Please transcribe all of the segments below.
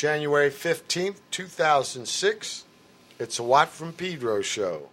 January 15th, 2006. It's a Watt from Pedro show.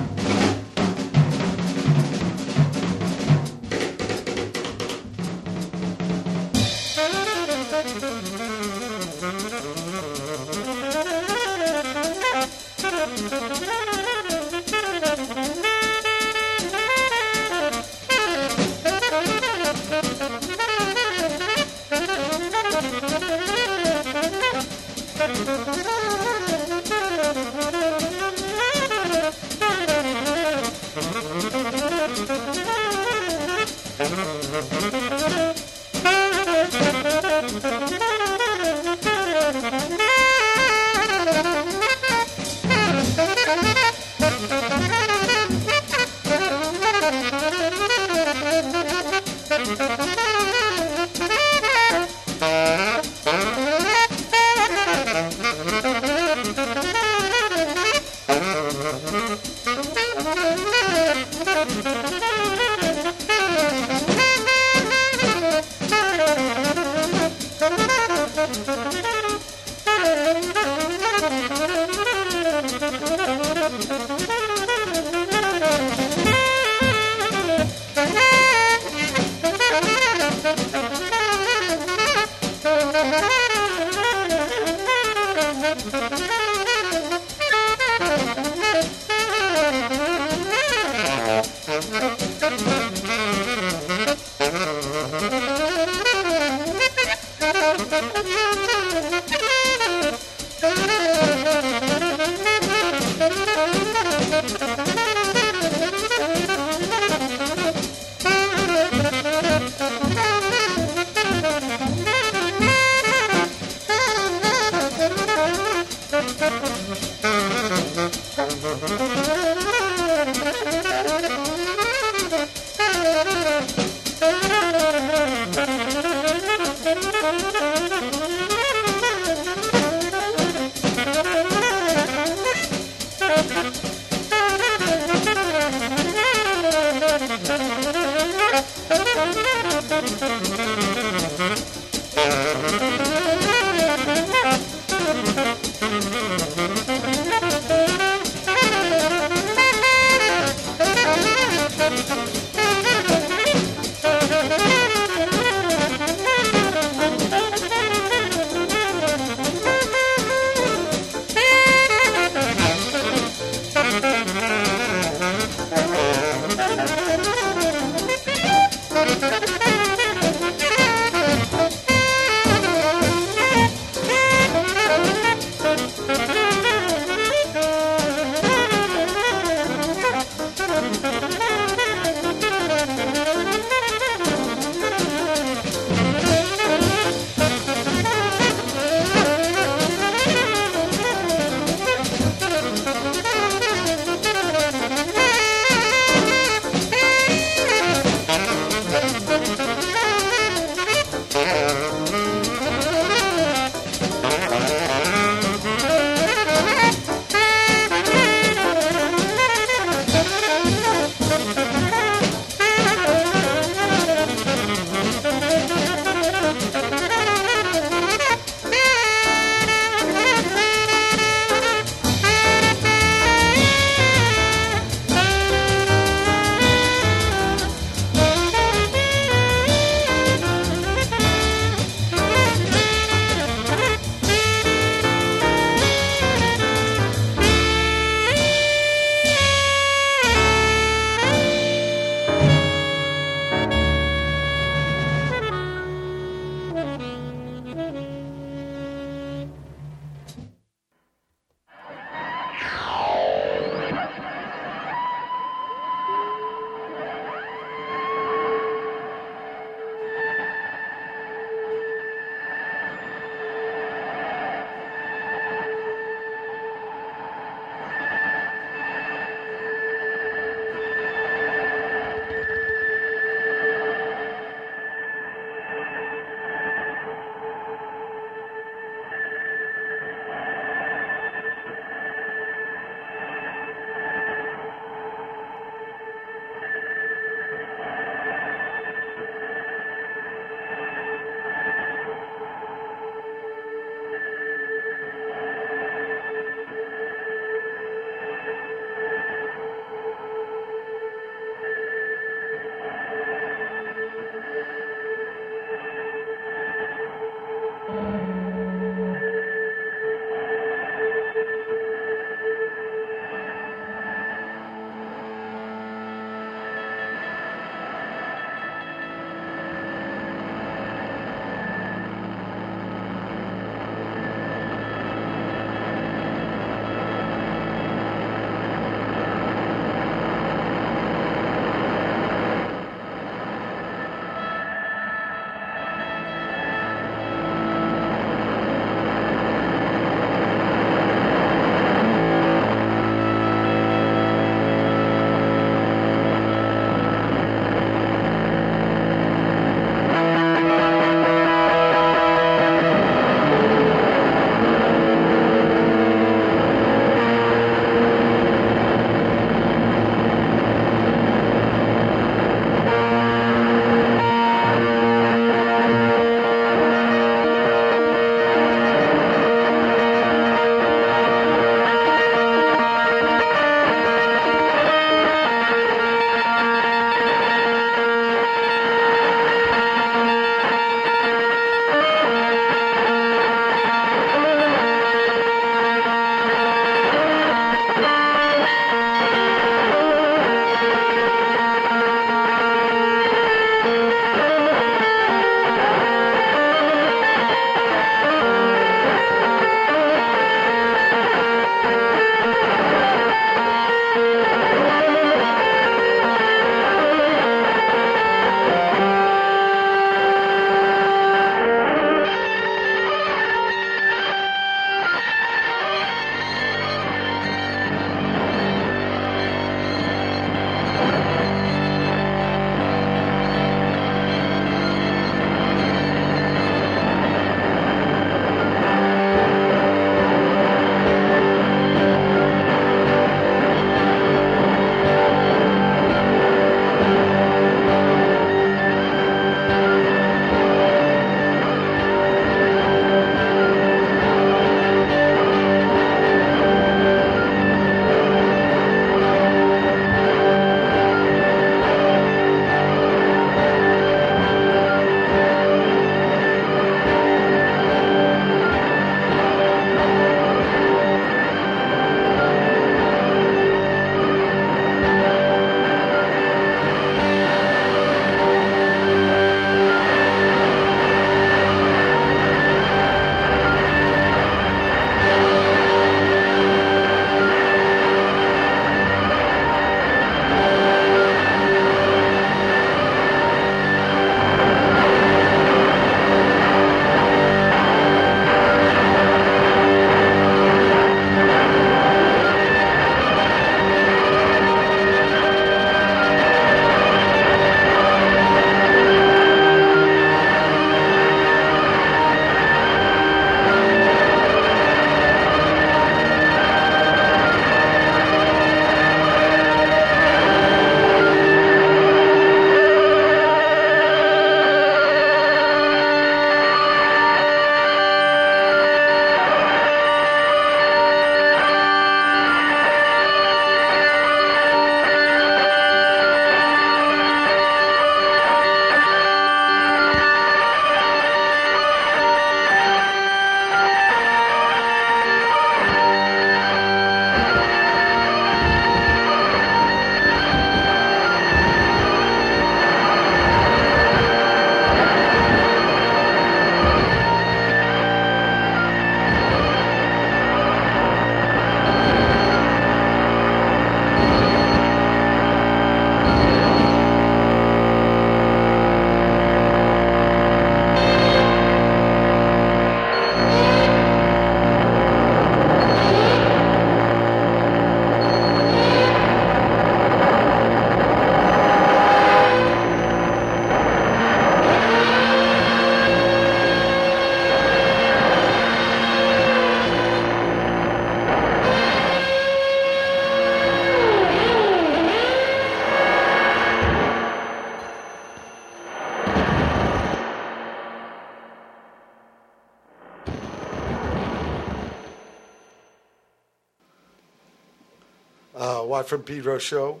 From Pedro show.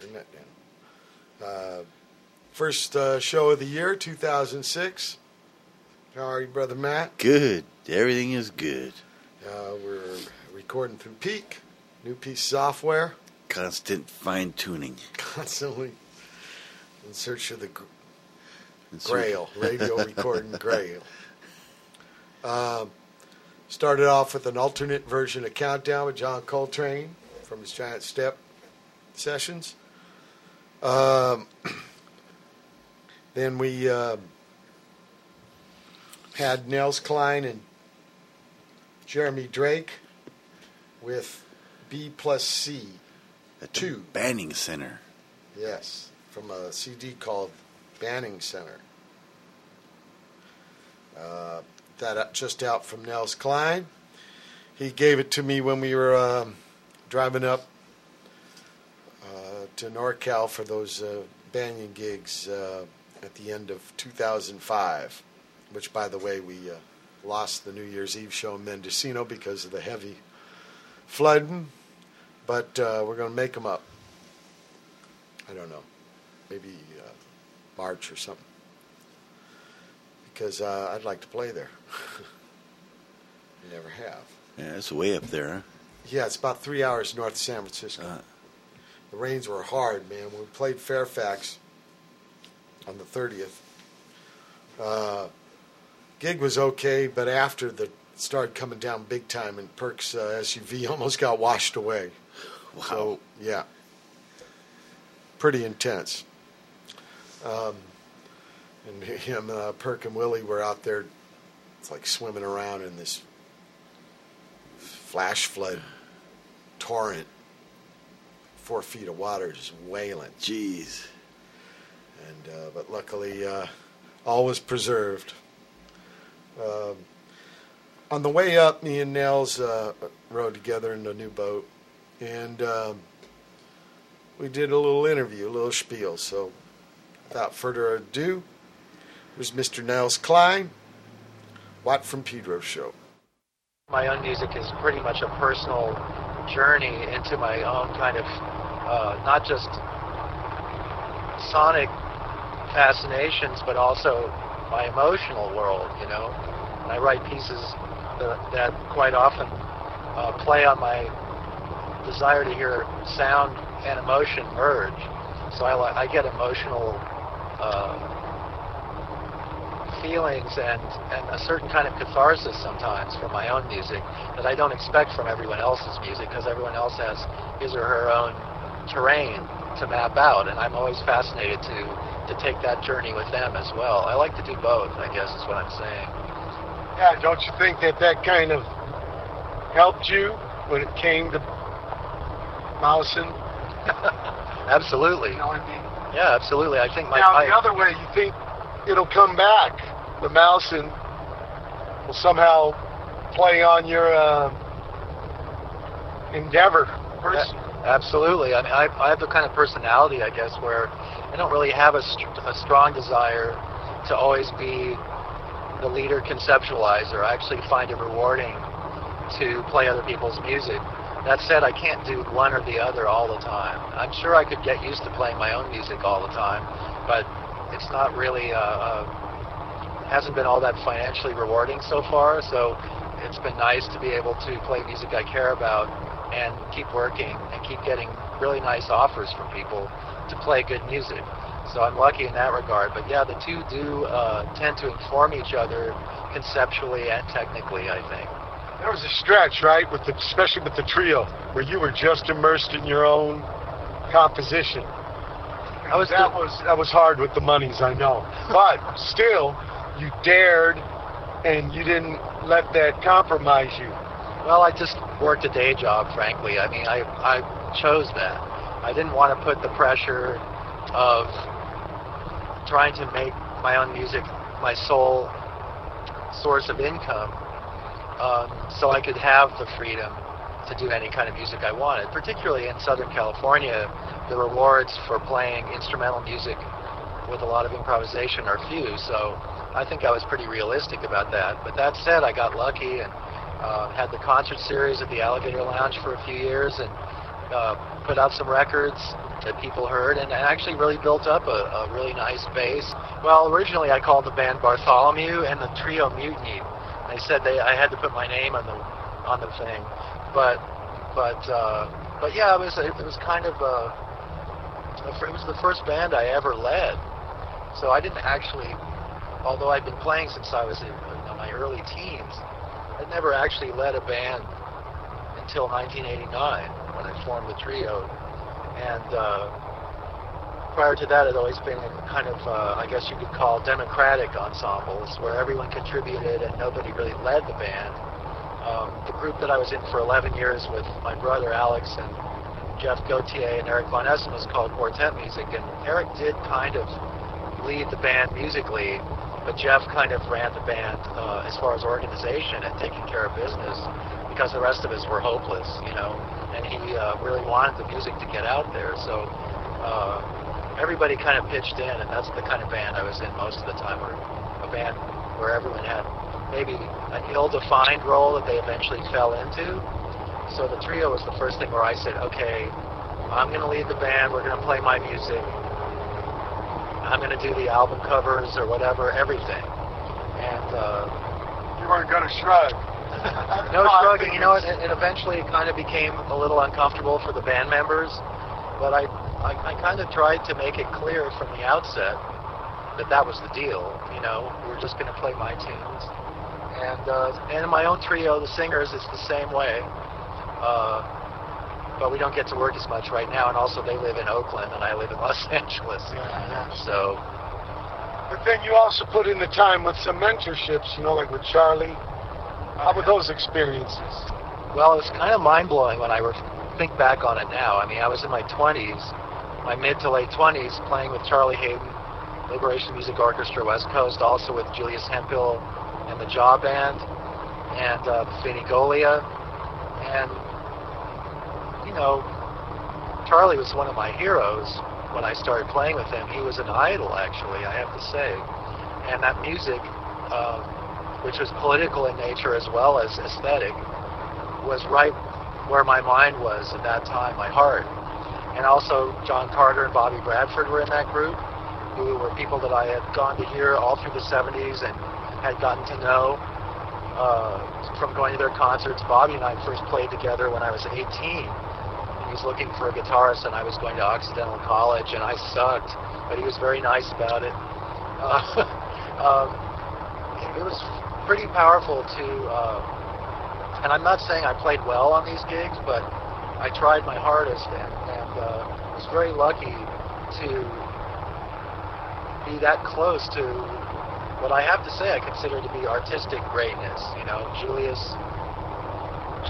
Turn that down. Uh, first uh, show of the year, 2006. How are you, brother Matt? Good. Everything is good. Uh, we're recording through Peak, new piece software, Constant fine tuning. constantly in search of the gr- Grail, radio recording Grail. Um, started off with an alternate version of Countdown with John Coltrane from his Giant Step sessions. Um, then we um had Nels Cline and Jeremy Drake with B plus C. The Two. Banning Center. Yes, from a CD called Banning Center. Uh, that uh, just out from Nels Cline. He gave it to me when we were um, driving up uh, to NorCal for those uh, Banyan gigs uh, at the end of 2005, which, by the way, we uh, lost the New Year's Eve show in Mendocino because of the heavy flooding, but uh, we're going to make them up. I don't know, maybe uh, March or something. Because I'd like to play there. I never have. Yeah, it's way up there, huh? Yeah, it's about three hours north of San Francisco. Uh, The rains were hard, man. When we played Fairfax on the 30th, uh, gig was okay, but after the started coming down big time, and Perk's uh, SUV almost got washed away. wow. So yeah, pretty intense. Um, and him, uh, Perk, and Willie were out there. It's like swimming around in this flash flood torrent, four feet of water just wailing. Jeez. And uh, but luckily, uh, all was preserved. Um, on the way up, me and Nels uh, rode together in a new boat, and um, we did a little interview, a little spiel. So, without further ado, here's Mr. Nels Cline, Watt from Pedro Show. my own music is pretty much a personal journey into my own kind of uh, not just sonic fascinations, but also my emotional world. You know, and I write pieces that, that quite often uh, play on my desire to hear sound and emotion merge. So I, I get emotional. Uh, feelings and, and a certain kind of catharsis sometimes from my own music that I don't expect from everyone else's music because everyone else has his or her own terrain to map out and I'm always fascinated to to take that journey with them as well. I like to do both, I guess is what I'm saying. Yeah, don't you think that that kind of helped you when it came to Mousin? Absolutely. You know what I mean? Yeah, absolutely. I think my now, the other way, you think it'll come back. The mouse and will somehow play on your uh, endeavor. Absolutely. I mean, I, I have the kind of personality, I guess, where I don't really have a, str- a strong desire to always be the leader conceptualizer. I actually find it rewarding to play other people's music. That said, I can't do one or the other all the time. I'm sure I could get used to playing my own music all the time, but it's not really, uh, uh, hasn't been all that financially rewarding so far. So it's been nice to be able to play music I care about and keep working and keep getting really nice offers from people to play good music. So I'm lucky in that regard. But yeah, the two do uh, tend to inform each other conceptually and technically, I think. There was a stretch, right, with the, especially with the trio, where you were just immersed in your own composition. I was that was that was hard with the monies, I know, but still, you dared, and you didn't let that compromise you. Well, I just worked a day job, frankly. I mean, I, I chose that. I didn't want to put the pressure of trying to make my own music my sole source of income um, so I could have the freedom to do any kind of music I wanted. Particularly in Southern California, the rewards for playing instrumental music with a lot of improvisation are few, so I think I was pretty realistic about that. But that said, I got lucky and uh, had the concert series at the Alligator Lounge for a few years, and uh, put out some records that people heard, and, actually really built up a, a really nice base. Well, originally I called the band Bartholomew and the trio Mutiny. They said they I had to put my name on the on the thing, but but uh, but yeah, it was it was kind of a it was the first band I ever led. So I didn't actually, although I'd been playing since I was in, in my early teens, I'd never actually led a band until 1989 when I formed the trio. And uh, prior to that, it had always been kind of, uh, I guess you could call democratic ensembles where everyone contributed and nobody really led the band. Um, the group that I was in for 11 years with my brother Alex and Jeff Gauthier and Eric Von Essen was called Quartet Music, and Eric did kind of lead the band musically, but Jeff kind of ran the band uh, as far as organization and taking care of business because the rest of us were hopeless, you know, and he uh, really wanted the music to get out there. So uh, everybody kind of pitched in, and that's the kind of band I was in most of the time, where a band where everyone had maybe an ill-defined role that they eventually fell into. So the trio was the first thing where I said, okay, I'm going to lead the band. We're going to play my music. I'm going to do the album covers or whatever, everything. And uh, You weren't going to shrug. no shrugging. You know, it, it eventually kind of became a little uncomfortable for the band members, but I, I, I kind of tried to make it clear from the outset that that was the deal. You know, we were just going to play my tunes, and uh, and in my own trio, the singers, it's the same way. Uh, but we don't get to work as much right now, and also they live in Oakland and I live in Los Angeles. So But then you also put in the time with some mentorships, you know, like with Charlie. How were those experiences? Well, it's kind of mind blowing when I think back on it now. I mean, I was in my 20s, my mid to late 20s, playing with Charlie Haden, Liberation Music Orchestra West Coast, also with Julius Hemphill and the Jaw Band, and uh, Vinnie Golia. And, you know, Charlie was one of my heroes when I started playing with him. He was an idol, actually, I have to say. And that music, um, which was political in nature as well as aesthetic, was right where my mind was at that time, my heart. And also John Carter and Bobby Bradford were in that group, who were people that I had gone to hear all through the 70s and had gotten to know uh, from going to their concerts. Bobby and I first played together when I was 18. He was looking for a guitarist, and I was going to Occidental College, and I sucked, but he was very nice about it. Uh, um, it was pretty powerful to, uh, and I'm not saying I played well on these gigs, but I tried my hardest, and, and uh, was very lucky to be that close to what I have to say I consider to be artistic greatness. You know, Julius,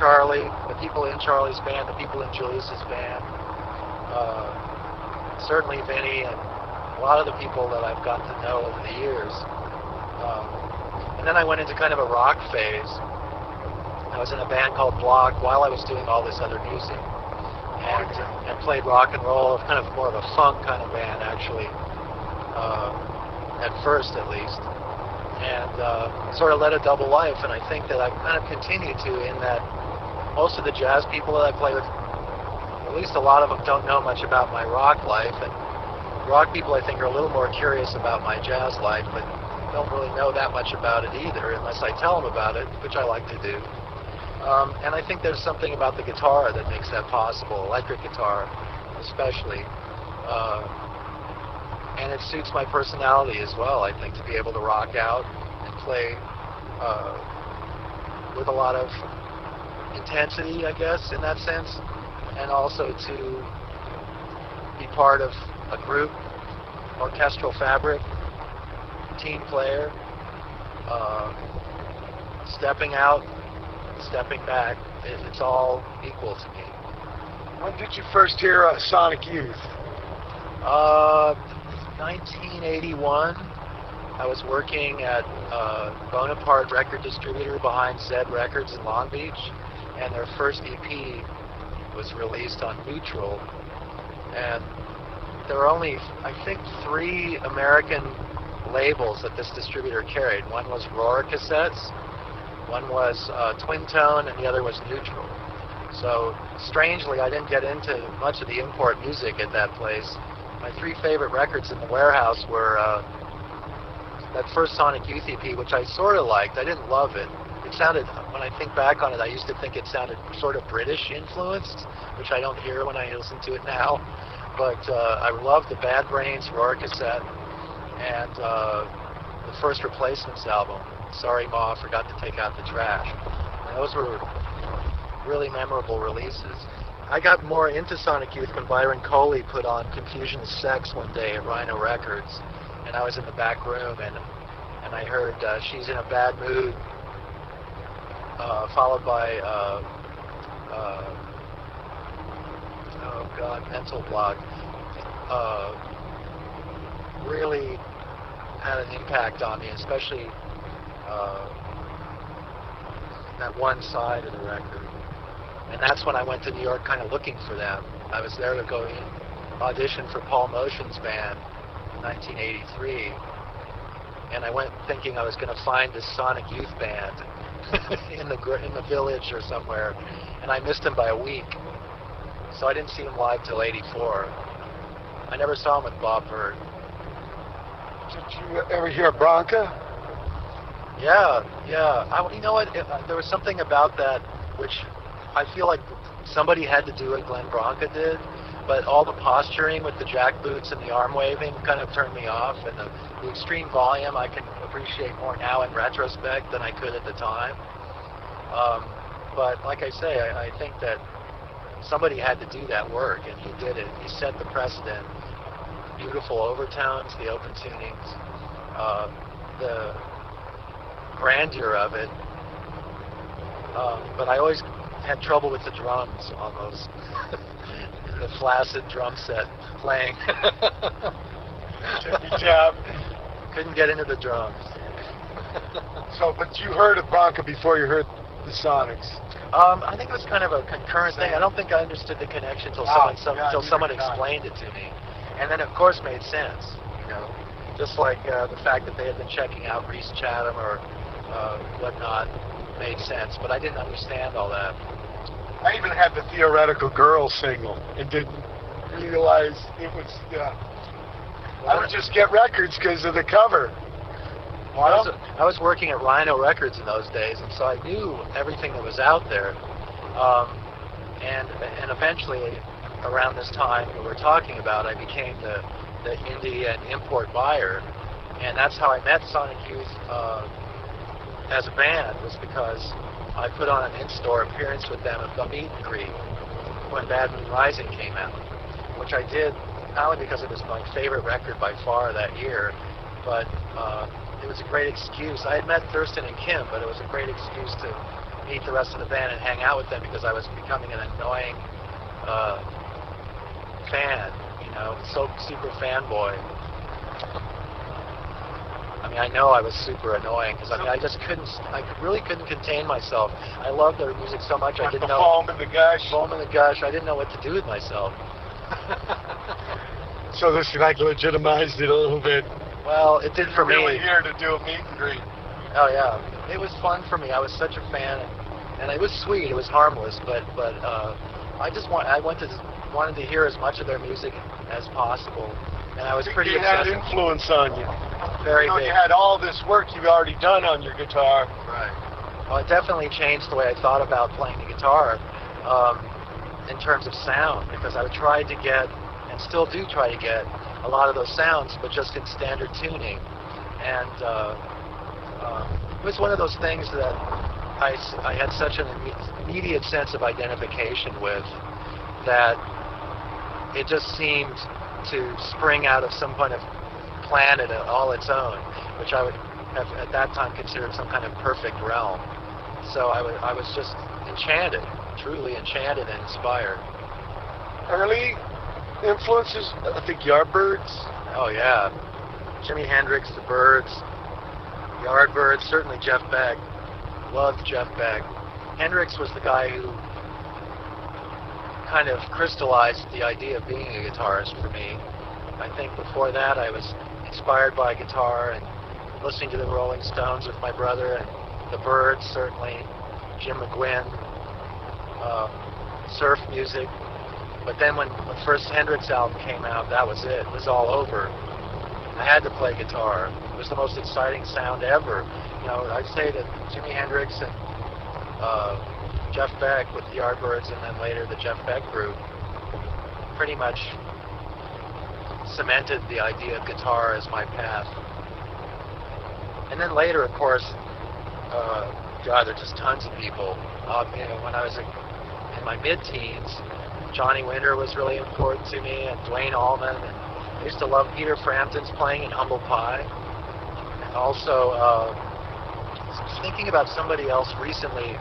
Charlie, the people in Charlie's band, the people in Julius's band, uh, certainly Vinny, and a lot of the people that I've gotten to know over the years. Um, and then I went into kind of a rock phase. I was in a band called Block while I was doing all this other music, and and played rock and roll, kind of more of a funk kind of band actually, uh, at first at least and uh, sort of led a double life. And I think that I've kind of continued to in that most of the jazz people that I play with, at least a lot of them don't know much about my rock life. And rock people, I think, are a little more curious about my jazz life, but don't really know that much about it either unless I tell them about it, which I like to do. Um, and I think there's something about the guitar that makes that possible, electric guitar especially. Uh, and it suits my personality as well. I think to be able to rock out and play uh, with a lot of intensity, I guess, in that sense, and also to be part of a group, orchestral fabric, team player, uh, stepping out, stepping back. It, it's all equal to me. When did you first hear uh, Sonic Youth? Uh, 1981, I was working at uh, Bonaparte record distributor behind Zed Records in Long Beach, and their first EP was released on Neutral. And there were only, I think, three American labels that this distributor carried. One was ROIR Cassettes, one was uh, Twin Tone, and the other was Neutral. So strangely, I didn't get into much of the import music at that place. My three favorite records in the warehouse were uh, that first Sonic Youth EP, which I sort of liked. I didn't love it. It sounded, when I think back on it, I used to think it sounded sort of British influenced, which I don't hear when I listen to it now. But uh, I loved the Bad Brains ROIR cassette and uh, the first Replacements album. Sorry Ma, forgot to take out the trash. And those were really memorable releases. I got more into Sonic Youth when Byron Coley put on Confusion Sex one day at Rhino Records, and I was in the back room and and I heard uh, She's in a Bad Mood, uh, followed by uh, uh, oh god, Mental Block. Uh, really had an impact on me, especially uh, that one side of the record. And that's when I went to New York kind of looking for them. I was there to go audition for Paul Motian's band in 1983. And I went thinking I was going to find this Sonic Youth band in the in the village or somewhere, and I missed him by a week. So I didn't see him live till '84. I never saw him with Bob Bert. Did you ever hear Branca? Yeah, yeah. I, you know what? It, uh, there was something about that which I feel like somebody had to do what Glenn Branca did, but all the posturing with the jack boots and the arm waving kind of turned me off, and the, the extreme volume I can appreciate more now in retrospect than I could at the time. Um, but like I say, I, I think that somebody had to do that work, and he did it. He set the precedent. Beautiful overtones, the open tunings, uh, the grandeur of it. Um, but I always had trouble with the drums on those, the flaccid drum set playing. Good job. Couldn't get into the drums. So, but you heard of Branca before you heard the Sonics. Um, I think it was kind of a concurrent thing. I don't think I understood the connection until Ah, someone some, yeah, until someone explained it to me, and then of course made sense. You know, just like uh, the fact that they had been checking out Rhys Chatham or uh, whatnot made sense, but I didn't understand all that. I even had the theoretical girl single and didn't realize it was. Yeah. I would just get records because of the cover. Well, I was, I was working at Rhino Records in those days, and so I knew everything that was out there. Um, and and eventually, around this time that we're talking about, I became the the indie and import buyer, and that's how I met Sonic Youth uh, as a band was because I put on an in-store appearance with them at the meet and greet when Bad Moon Rising came out, which I did not only because it was my favorite record by far that year, but uh, it was a great excuse. I had met Thurston and Kim, but it was a great excuse to meet the rest of the band and hang out with them because I was becoming an annoying uh, fan, you know, so super fanboy. I mean, I know I was super annoying because I mean, I just couldn't, I really couldn't contain myself. I loved their music so much, I didn't the know. foam and the gush. Foam and the gush, I didn't know what to do with myself. So this like legitimized it a little bit. well, it did for We're really me. here to do a meet and greet. Oh yeah, it was fun for me. I was such a fan, and, and it was sweet. It was harmless, but but uh, I just want I went to wanted to hear as much of their music as possible, and I was pretty it had influence on you. Very you, know, big. you had all this work you've already done on your guitar. Right. Well, it definitely changed the way I thought about playing the guitar um, in terms of sound because I tried to get, and still do try to get, a lot of those sounds, but just in standard tuning. And uh, um, it was one of those things that I, I, had such an immediate sense of identification with that it just seemed to spring out of some kind of planet all its own, which I would have at that time considered some kind of perfect realm. So I was just enchanted, truly enchanted and inspired. Early influences, I think Yardbirds. Oh yeah, Jimi Hendrix, the Byrds, Yardbirds, certainly Jeff Beck. Loved Jeff Beck. Hendrix was the guy who kind of crystallized the idea of being a guitarist for me. I think before that I was inspired by guitar and listening to the Rolling Stones with my brother and the Byrds certainly, Jim McGuinn. Um, surf music. But then when the first Hendrix album came out, that was it. It was all over. I had to play guitar. It was the most exciting sound ever. You know, I'd say that Jimi Hendrix and uh, Jeff Beck with the Yardbirds, and then later the Jeff Beck group, pretty much cemented the idea of guitar as my path. And then later, of course, uh, God, there's just tons of people. Uh, you know, when I was in my mid-teens, Johnny Winter was really important to me, and Duane Allman, and I used to love Peter Frampton's playing in Humble Pie. And also, uh, thinking about somebody else recently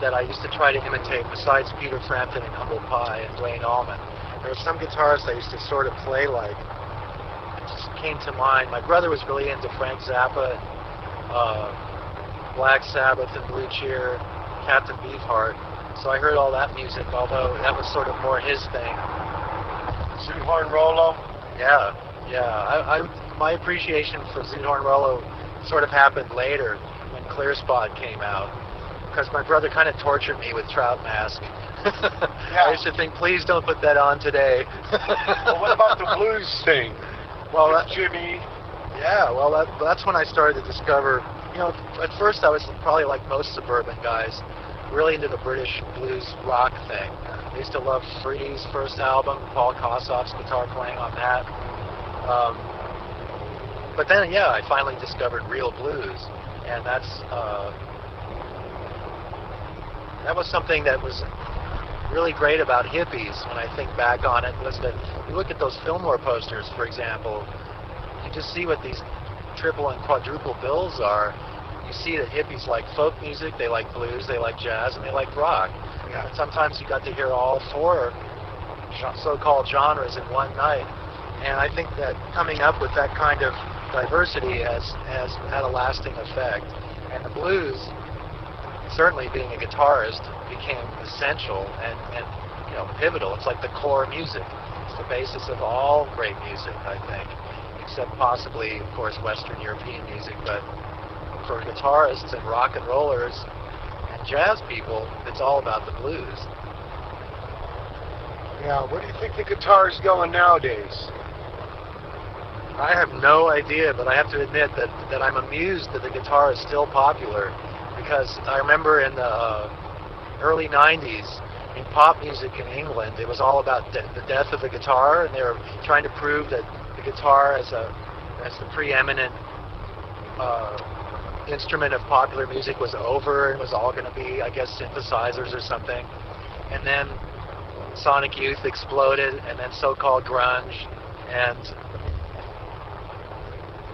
that I used to try to imitate besides Peter Frampton and Humble Pie and Duane Allman. There were some guitarists I used to sort of play like. It just came to mind. My brother was really into Frank Zappa, uh, Black Sabbath and Blue Cheer, Captain Beefheart. So I heard all that music, although that was sort of more his thing. Zoot Rollo. Yeah, yeah. I, I, my appreciation for Zoot Rollo sort of happened later when Clear Spot came out, because my brother kind of tortured me with Trout Mask. I used to think, please don't put that on today. well, what about the blues thing? Well, that, Jimmy. yeah, well, that, that's when I started to discover. You know, at first I was probably like most suburban guys, really into the British blues rock thing. I used to love Freddie's first album, Paul Kossoff's guitar playing on that. Um, but then, yeah, I finally discovered real blues, and that's uh, that was something that was really great about hippies when I think back on it was that you look at those Fillmore posters, for example, you just see what these triple and quadruple bills are. You see that hippies like folk music, they like blues, they like jazz, and they like rock. Yeah. And sometimes you got to hear all four so-called genres in one night. And I think that coming up with that kind of diversity has, has had a lasting effect. And the blues, certainly being a guitarist, became essential and, and you know pivotal. It's like the core music. It's the basis of all great music, I think, except possibly, of course, Western European music. But for guitarists and rock and rollers and jazz people, it's all about the blues. Yeah, where do you think the guitar is going nowadays? I have no idea, but I have to admit that, that I'm amused that the guitar is still popular because I remember in the uh, early 90s in pop music in England, it was all about de- the death of the guitar, and they were trying to prove that the guitar as a as the preeminent uh, instrument of popular music was over and it was all going to be, I guess, synthesizers or something. And then Sonic Youth exploded, and then so-called grunge, and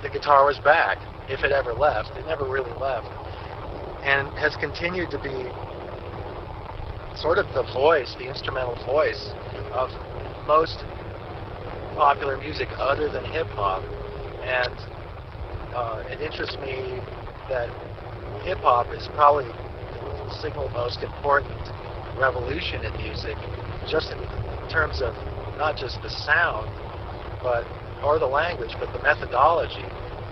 the guitar was back, if it ever left. It never really left. And has continued to be sort of the voice, the instrumental voice of most popular music other than hip hop. And uh, it interests me that hip hop is probably the single most important revolution in music, just in terms of not just the sound, but or the language, but the methodology.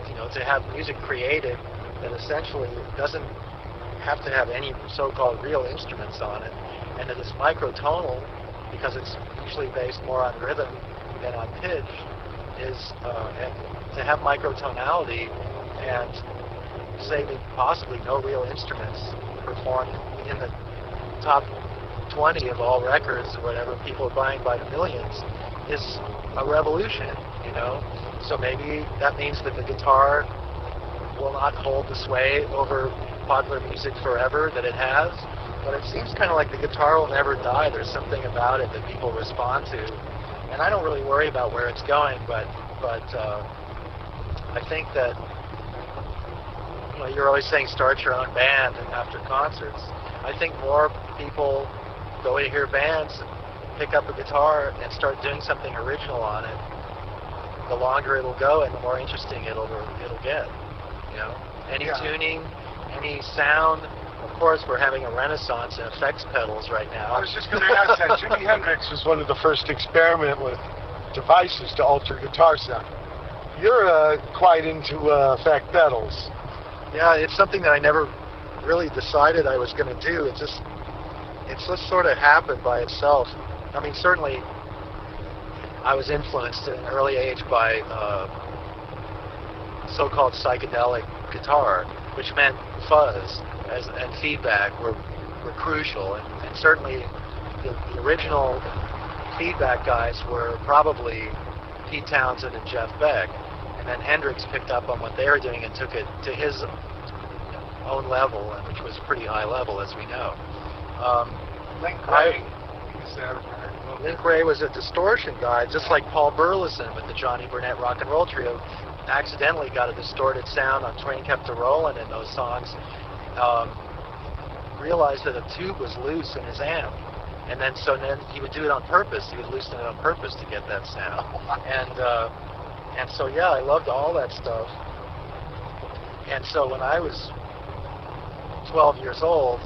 You know, to have music created that essentially doesn't have to have any so-called real instruments on it, and that it is microtonal because it's usually based more on rhythm than on pitch. Is uh, and to have microtonality and say that possibly no real instruments performed in the top 20 of all records or whatever people are buying by the millions is a revolution, you know. So maybe that means that the guitar will not hold the sway over popular music forever that it has. But it seems kind of like the guitar will never die. There's something about it that people respond to, and I don't really worry about where it's going. But but uh, I think that you know you're always saying start your own band and after concerts. I think more people go to hear bands, pick up a guitar, and start doing something original on it. The longer it'll go, and the more interesting it'll it'll get. You know, any Yeah. tuning, any sound. Of course, we're having a renaissance in effects pedals right now. I was just going to ask that. Jimi Hendrix was one of the first to experiment with devices to alter guitar sound. You're uh, quite into uh, effect pedals. Yeah, it's something that I never really decided I was going to do. It just it's just sort of happened by itself. I mean, certainly, I was influenced at an early age by uh, so-called psychedelic guitar, which meant fuzz as, and feedback were, were crucial. And, and certainly, the, the original feedback guys were probably Pete Townshend and Jeff Beck. And then Hendrix picked up on what they were doing and took it to his own level, which was pretty high level, as we know. Um, Link Wray. Link Wray was a distortion guy, just like Paul Burlison with the Johnny Burnette Rock and Roll Trio. Accidentally got a distorted sound on Train Kept a Rollin' in those songs. Um, realized that a tube was loose in his amp. And then, so then he would do it on purpose. He would loosen it on purpose to get that sound. And, uh, and so, yeah, I loved all that stuff. And so when I was 12 years old,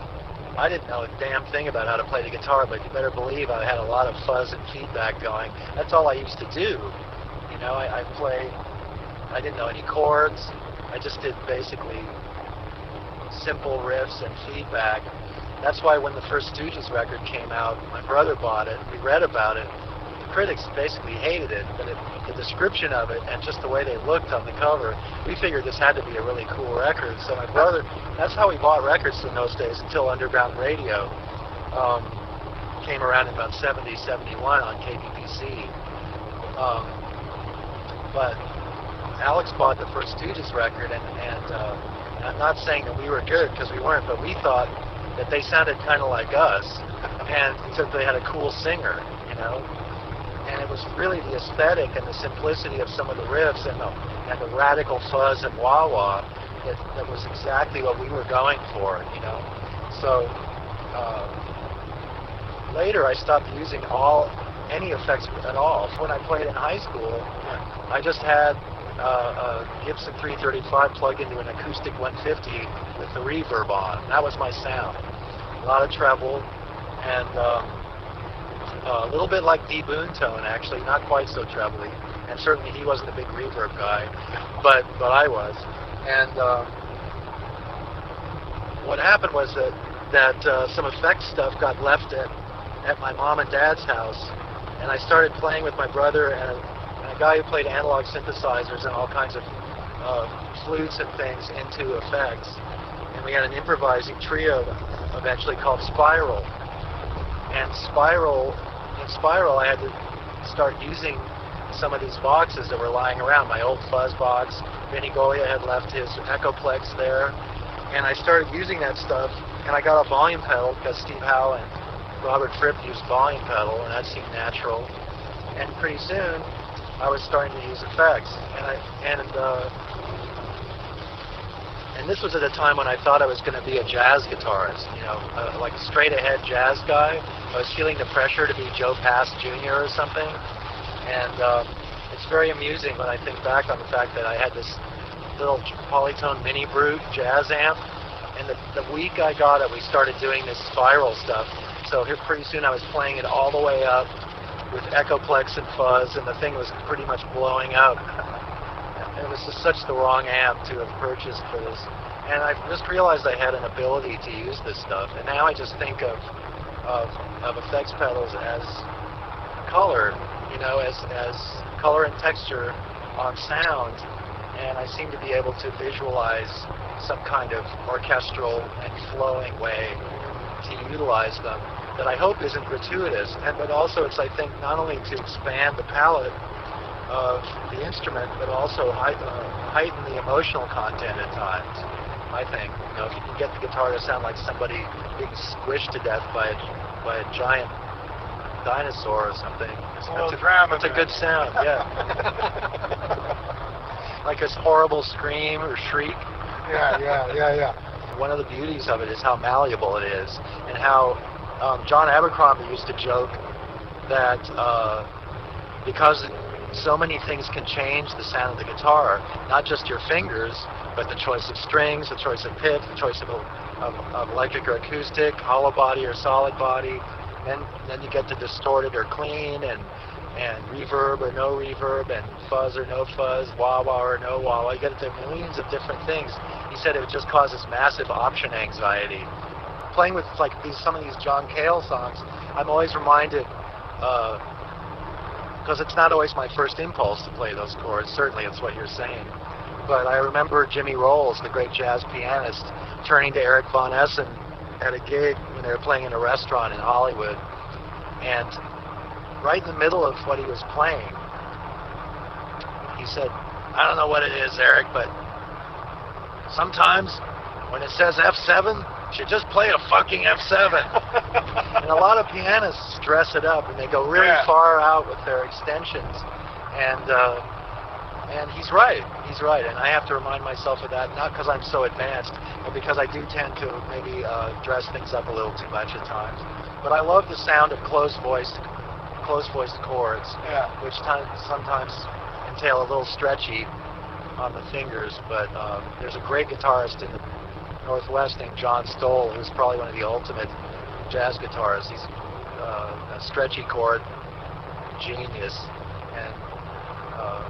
I didn't know a damn thing about how to play the guitar, but you better believe I had a lot of fuzz and feedback going. That's all I used to do. You know, I, I play, I didn't know any chords. I just did basically simple riffs and feedback. That's why when the first Stooges record came out, my brother bought it. We read about it. The critics basically hated it, but it, the description of it and just the way they looked on the cover, we figured this had to be a really cool record. So my brother, that's how we bought records in those days until Underground Radio um, came around in about 70, 71 on KPPC. Um, but Alex bought the first Stooges record, and, and uh, I'm not saying that we were good because we weren't, but we thought that they sounded kind of like us, and except they had a cool singer, you know. And it was really the aesthetic and the simplicity of some of the riffs and the, and the radical fuzz and wah wah that, that was exactly what we were going for, you know. So uh, later I stopped using all any effects at all. When I played in high school, I just had uh, a Gibson 335 plugged into an acoustic 150 with the reverb on. That was my sound. A lot of treble and um, a little bit like D Boon tone, actually, not quite so trebly. And certainly he wasn't a big reverb guy, but but I was. And um, what happened was that that uh, some effects stuff got left at at my mom and dad's house, and I started playing with my brother and a, guy who played analog synthesizers and all kinds of uh, flutes and things into effects. And we had an improvising trio eventually called Spiral. And Spiral, in Spiral, I had to start using some of these boxes that were lying around. My old fuzz box, Vinny Golia had left his Echoplex there, and I started using that stuff. And I got a volume pedal because Steve Howe and Robert Fripp used volume pedal, and that seemed natural. And pretty soon, I was starting to use effects, and I and uh, and this was at a time when I thought I was going to be a jazz guitarist, you know, uh, like a straight ahead jazz guy. I was feeling the pressure to be Joe Pass Jr. or something, and um, it's very amusing when I think back on the fact that I had this little Polytone Mini Brute jazz amp, and the, the week I got it, we started doing this spiral stuff. So here, pretty soon I was playing it all the way up with Echoplex and fuzz, and the thing was pretty much blowing up. It was just such the wrong amp to have purchased for this. And I just realized I had an ability to use this stuff. And now I just think of of, of effects pedals as color, you know, as as color and texture on sound. And I seem to be able to visualize some kind of orchestral and flowing way to utilize them that I hope isn't gratuitous. And but also it's I think not only to expand the palette of the instrument, but also uh, heighten the emotional content at times. I think you know if you can get the guitar to sound like somebody being squished to death by a, by a giant dinosaur or something, it's, A that's, a, that's a good sound. Yeah, like this horrible scream or shriek. yeah, yeah, yeah, yeah. One of the beauties of it is how malleable it is, and how um, John Abercrombie used to joke that uh, because so many things can change the sound of the guitar, not just your fingers, but the choice of strings, the choice of pitch, the choice of, of, of electric or acoustic, hollow body or solid body. and then you get to distorted or clean, and and reverb or no reverb, and fuzz or no fuzz, wah wah or no wah wah. You get into millions of different things. He said it just causes massive option anxiety. Playing with like these some of these John Cale songs, I'm always reminded. Uh, because it's not always my first impulse to play those chords. Certainly, it's what you're saying. But I remember Jimmy Rowles, the great jazz pianist, turning to Eric Von Essen at a gig when they were playing in a restaurant in Hollywood. And right in the middle of what he was playing, he said, I don't know what it is, Eric, but sometimes when it says F7, you just play a fucking F7. and a lot of pianists dress it up and they go really Yeah. far out with their extensions. And uh, and he's right. He's right. And I have to remind myself of that, not because I'm so advanced, but because I do tend to maybe uh, dress things up a little too much at times. But I love the sound of close voiced, close voiced chords, Yeah. which ti- sometimes entail a little stretchy on the fingers. But um, there's a great guitarist in the Northwest named John Stowell, who's probably one of the ultimate jazz guitarists. He's uh, a stretchy chord genius, and uh,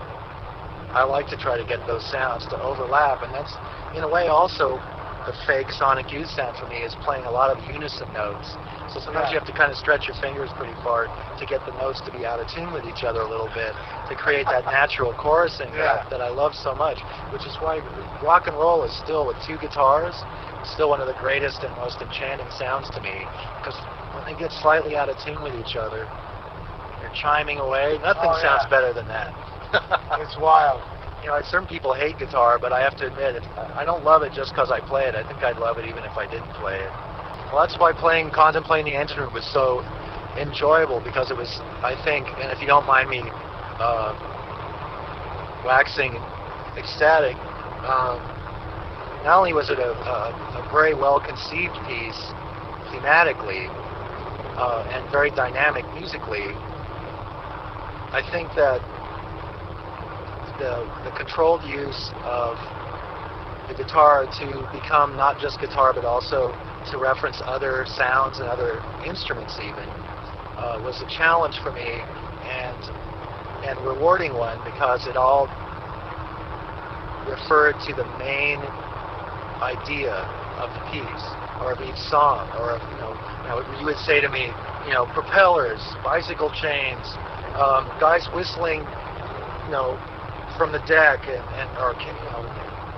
I like to try to get those sounds to overlap, and that's in a way also the fake sonic youth sound for me is playing a lot of unison notes. So sometimes Yeah. you have to kind of stretch your fingers pretty far to get the notes to be out of tune with each other a little bit to create that natural chorusing Yeah. that, that I love so much, which is why rock and roll is still with two guitars still one of the greatest and most enchanting sounds to me because when they get slightly out of tune with each other, they're chiming away. Nothing Oh, sounds better than that. It's wild. You know, certain people hate guitar, but I have to admit, it, I don't love it just because I play it. I think I'd love it even if I didn't play it. Well, that's why playing Contemplating the Engine Room was so enjoyable because it was, I think, and if you don't mind me uh, waxing ecstatic, um, not only was it a, a, a very well conceived piece thematically uh, and very dynamic musically, I think that the, the controlled use of the guitar to become not just guitar but also to reference other sounds and other instruments even uh, was a challenge for me and and rewarding one because it all referred to the main idea of the piece or of each song or of, you know, you you would say to me you know propellers bicycle chains um, guys whistling you know from the deck and, and or you know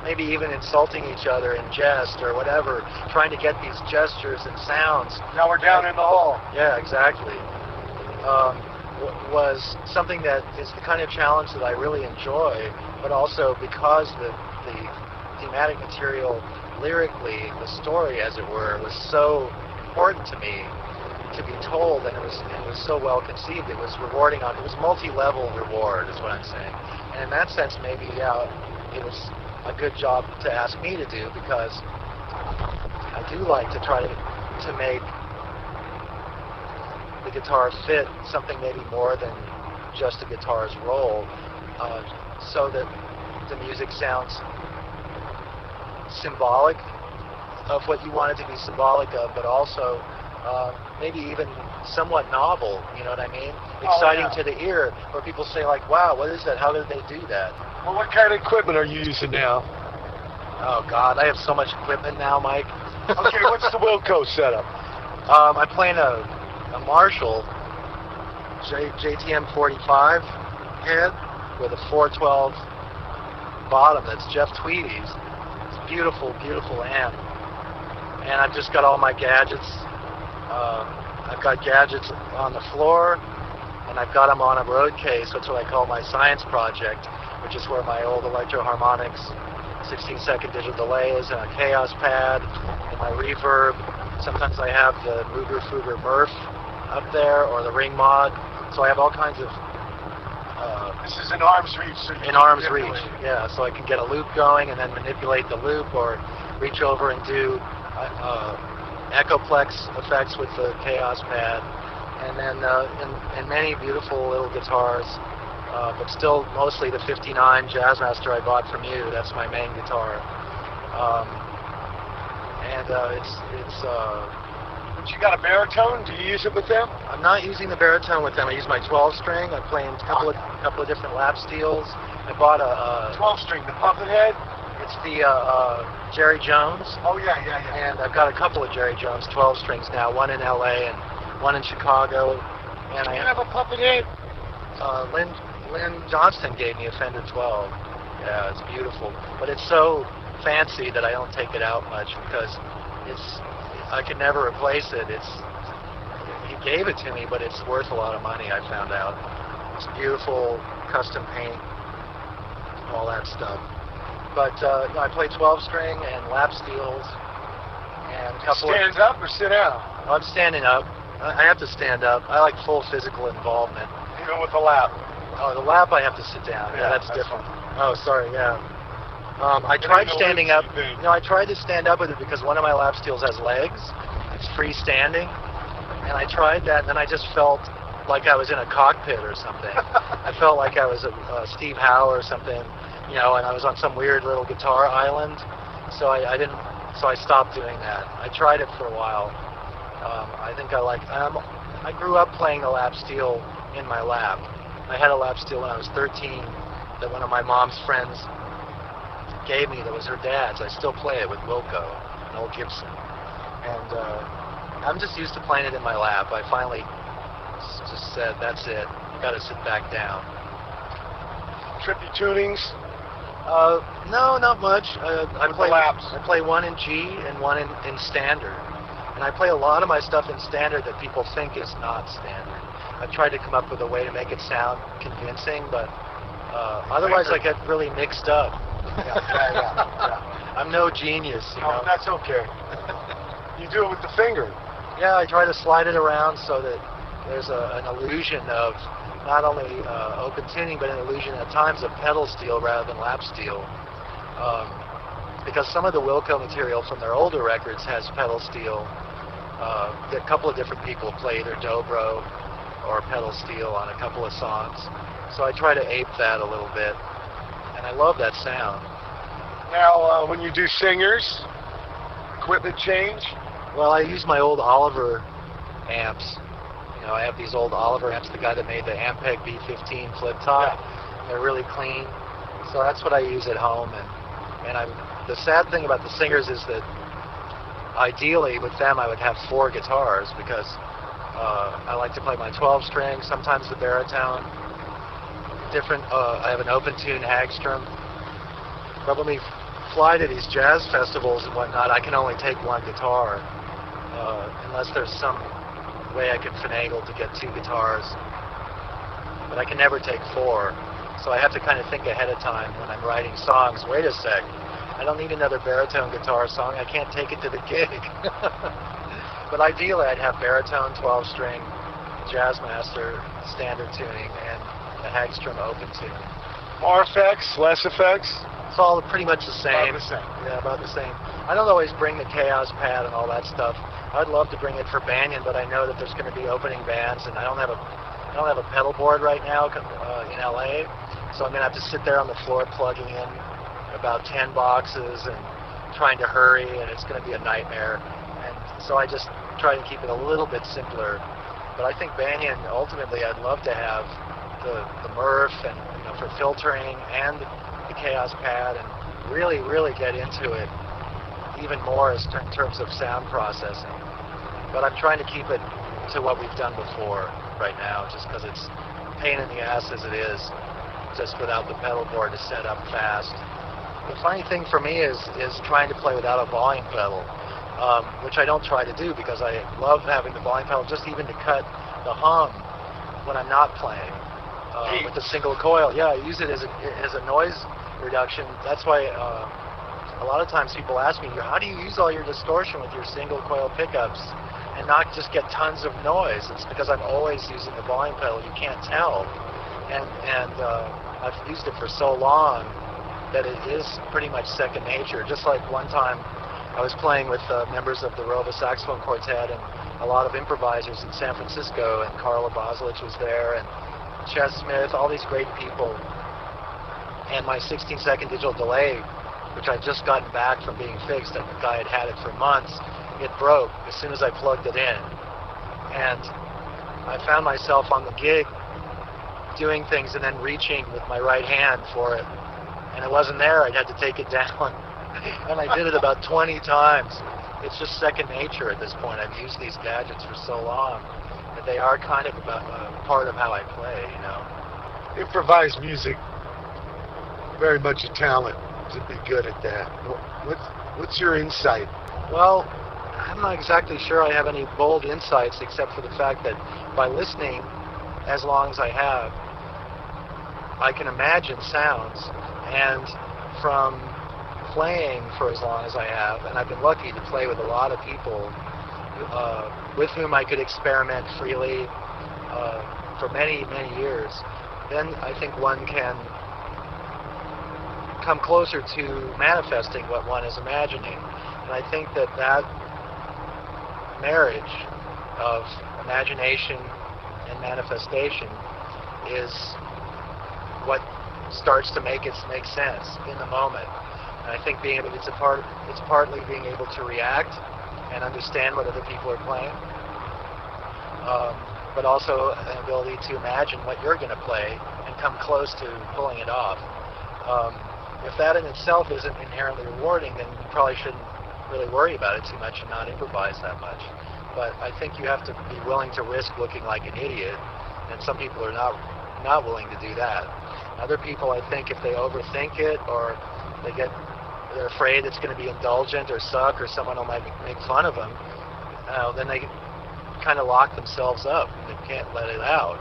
maybe even insulting each other in jest or whatever trying to get these gestures and sounds Now we're down in the hall. yeah, exactly. Um, was something that is the kind of challenge that I really enjoy, but also because the, the thematic material lyrically, the story, as it were, was so important to me to be told, and it was it was so well conceived. It was rewarding on. It was multi-level reward, is what I'm saying. And in that sense, maybe it was a good job to ask me to do because I do like to try to to make the guitar fit something maybe more than just a guitar's role, uh, so that the music sounds symbolic of what you want it to be symbolic of, but also uh, maybe even somewhat novel. You know what I mean? Exciting yeah. to the ear, where people say like, "Wow, what is that? How did they do that?" Well, what kind of equipment are you using now? Oh God, I have so much equipment now, Mike. Okay, what's the Wilco setup? Um, I'm playing a, a Marshall J, JTM 45 head with a 412 bottom that's Jeff Tweedy's. It's a beautiful, beautiful amp. And I've just got all my gadgets. Uh, I've got gadgets on the floor, and I've got them on a road case. That's what I call my science project, which is where my old Electro-Harmonix 16-second digital delay is, and a Kaoss pad, and my reverb. Sometimes I have the Moogerfooger MuRF up there, or the Ring Mod. So I have all kinds of uh, This is in arm's reach. So in arm's reach. Yeah, so I can get a loop going and then manipulate the loop, or reach over and do uh, uh, echoplex effects with the Kaoss pad, and then uh, and, and many beautiful little guitars. Uh, but still, mostly the 59 Jazzmaster I bought from you. That's my main guitar. Um, and uh, it's it's. Uh, But you got a baritone? Do you use it with them? I'm not using the baritone with them. I use my 12 string. I'm playing a couple of couple of different lap steels. I bought a, a 12 string, the puppet head? It's the uh, uh, Jerry Jones, Oh yeah, yeah, yeah. and I've got a couple of Jerry Jones 12 strings now. One in L.A. and one in Chicago. And I have a puppet in? uh, Lynn Lynn Johnston gave me a Fender 12. Yeah, it's beautiful, but it's so fancy that I don't take it out much because it's I can never replace it. It's he gave it to me, but it's worth a lot of money. I found out. It's beautiful, custom paint, all that stuff. But uh, I play 12 string and lap steels and a couple of Stands up or sit down? I'm standing up. I have to stand up. I like full physical involvement. Even with the lap. Oh, the lap I have to sit down. Yeah, Yeah, that's, that's different. Oh, sorry. Yeah. Um, I tried standing up. You know, I tried to stand up with it because one of my lap steels has legs. It's freestanding, and I tried that, and then I just felt like I was in a cockpit or something. I felt like I was a, uh Steve Howe or something, you know, and I was on some weird little guitar island. So I, I didn't. So I stopped doing that. I tried it for a while. Um, I think I like. Um, I grew up playing the lap steel in my lap. I had a lap steel when I was 13 that one of my mom's friends gave me that was her dad's. I still play it with Wilco, an old Gibson. And uh, I'm just used to playing it in my lap. I finally just said, that's it. Got to sit back down. Trippy tunings. Uh, no, not much. Uh, I play. I play one in G and one in, in standard, and I play a lot of my stuff in standard that people think is not standard. I've tried to come up with a way to make it sound convincing, but uh, otherwise I get really mixed up. Yeah, yeah, yeah. I'm no genius, you No, know. that's okay. You do it with the finger. Yeah, I try to slide it around so that there's a, an illusion of not only uh, open tuning, but an illusion at times of pedal steel rather than lap steel. Um, because some of the Wilco material from their older records has pedal steel. Uh, a couple of different people play either dobro or pedal steel on a couple of songs. So I try to ape that a little bit. And I love that sound. Now, uh, when you do singers, equipment change. Well, I use my old Oliver amps. You know, I have these old Oliver amps, the guy that made the Ampeg B15 flip top. They're really clean. So that's what I use at home. And, and I'm, the sad thing about the singers is that ideally with them I would have four guitars because uh, I like to play my 12 string, sometimes the baritone. Different, uh, I have an open tune Hagstrom. But when we fly to these jazz festivals and whatnot, I can only take one guitar uh, unless there's some way I could finagle to get two guitars. But I can never take four. So I have to kind of think ahead of time when I'm writing songs. Wait a sec. I don't need another baritone guitar song. I can't take it to the gig. but ideally, I'd have baritone, 12 string, Jazzmaster, standard tuning, and a Hagstrom open tune. More effects, less effects. It's all pretty much the same. About the same. Yeah, about the same. I don't always bring the Kaoss Pad and all that stuff. I'd love to bring it for Banyan, but I know that there's going to be opening bands, and I don't have a I don't have a pedal board right now uh, in LA, so I'm going to have to sit there on the floor plugging in about 10 boxes and trying to hurry, and it's going to be a nightmare. And so I just try to keep it a little bit simpler. But I think Banyan, ultimately, I'd love to have the, the MuRF and you know for filtering and Kaoss Pad and really, really get into it even more as in terms of sound processing. But I'm trying to keep it to what we've done before right now, just because it's pain in the ass as it is, just without the pedal board to set up fast. The funny thing for me is is trying to play without a volume pedal, um, which I don't try to do because I love having the volume pedal just even to cut the hum when I'm not playing uh, with the single coil. Yeah, I use it as a as a noise reduction. That's why uh, a lot of times people ask me, how do you use all your distortion with your single coil pickups and not just get tons of noise? It's because I'm always using the volume pedal. You can't tell, and and uh, I've used it for so long that it is pretty much second nature. Just like one time I was playing with uh, members of the Rova Saxophone Quartet and a lot of improvisers in San Francisco, and Carla Bozulich was there, and Ches Smith, all these great people. And my 16 second digital delay, which I'd just gotten back from being fixed, and the guy had had it for months, it broke as soon as I plugged it in. And I found myself on the gig doing things and then reaching with my right hand for it and it wasn't there, I'd have to take it down. and I did it about 20 times. It's just second nature at this point. I've used these gadgets for so long that they are kind of a, a uh, part of how I play, you know. Improvised music, very much a talent to be good at that. What's, what's your insight? Well, I'm not exactly sure I have any bold insights except for the fact that by listening as long as I have, I can imagine sounds. And from playing for as long as I have, and I've been lucky to play with a lot of people uh, with whom I could experiment freely uh, for many, many years, then I think one can come closer to manifesting what one is imagining. And I think that that marriage of imagination and manifestation is what starts to make it make sense in the moment. And I think being able, it's a part, it's partly being able to react and understand what other people are playing, um, but also an ability to imagine what you're going to play and come close to pulling it off. Um, if that in itself isn't inherently rewarding, then you probably shouldn't really worry about it too much and not improvise that much. But I think you have to be willing to risk looking like an idiot, and some people are not not willing to do that. Other people, I think, if they overthink it or they get they're afraid it's going to be indulgent or suck or someone will make, make fun of them, uh, then they kind of lock themselves up and they can't let it out.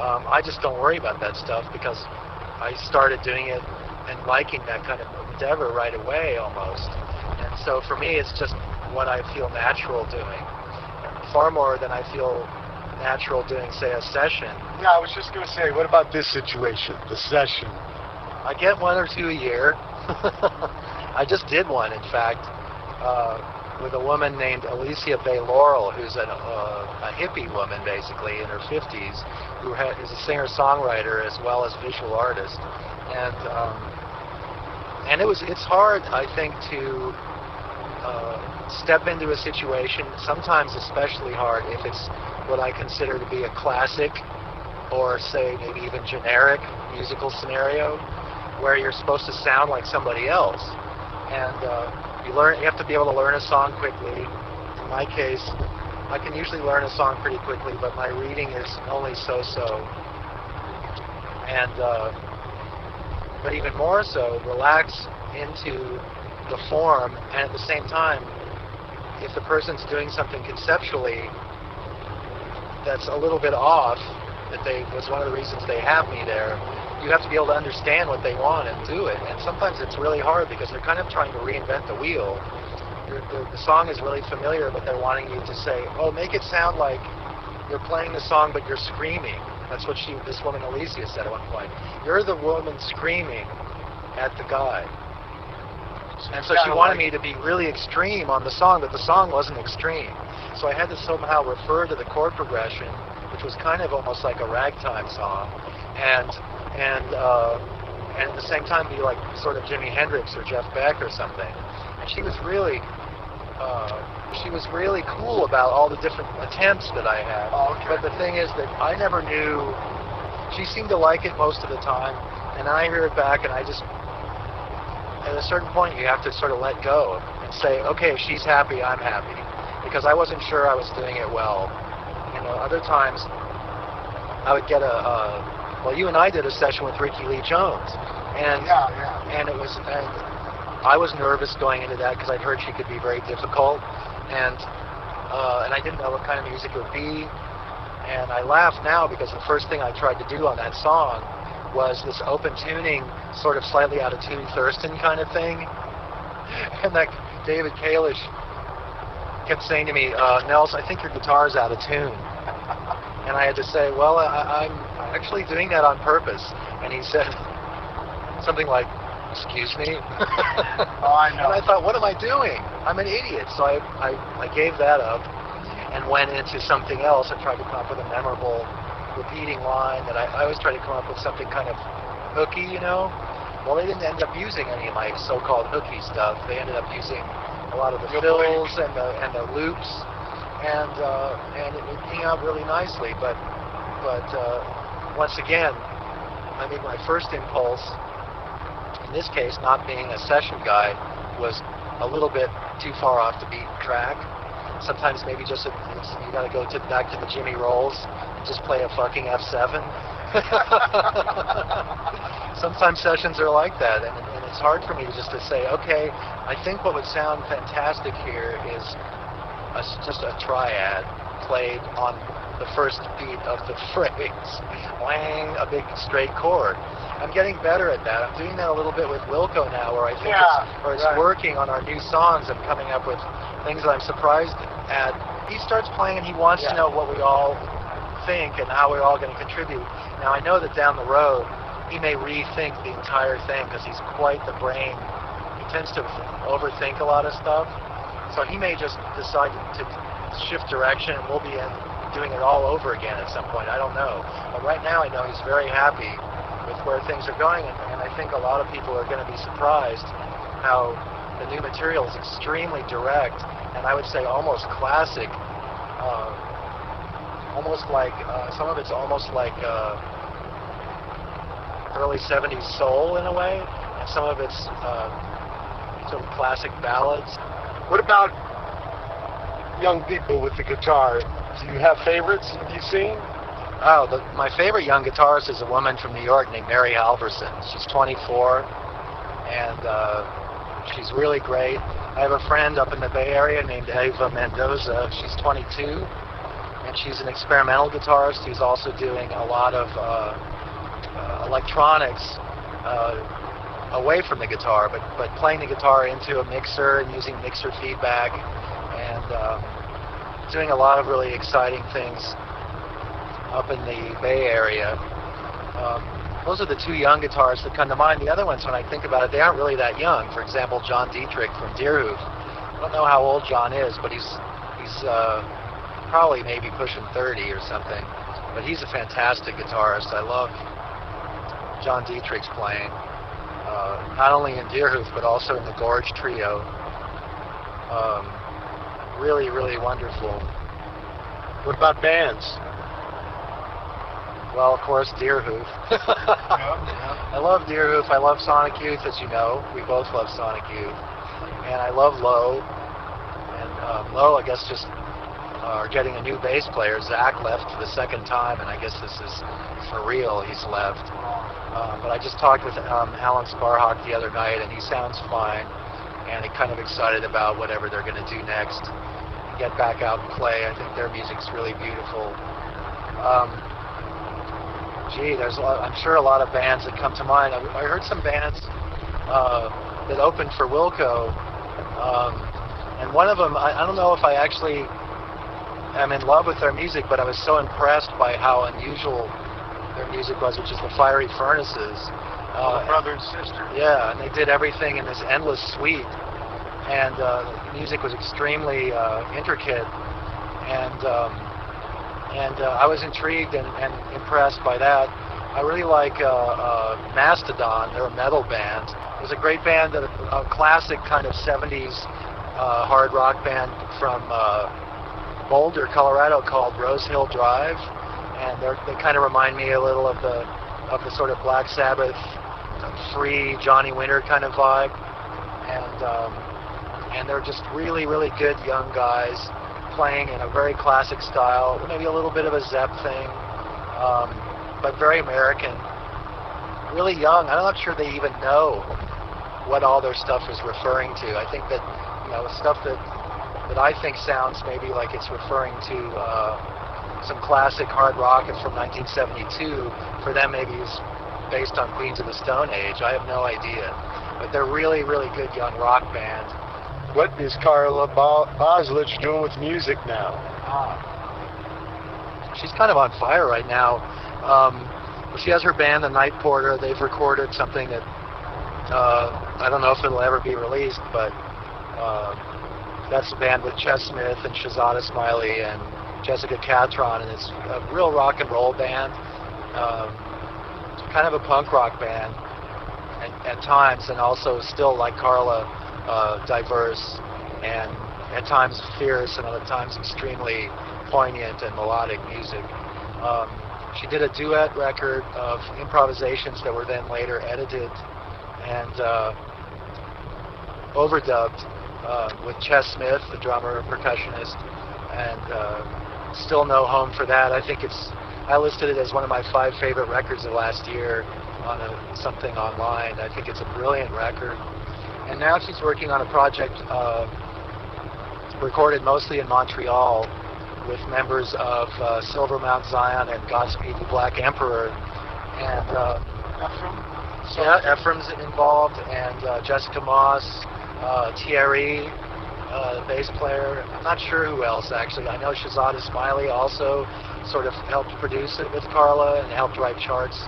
Um, I just don't worry about that stuff because I started doing it and liking that kind of endeavor right away almost. And so for me, it's just what I feel natural doing, far more than I feel natural doing, say, a session. Yeah, I was just going to say, what about this situation, the session? I get one or two a year. I just did one, in fact, uh, with a woman named Alicia Bay Laurel, who's an, uh, a hippie woman, basically, in her 50s, who ha- is a singer-songwriter as well as visual artist. And um, and it was it's hard, I think, to uh, step into a situation. Sometimes especially hard if it's what I consider to be a classic, or say maybe even generic musical scenario, where you're supposed to sound like somebody else and uh, you learn. You have to be able to learn a song quickly. In my case, I can usually learn a song pretty quickly, but my reading is only so-so. And uh, but even more so, relax into the form, and at the same time, if the person's doing something conceptually that's a little bit off, that they was one of the reasons they have me there you have to be able to understand what they want and do it. And sometimes it's really hard because they're kind of trying to reinvent the wheel. The, the, song is really familiar, but they're wanting you to say, "Oh, make it sound like you're playing the song, but you're screaming." That's what she, this woman Alicia, said at one point. You're the woman screaming at the guy. And so she wanted me to be really extreme on the song, but the song wasn't extreme. So I had to somehow refer to the chord progression, which was kind of almost like a ragtime song, and and uh, and at the same time be like sort of Jimi Hendrix or Jeff Beck or something. And she was really uh, she was really cool about all the different attempts that I had. Oh, okay. But the thing is that I never knew. She seemed to like it most of the time, and I hear it back, and I just at a certain point you have to sort of let go and say, okay, if she's happy, I'm happy, because I wasn't sure I was doing it well. You know, other times I would get a, a well, you and I did a session with Rickie Lee Jones, and yeah, yeah. and it was and I was nervous going into that because I'd heard she could be very difficult, and uh, and I didn't know what kind of music it would be, and I laugh now because the first thing I tried to do on that song was this open tuning, sort of slightly out of tune Thurston kind of thing, and that David Kalish kept saying to me, uh, Nels, I think your guitar's out of tune. And I had to say, well, I, I'm actually doing that on purpose. And he said something like, excuse me? oh, I know. And I thought, what am I doing? I'm an idiot. So I, I, I gave that up and went into something else and tried to come up with a memorable repeating line that I, I always try to come up with something kind of hooky, you know? Well, they didn't end up using any of my so-called hooky stuff. They ended up using a lot of the fills and the and the loops and uh, and it, came out really nicely. But but uh, once again, I mean, my first impulse in this case, not being a session guy was a little bit too far off the beaten track. Sometimes maybe just a, you got to go to back to the Jimmy Rowles and just play a fucking F7. Sometimes sessions are like that, and, and it's hard for me just to say, okay, I think what would sound fantastic here is a, just a triad played on the first beat of the phrase, wang, a big straight chord. I'm getting better at that. I'm doing that a little bit with Wilco now, where I think Yeah, it's, where it's right. working on our new songs. I'm coming up with things that I'm surprised at. He starts playing and he wants to know what we all think and how we're all going to contribute. Now I know that down the road he may rethink the entire thing because he's quite the brain. He tends to overthink a lot of stuff, so he may just decide to shift direction and we'll be in doing it all over again at some point. I don't know, but right now I know he's very happy with where things are going, and, and I think a lot of people are going to be surprised how the new material is extremely direct and I would say almost classic. Uh, almost like uh, some of it's almost like uh, early 70s soul in a way, and some of it's uh, sort of classic ballads. What about young people with the guitar? Do you have favorites you've seen? Oh, the, my favorite young guitarist is a woman from New York named Mary Halvorson. She's 24, and uh, she's really great. I have a friend up in the Bay Area named Eva Mendoza. She's 22, and she's an experimental guitarist who's also doing a lot of uh, uh, electronics uh, away from the guitar, but, but playing the guitar into a mixer and using mixer feedback, and um, doing a lot of really exciting things up in the Bay Area. Um, those are the two young guitarists that come to mind. The other ones, when I think about it, they aren't really that young. For example, John Dietrich from Deerhoof. I don't know how old John is, but he's he's uh, probably maybe pushing 30 or something. But he's a fantastic guitarist. I love John Dietrich's playing, uh, not only in Deerhoof but also in the Gorge Trio. Um, really, really wonderful. What about bands? Well, of course, Deerhoof. I love Deerhoof. I love Sonic Youth, as you know. We both love Sonic Youth. And I love Low. And um, Low, I guess, just are getting a new bass player. Zach left for the second time, and I guess this is for real. He's left. Uh, but I just talked with um, Alan Sparhawk the other night, and he sounds fine. And I'm kind of excited about whatever they're going to do next. Get back out and play. I think their music's really beautiful. Um, gee, there's a lot, I'm sure a lot of bands that come to mind. I, I heard some bands uh, that opened for Wilco, um, and one of them, I, I don't know if I actually am in love with their music, but I was so impressed by how unusual their music was, which is the Fiery Furnaces. Uh, brother and sister. yeah, and they did everything in this endless suite, and uh, the music was extremely uh, intricate, and um, and uh, I was intrigued and, and impressed by that. I really like uh, uh, Mastodon. They're a metal band. It was a great band, that, a classic kind of 70s uh, hard rock band from uh, Boulder, Colorado, called Rose Hill Drive, and they kind of remind me a little of the of the sort of Black Sabbath, free Johnny Winter kind of vibe, and um, and they're just really really good young guys playing in a very classic style, maybe a little bit of a Zepp thing, um, but very American. Really young. I'm not sure they even know what all their stuff is referring to. I think that you know stuff that that I think sounds maybe like it's referring to uh, some classic hard rock from 1972. For them, maybe is based on Queens of the Stone Age. I have no idea, but they're really really good young rock band. What is Carla Bo- Bozulich doing with music now? she's kind of on fire right now. Um, she has her band, the Night Porter. They've recorded something that uh, I don't know if it'll ever be released, but uh, that's a band with Ches Smith and Shahzad Ismaily and Jessica Catron, and it's a real rock and roll band. Um, kind of a punk rock band at, at times, and also still like Carla, uh, diverse and at times fierce, and other times extremely poignant and melodic music. Um, she did a duet record of improvisations that were then later edited and uh, overdubbed uh, with Ches Smith, the drummer, percussionist, and uh, still no home for that. I think it's I listed it as one of my five favorite records of last year on a, something online. I think it's a brilliant record. And now she's working on a project uh, recorded mostly in Montreal with members of uh, Silver Mount Zion and Godspeed the Black Emperor. And uh, Ephraim? yeah, Ephraim's involved, and uh, Jessica Moss, uh, Thierry, uh, bass player. I'm not sure who else actually. I know Shahzad Ismaily also sort of helped produce it with Carla and helped write charts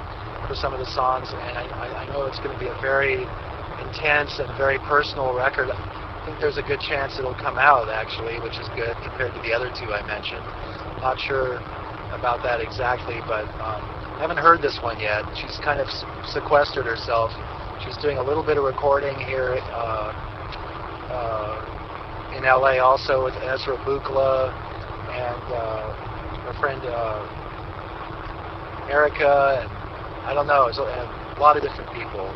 for some of the songs. And I, I, know it's going to be a very intense and very personal record. I think there's a good chance it'll come out actually, which is good compared to the other two I mentioned. Not sure about that exactly, but um, I haven't heard this one yet. She's kind of sequestered herself. She's doing a little bit of recording here uh, in LA also with Ezra Buchla and uh, her friend uh, Erica, and I don't know, it's a, a lot of different people.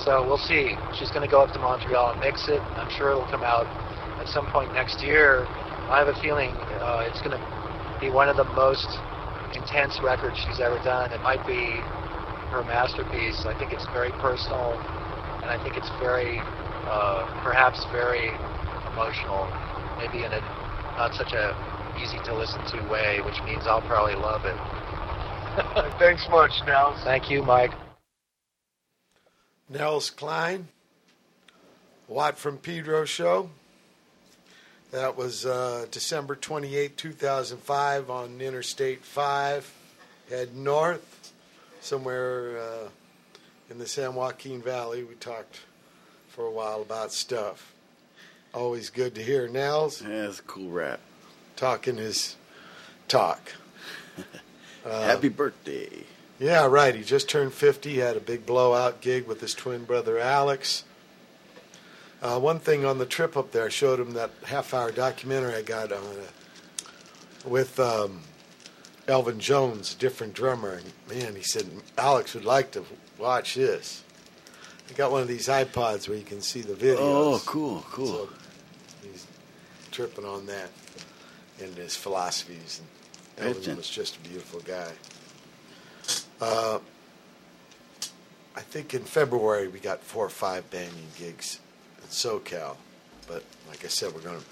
So we'll see. She's going to go up to Montreal and mix it. I'm sure it'll come out at some point next year. I have a feeling uh, it's going to be one of the most intense records she's ever done. It might be her masterpiece. I think it's very personal, and I think it's very, uh, perhaps very emotional. Maybe in a not such a easy to listen to way, which means I'll probably love it. Thanks much, Nels. Thank you, Mike. Nels Cline, Watt from Pedro show. That was uh, December 28, 2005 on Interstate 5. Head north, somewhere uh, in the San Joaquin Valley. We talked for a while about stuff. Always good to hear Nels Yeah, that's a cool rap. talking his talk. Happy birthday. Yeah, right. He just turned 50. He had a big blowout gig with his twin brother Alex. Uh, one thing on the trip up there, I showed him that half hour documentary I got on it with um, Elvin Jones, a different drummer. And man, he said, Alex would like to watch this. I got one of these iPods where you can see the videos. Oh, cool, cool. So tripping on that and his philosophies. And Elvin was just a beautiful guy. Uh, I think in February we got four or five Banyan gigs in SoCal, but like I said, we're going to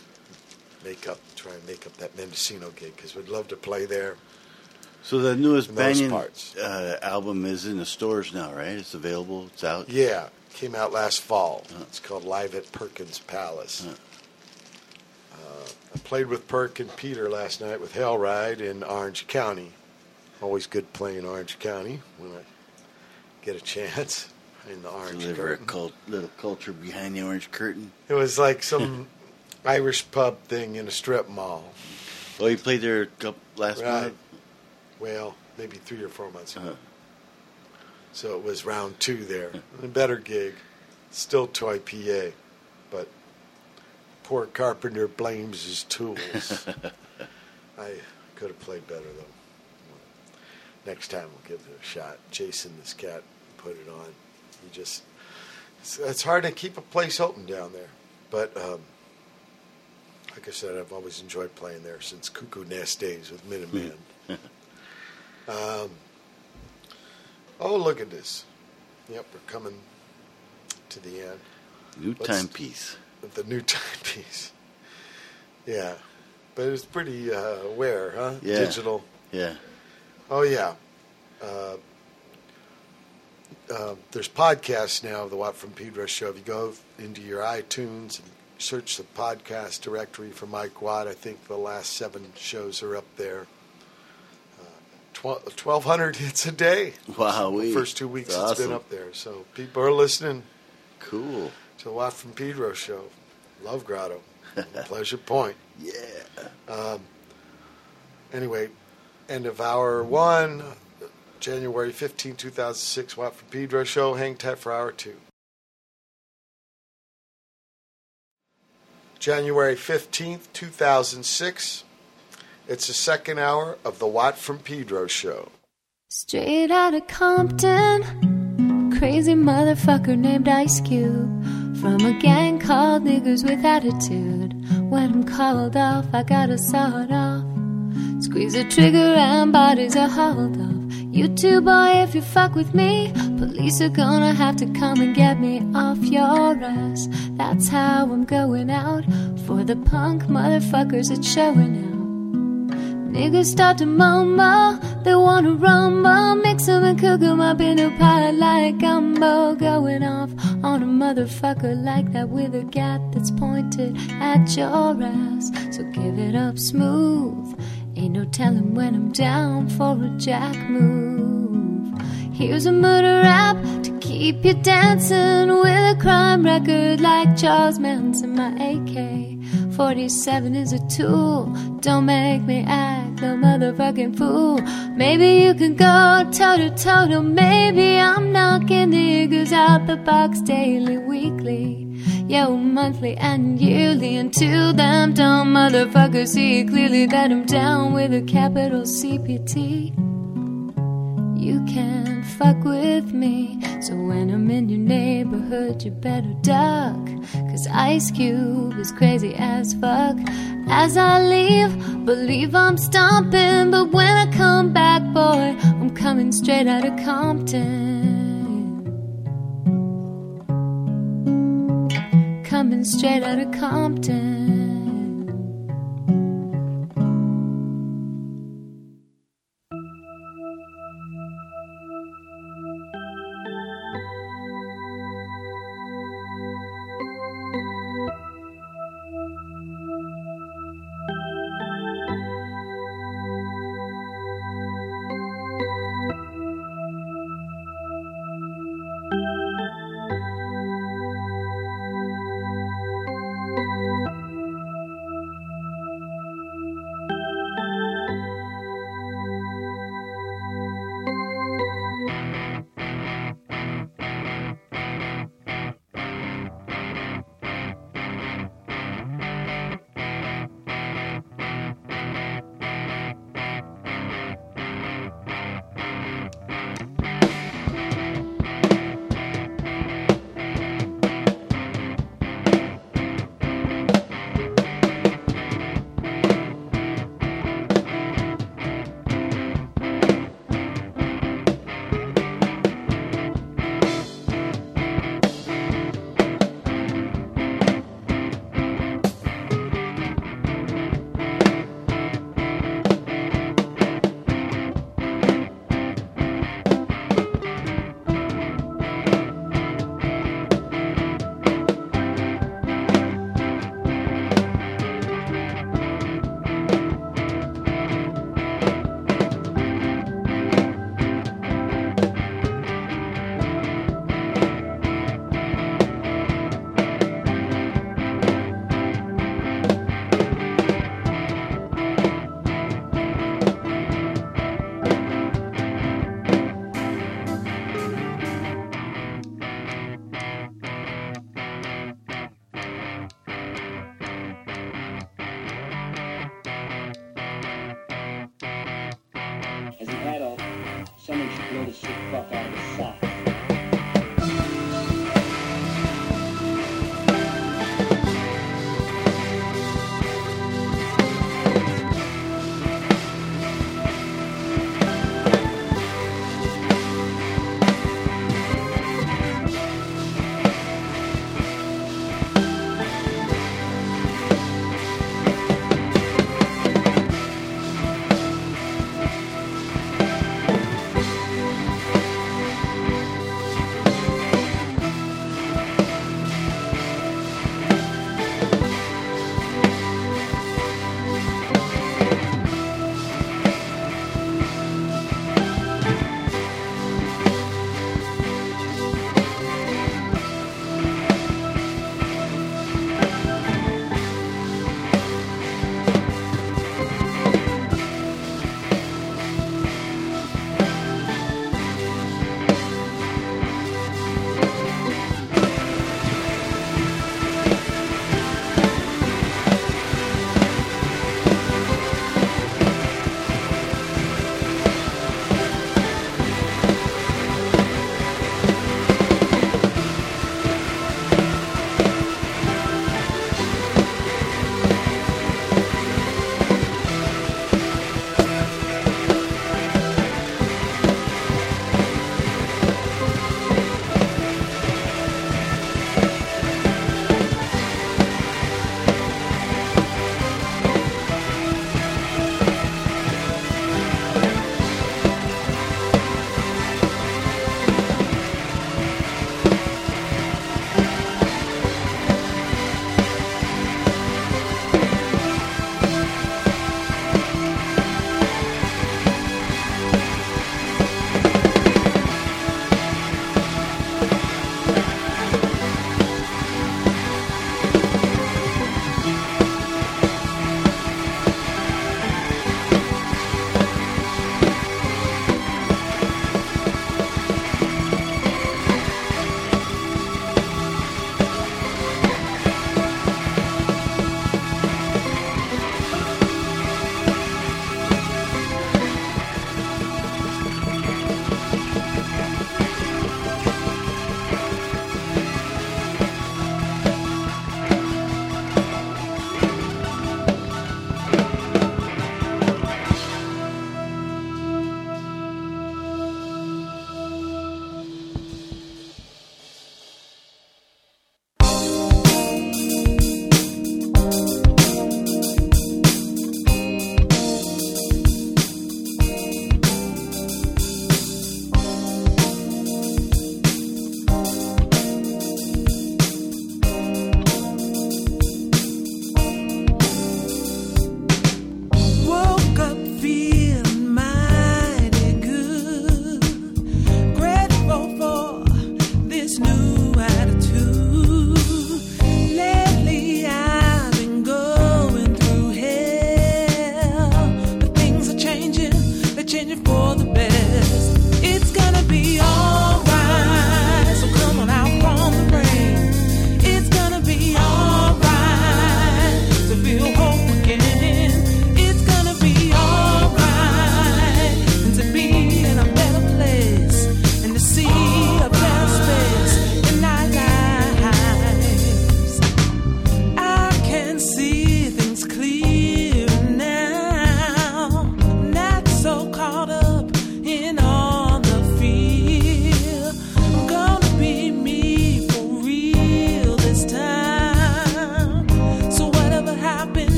make up, try and make up that Mendocino gig because we'd love to play there. So the newest Banyan uh, album is in the stores now, right? It's available. It's out. Yeah, came out last fall. Huh. It's called Live at Perkins Palace. Huh. I played with Perk and Peter last night with Hellride in Orange County. Always good playing Orange County when I get a chance in the Orange Deliver a cult, little culture behind the orange curtain. It was like some Irish pub thing in a strip mall. Oh, you played there a couple, last Right. month. Well, maybe three or four months ago. Uh-huh. So it was round two there. A better gig. Still Toy PA. Poor Carpenter blames his tools. I could have played better, though. Next time we'll give it a shot. Jason, this cat, put it on. He just. It's, it's hard to keep a place open down there. But, um, like I said, I've always enjoyed playing there since Cuckoo Nest days with Minutemen. um, oh, look at this. Yep, we're coming to the end New Let's- timepiece. The new timepiece. Yeah, but it's pretty uh, aware, huh? Yeah. Digital. Yeah. Oh yeah. Uh, uh, there's podcasts now of the Watt from Pedro show. If you go into your iTunes and search the podcast directory for Mike Watt, I think the last seven shows are up there. Uh, 1,200 hits a day. Wow. First two weeks it's been up there. So people are listening Cool. To the Watt from Pedro show. Love Grotto. Pleasure Point. Yeah. Um, anyway, end of hour one, January 15, 2006, Watt from Pedro show. Hang tight for hour two. January 15th, 2006. It's the second hour of the Watt from Pedro show. Straight out of Compton, crazy motherfucker named Ice Cube from a gang called Niggers with Attitude. When I'm called off, I gotta saw off. Squeeze the trigger and bodies are hauled off. You too, boy, if you fuck with me, police are gonna have to come and get me off your ass. That's how I'm going out for the punk motherfuckers that's showing out. Niggas start to mumble, they wanna rumble, mix 'em and cook 'em up in a pot like gumbo. Going off on a motherfucker like that with a gat that's pointed at your ass. So give it up smooth. Ain't no telling when I'm down for a jack move. Here's a murder rap to keep you dancing with a crime record like Charles Manson. My AK 47 is a tool. Don't make me act no motherfucking fool. Maybe you can go toe to toe. Maybe I'm knocking niggas out the box daily, weekly. Yo, monthly and yearly until them dumb motherfuckers see clearly that I'm down with a capital CPT. You can't fuck with me, so when I'm in your neighborhood, you better duck. Cause Ice Cube is crazy as fuck. As I leave, believe I'm stomping, but when I come back, boy, I'm coming straight out of Compton. coming straight out of Compton.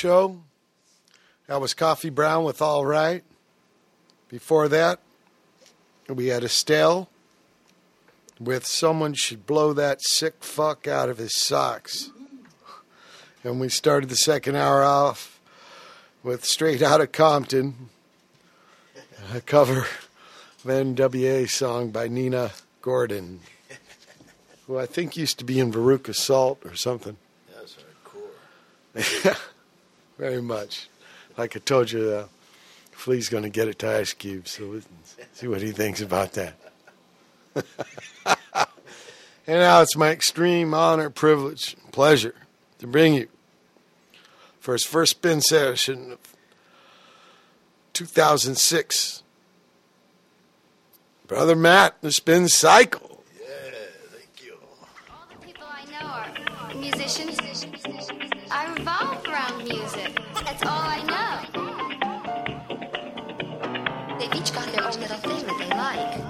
show. That was Kofy Brown with All Right. Before that, we had Estel with Someone Should Blow That Sick Fuck Out of His Socks. And we started the second hour off with Straight Outta Compton, a cover of NWA song by Nina Gordon, who I think used to be in Veruca Salt or something. That was hardcore. very much. Like I told you, uh, Flea's going to get it to Ice Cube, so see what he thinks about that. and now it's my extreme honor, privilege, pleasure to bring you for his first spin session of 2006. Brother Matt, the spin cycle. Yeah, thank you. All the people I know are musicians. I'm revolve music. That's all I know. They've each got their own little thing that they like.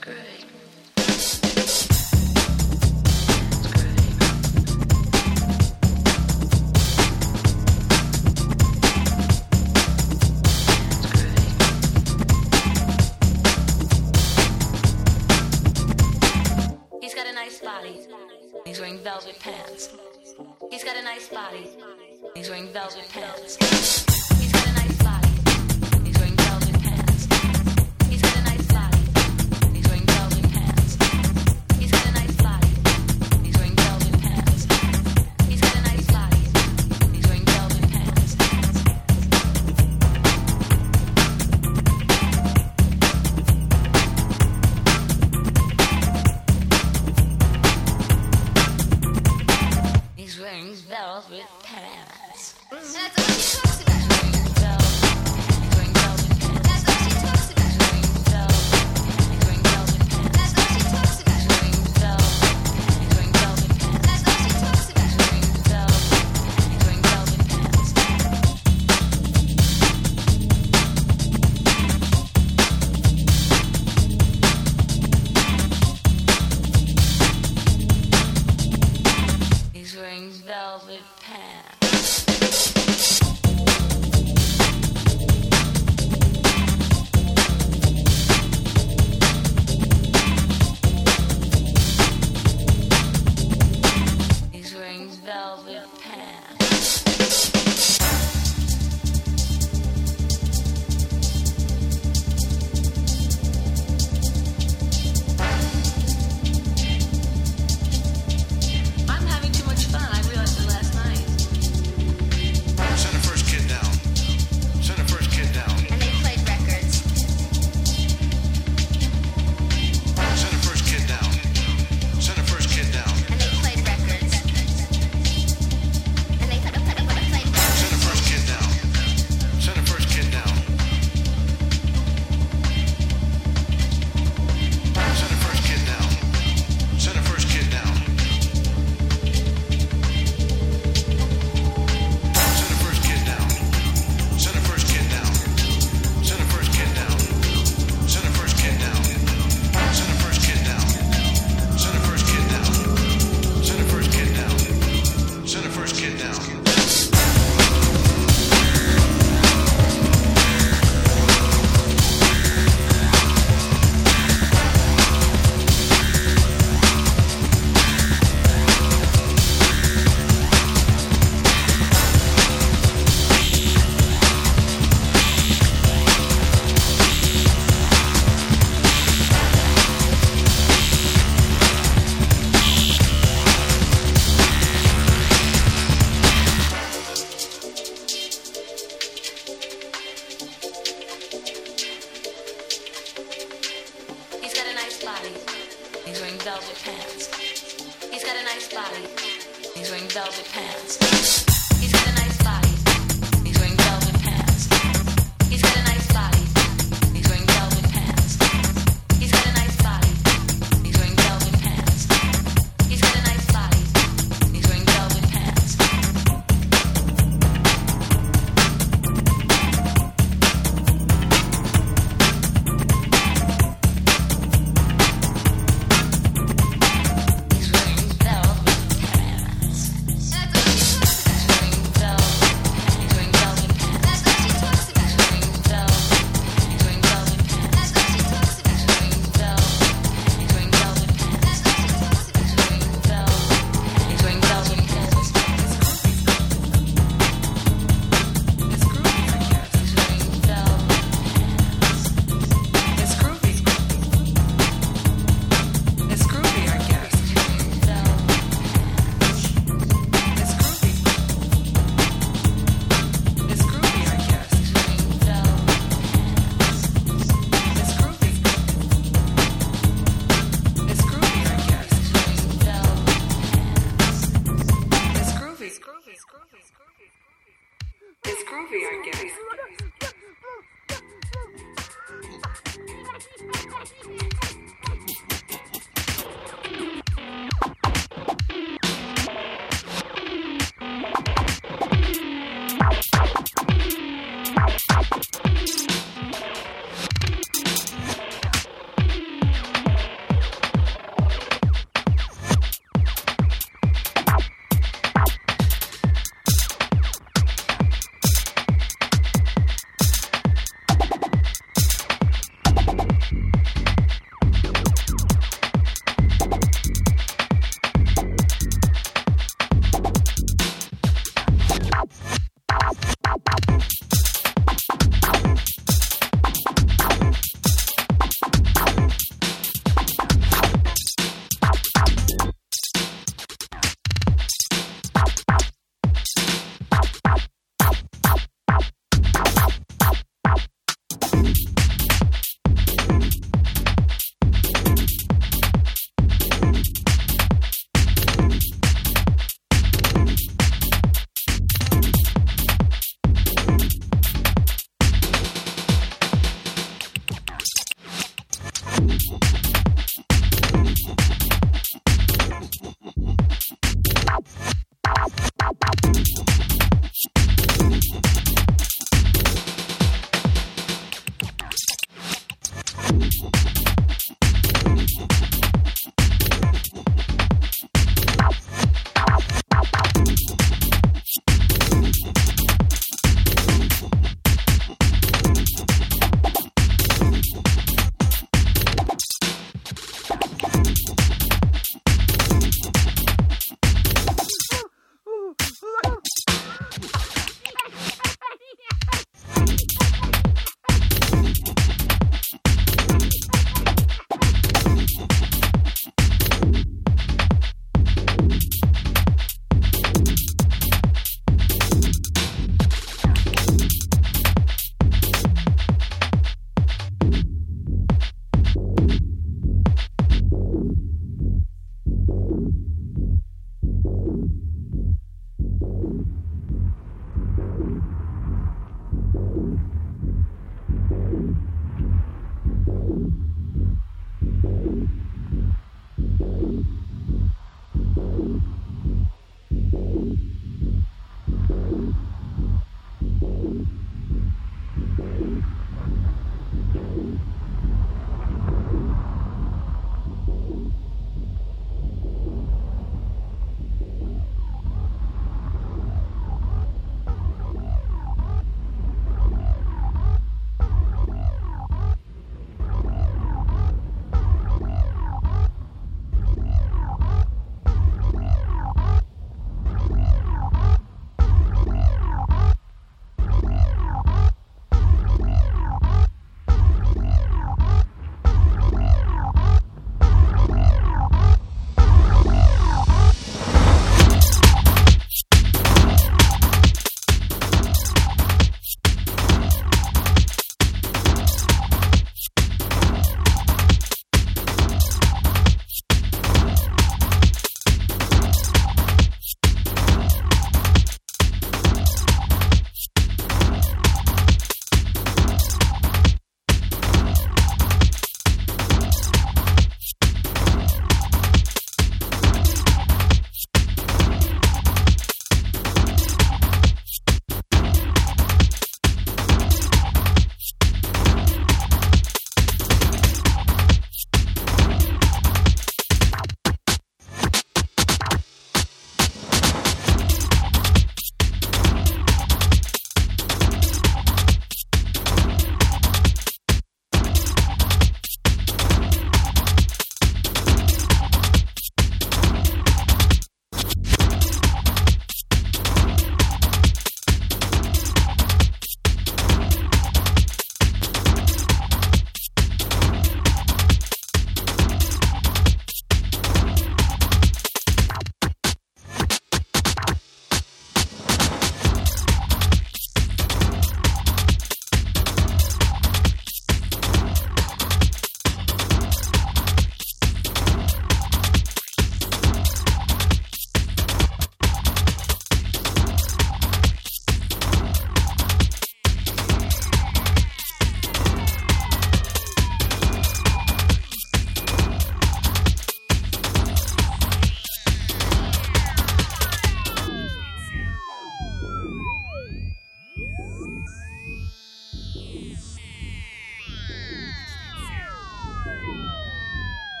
good.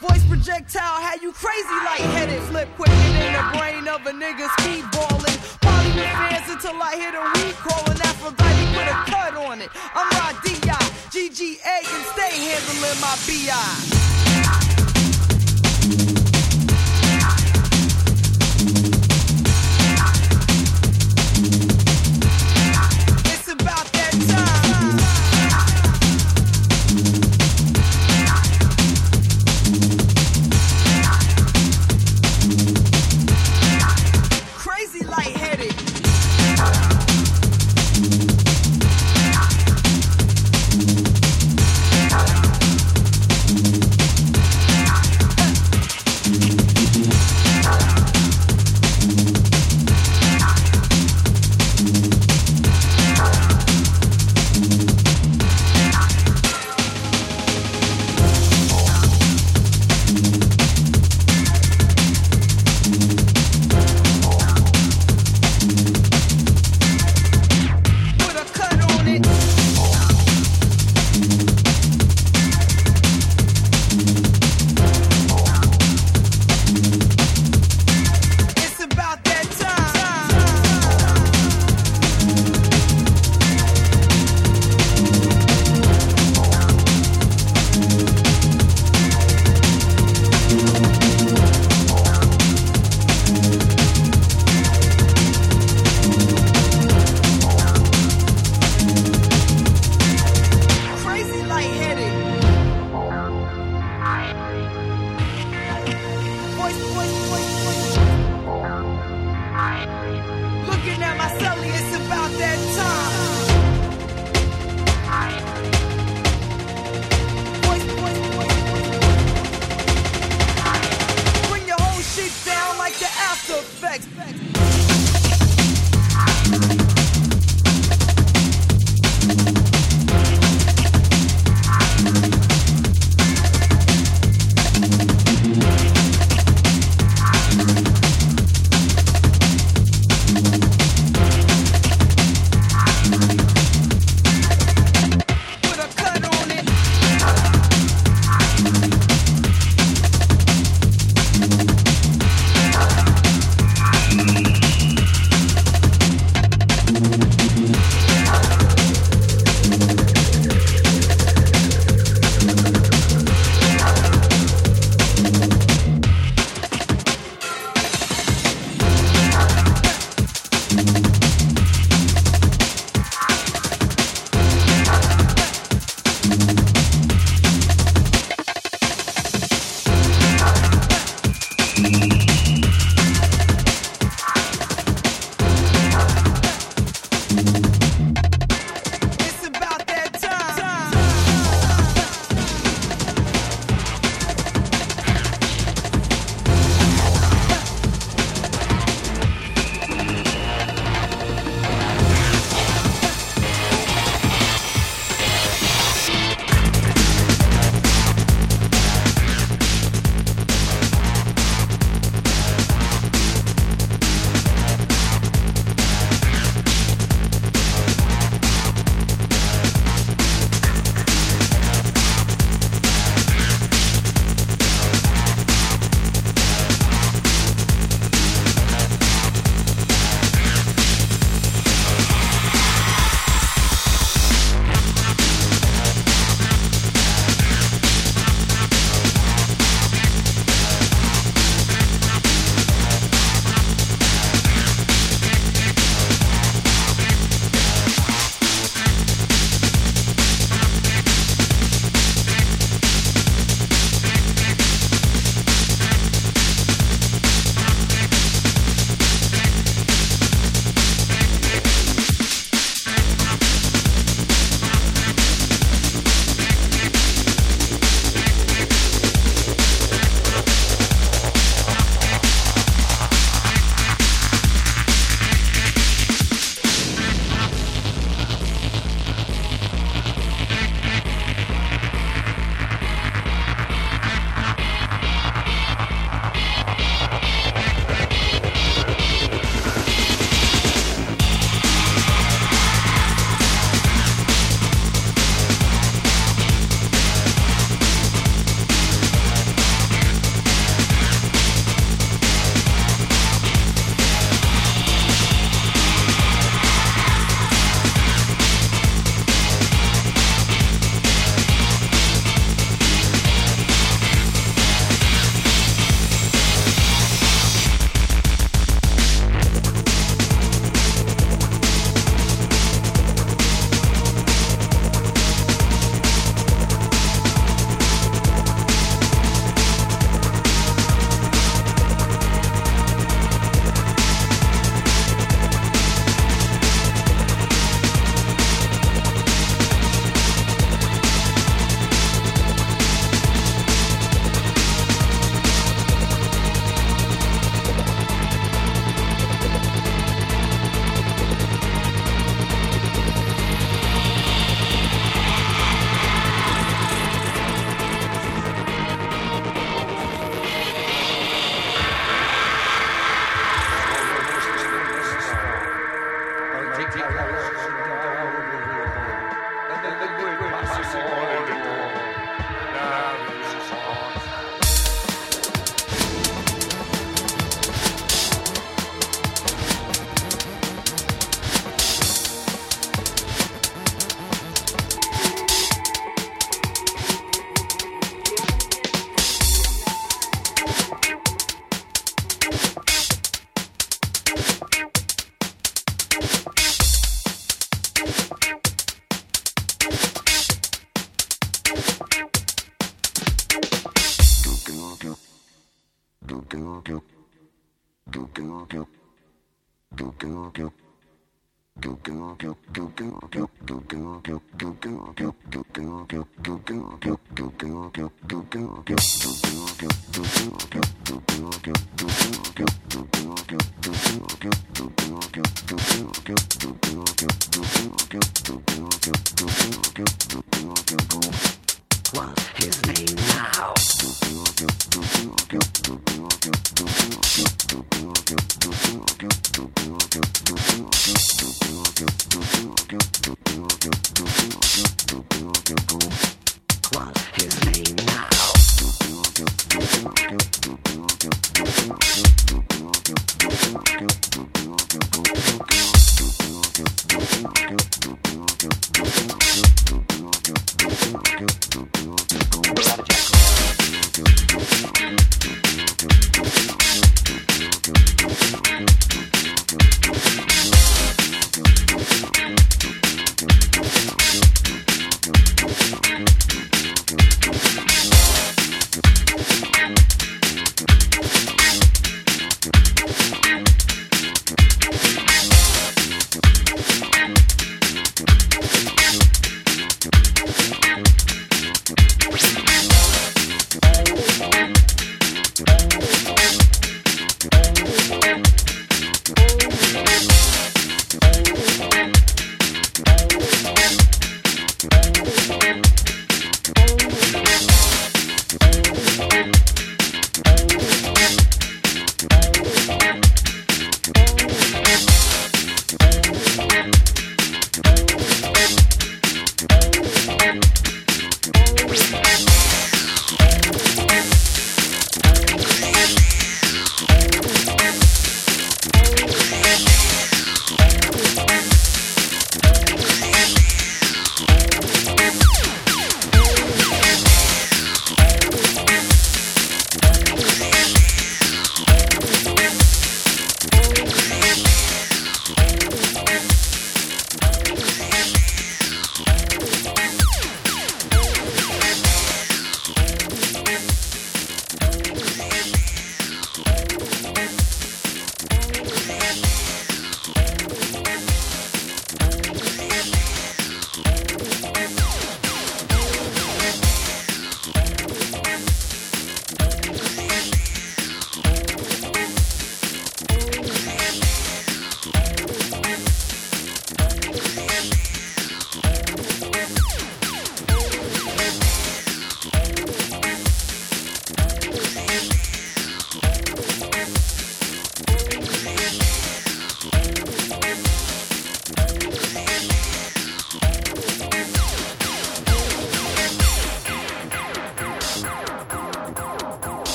Voice projectile,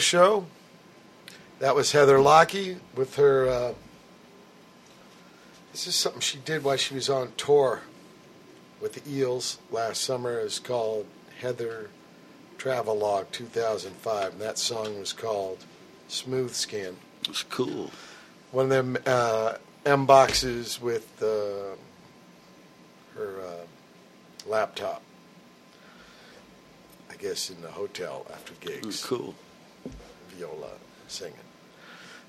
show. That was Heather Lockie with her. Uh, this is something she did while she was on tour with the Eels last summer. It's called Heather Travelogue 2005. And that song was called Smooth Skin. It's cool. One of them uh, M boxes with uh, her uh, laptop. I guess in the hotel after gigs. Cool. Viola singing.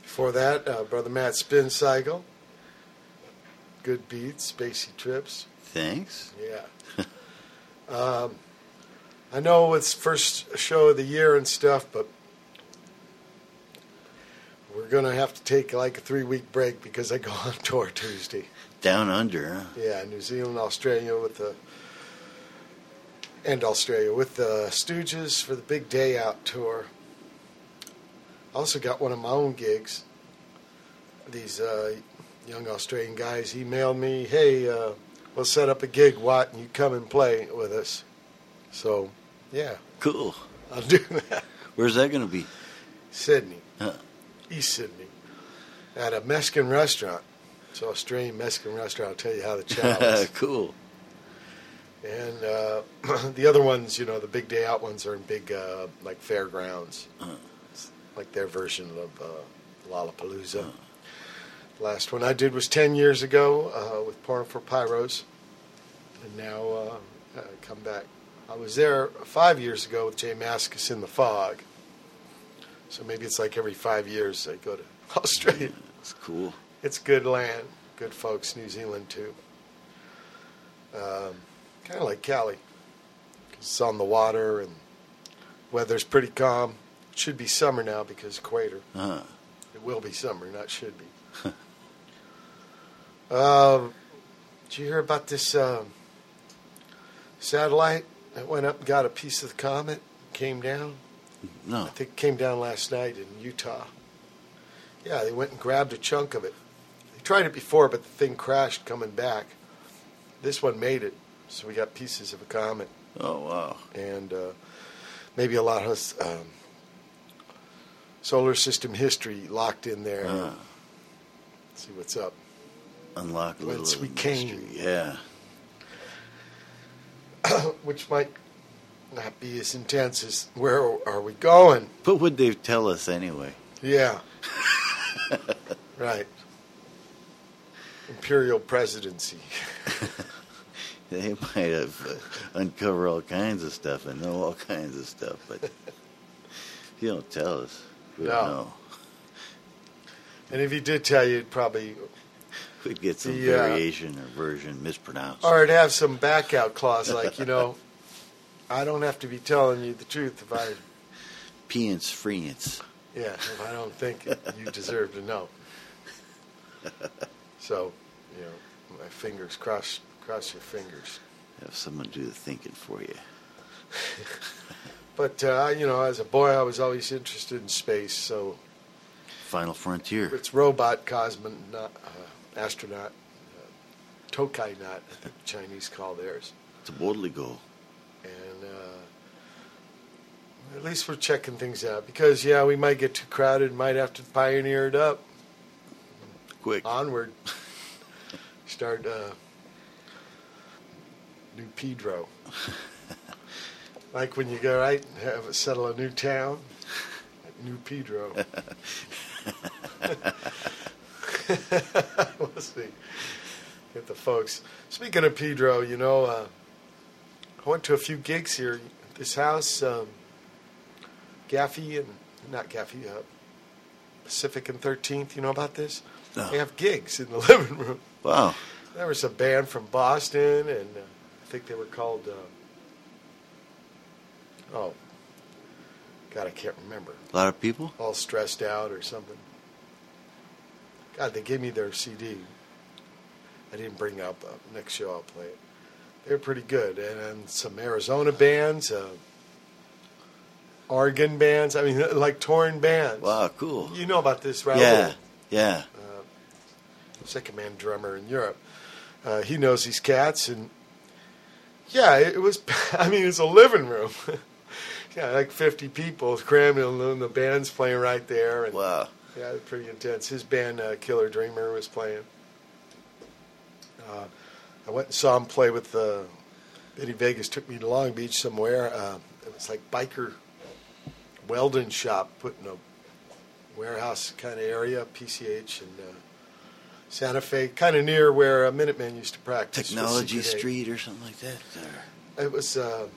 Before that, uh, Brother Matt Spin Cycle. Good beats, spacey trips. Thanks. Yeah. um, I know it's first show of the year and stuff, but we're gonna have to take like a three week break because I go on tour Tuesday. Down under, huh? Yeah, New Zealand, Australia with the and Australia with the Stooges for the big day out tour. I also got one of my own gigs. These uh, young Australian guys emailed me, "Hey, uh, we'll set up a gig, Watt, and you come and play with us." So, yeah, Cool. I'll do that. Where's that going to be? Sydney, Huh. East Sydney, at a Mexican restaurant. It's an Australian Mexican restaurant. I'll tell you how the chow is. cool. And uh, the other ones, you know, the big day out ones are in big, uh, like fairgrounds. It's like their version of uh, Lollapalooza. Last one I did was 10 years ago uh, with Porno for Pyros. And now uh, I come back. I was there five years ago with J Mascis in the Fog. So maybe it's like every five years I go to Australia. It's cool. It's good land, good folks. New Zealand too. Um, kind of like Cali. 'Cause It's on the water and weather's pretty calm. It should be summer now because equator. Huh. It will be summer, not should be. um, did you hear about this um satellite that went up and got a piece of the comet? Came down. No. I think it came down last night in Utah. Yeah, they went and grabbed a chunk of it. They tried it before, but the thing crashed coming back. This one made it, so we got pieces of a comet Oh, wow. and uh, maybe a lot of um, solar system history locked in there. Huh. See what's up. Unlock a little Whence we came. mystery. Yeah. Which might not be as intense as where are we going? But would they tell us anyway? Yeah. right. Imperial presidency. They might have uh, uncover all kinds of stuff and know all kinds of stuff, but you don't tell us, we No. know. And if he did tell you, it'd probably, We'd get some The, uh, variation or version mispronounced. or it'd have some back out clause like, you know, I don't have to be telling you the truth if I, Pience, freence. yeah, if I don't think you deserve to know. So, you know, my fingers, cross, cross your fingers. Have someone do the thinking for you. But, uh, you know, as a boy, I was always interested in space, so Final frontier. it's robot, cosmonaut, uh, astronaut, uh, taikonaut, the Chinese call theirs. To boldly go. And uh, at least we're checking things out because, yeah, we might get too crowded, might have to pioneer it up. Quick. Onward. Start uh, New Pedro. like when you go out and have settle a new town, New Pedro. we'll see. Get the folks. Speaking of Pedro, you know, uh, I went to a few gigs here this house. Um, Gaffey and not Gaffey, uh, Pacific and Thirteenth. You know about this? No. They have gigs in the living room. Wow. There was a band from Boston, and uh, I think they were called. Uh, oh, God, I can't remember. A lot of people? All stressed out or something. God, they gave me their CD. I didn't bring up. Uh, next show I'll play it. They're pretty good, and, and some Arizona bands, uh, Oregon bands. I mean, like touring bands. Wow, cool. You know about this, right? Yeah, yeah. second man drummer in Europe. Uh, he knows these cats, and yeah, it was. I mean, it's a living room. yeah, like 50 people cramming in and the band's playing right there. And, Wow. Yeah, pretty intense. His band, uh, Killer Dreamer, was playing. Uh, I went and saw him play with uh, Eddie Vegas. Took me to Long Beach somewhere. Uh, it was like biker welding shop, put in a warehouse kind of area, PCH and uh, Santa Fe, kind of near where uh, Minutemen used to practice. Technology Street or something like that. Or, It was uh,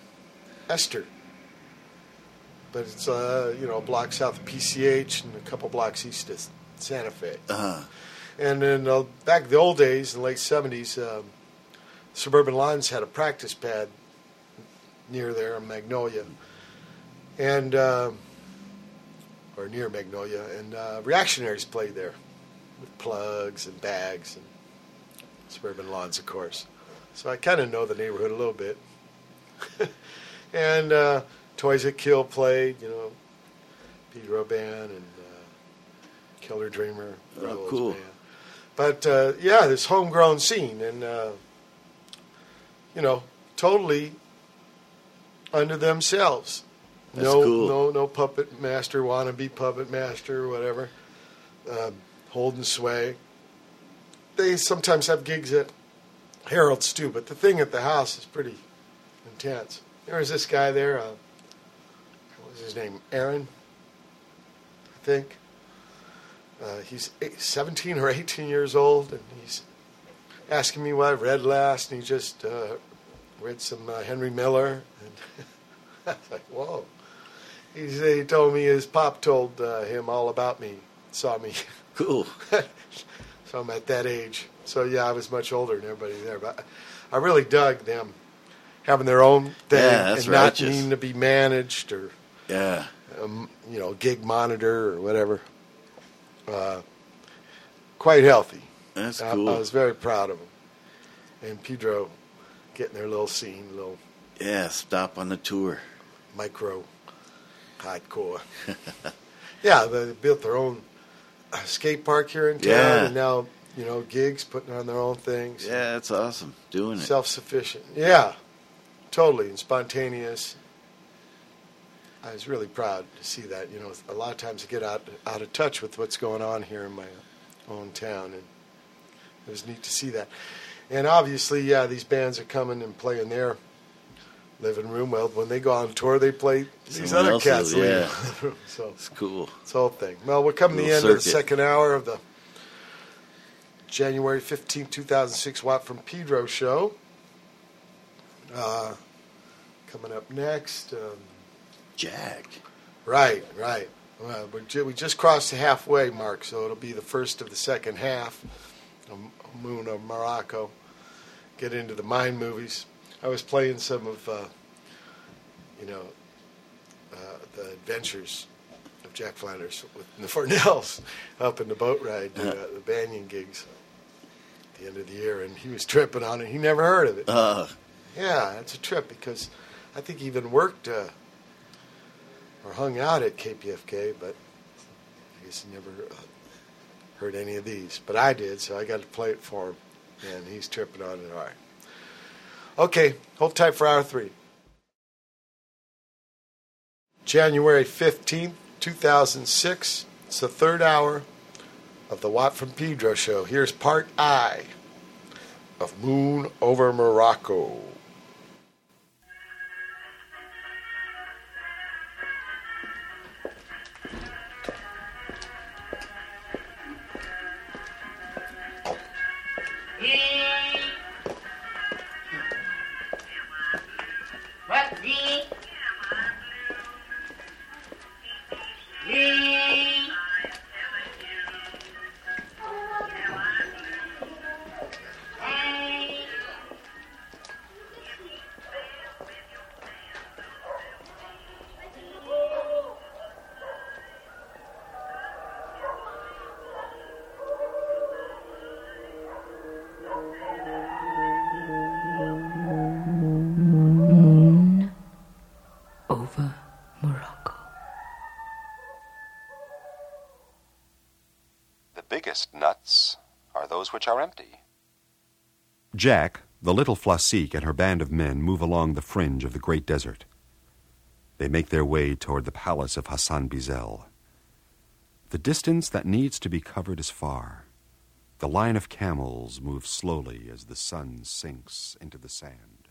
Esther, but it's uh, you know a block south of PCH and a couple blocks east of Santa Fe. uh, And then uh, back in the old days, in the late '70s, um, Suburban Lawns had a practice pad near there in Magnolia, and uh, or near Magnolia, and uh, Reactionaries played there with plugs and bags and Suburban Lawns, of course. So I kind of know the neighborhood a little bit. and uh, Toys That Kill played, you know, Pedro Band and uh, Killer Dreamer. Oh, cool. band. But uh, yeah, this homegrown scene, and uh, you know, totally under themselves. That's no, cool. no, no puppet master, wannabe puppet master, or whatever. Um, hold and sway. They sometimes have gigs at Harold's too, but the thing at the house is pretty intense. There was this guy there. Uh, his name? Aaron, I think. Uh, he's eight, 17 or 18 years old, and he's asking me what I read last, and he just uh, read some uh, Henry Miller. And I was like, whoa. He, he told me his pop told uh, him all about me, saw me. Cool. so I'm at that age. So yeah, I was much older than everybody there, but I really dug them having their own thing Yeah, and not needing to be managed or Yeah. um, you know gig monitor or whatever. Uh, quite healthy. That's I, cool. I was very proud of them. And Pedro getting their little scene, little Yeah, stop on the tour. micro hardcore. yeah, they built their own uh, skate park here in town, Yeah. and now you know gigs, putting on their own things. Yeah, that's awesome. Doing it. Self sufficient. Yeah, totally and spontaneous. I was really proud to see that. You know, a lot of times I get out out of touch with what's going on here in my own town, and it was neat to see that. And obviously, yeah, these bands are coming and playing their living room. Well, when they go on tour, they play these Someone other cats' yeah. room. So It's cool. it's the whole thing. Well, we're coming to the end Little of the second hour of the January fifteenth, two 2006 Watt from Pedro show. Uh, coming up next. Um, Jack. right, right. Well, we just crossed the halfway mark, so it'll be the first of the second half Moon of Morocco. Get into the mine movies. I was playing some of, uh, you know, uh, the adventures of Jack Flanders with the Fornells up in the boat ride, uh, the Banyan gigs at the end of the year, and he was tripping on it. He never heard of it. Uh, Yeah, it's a trip because I think he even worked uh, or hung out at KPFK, but I guess he never uh, heard any of these. But I did, so I got to play it for him, and he's tripping on it. All right. Okay, hold tight for hour three. January 15th, 2006. It's the third hour of the Watt from Pedro show. Here's part I of Moon over Morocco. Which are empty. Jack, the little Flasique, and her band of men move along the fringe of the great desert. They make their way toward the palace of Hassan Bizel. The distance that needs to be covered is far. The line of camels moves slowly as the sun sinks into the sand.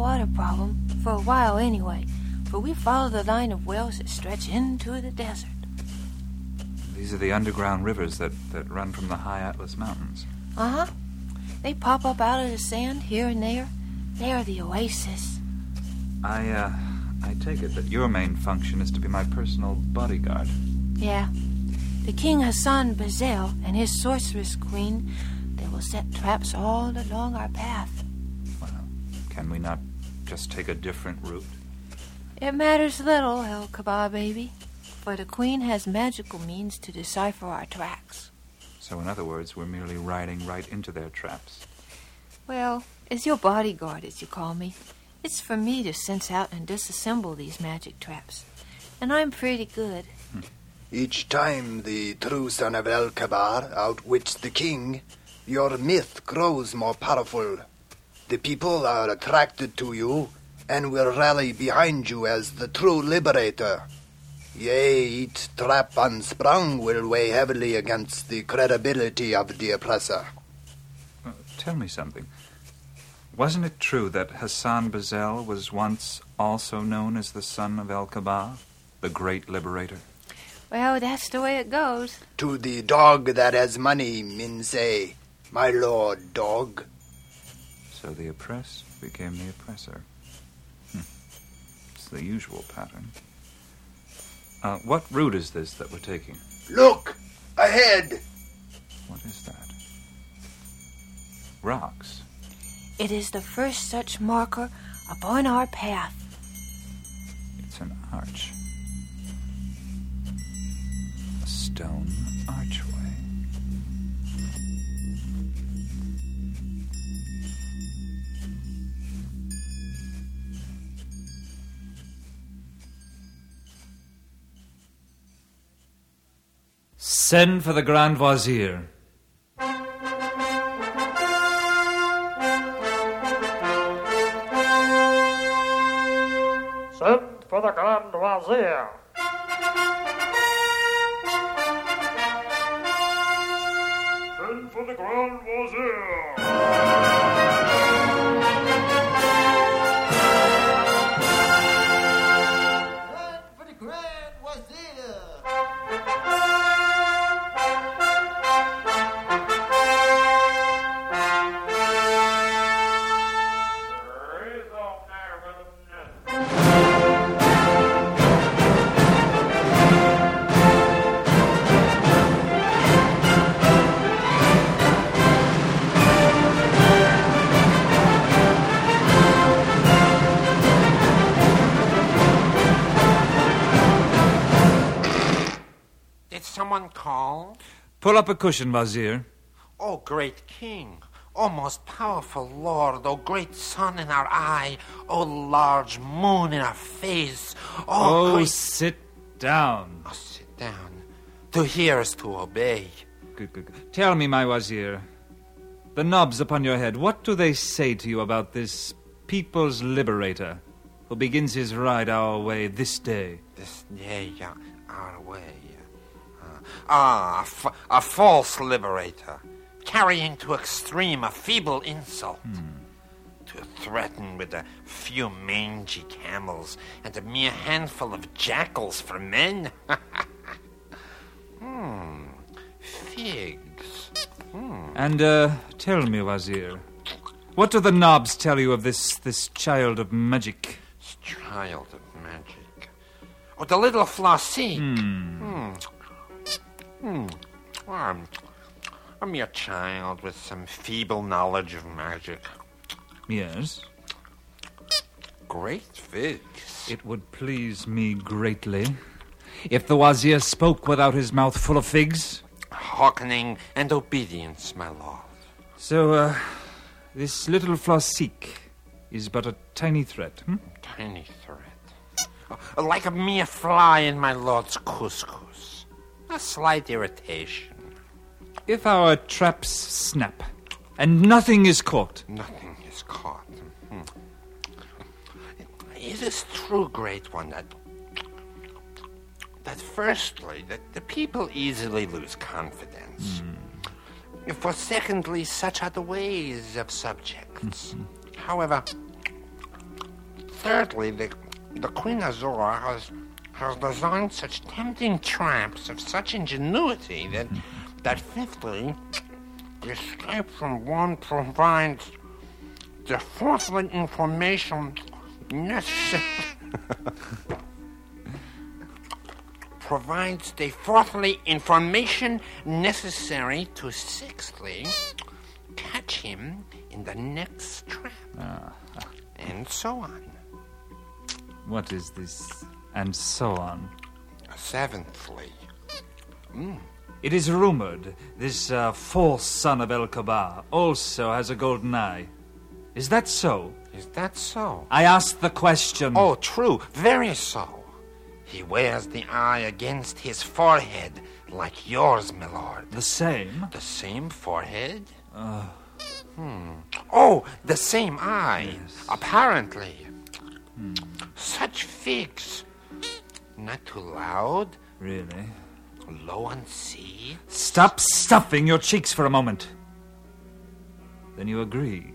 Water problem, for a while anyway, for we follow the line of wells that stretch into the desert. These are the underground rivers that, that run from the high Atlas Mountains. Uh huh. They pop up out of the sand here and there. They are the oasis. I, uh, I take it that your main function is to be my personal bodyguard. Yeah. The King Hassan Bazel and his sorceress queen, they will set traps all along our path. Well, Can we not just take a different route? It matters little, El Kabah baby, for the queen has magical means to decipher our tracks. So, in other words, we're merely riding right into their traps. Well, as your bodyguard, as you call me, it's for me to sense out and disassemble these magic traps. And I'm pretty good. Hmm. Each time the true son of El Kabar outwits the king, your myth grows more powerful. The people are attracted to you and will rally behind you as the true liberator. Yea, each trap unsprung will weigh heavily against the credibility of the oppressor. Uh, tell me something. Wasn't it true that Hassan Bazel was once also known as the son of El Kabah, the great liberator? Well, that's the way it goes. To the dog that has money, men say, My lord, dog. So the oppressed became the oppressor. Hmm. It's the usual pattern. Uh, what route is this that we're taking? Look! Ahead! What is that? Rocks. It is the first such marker upon our path. It's an arch. A stone Send for the Grand Wazir. Up a cushion, Wazir. Oh, great king. Oh, most powerful lord. Oh, great sun in our eye. Oh, large moon in our face. Oh, Oh, great... sit down. Oh, sit down. To hear is to obey. Good, good, good. Tell me, my Wazir, the knobs upon your head, what do they say to you about this people's liberator who begins his ride our way this day? This day. Uh, ah, a, f- a false liberator, carrying to extreme a feeble insult. To threaten with a few mangy camels and a mere handful of jackals for men. hmm. Figs. Hmm. And, uh, tell me, Wazir, what do the knobs tell you of this, this child of magic? This child of magic. Oh, the little Flossie. Hmm. Hmm. Hmm. Um, a mere child with some feeble knowledge of magic. Yes. Great figs. It would please me greatly if the Wazir spoke without his mouth full of figs. Hearkening and obedience, my lord. So, uh, this little Flossique is but a tiny threat. Hmm? Tiny threat. Oh, like a mere fly in my lord's couscous. A slight irritation. If our traps snap and nothing is caught, Nothing is caught. Hmm. It is true, great one, that that firstly, that the people easily lose confidence. For secondly, such are the ways of subjects. However, thirdly, the, the Queen Azora has has designed such tempting traps of such ingenuity that that fifthly, the escape from one provides the fourthly information necessary. provides the fourthly information necessary to sixthly catch him in the next trap. Ah. And so on. what is this? And so on. Seventhly. Mm. It is rumored this uh, false son of El Kabar also has a golden eye. Is that so? Is that so? I asked the question. Oh, true. Very so. He wears the eye against his forehead, like yours, my lord. The same? The same forehead? Uh, Hmm. Oh, the same eye. Apparently. Such figs. Not too loud. really? Low on sea. Stop stuffing your cheeks for a moment. Then you agree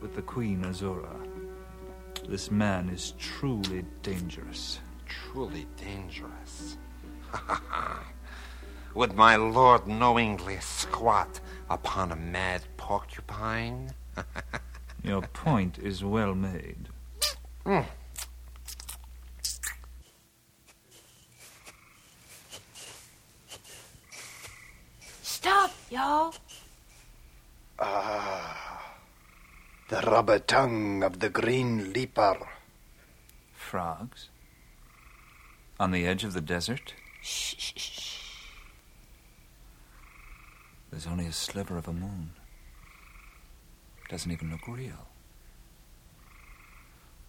with the Queen Azora. This man is truly dangerous. Truly dangerous. Would my lord knowingly squat upon a mad porcupine? Your point is well made. Hmm. Stop, y'all. Ah, the rubber tongue of the green leaper. Frogs? On the edge of the desert? Shh, shh, shh. There's only a sliver of a moon. Doesn't even look real.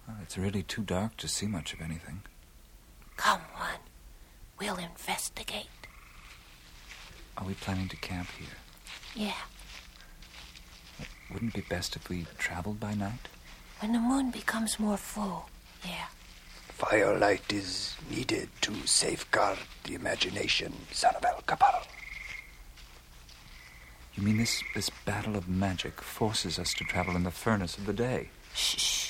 Well, it's really too dark to see much of anything. Come on. We'll investigate. Are we planning to camp here? Yeah. Wouldn't it be best if we traveled by night? When the moon becomes more full. Yeah. Firelight is needed to safeguard the imagination, son of El Kabar. You mean this, this battle of magic forces us to travel in the furnace of the day? Shh.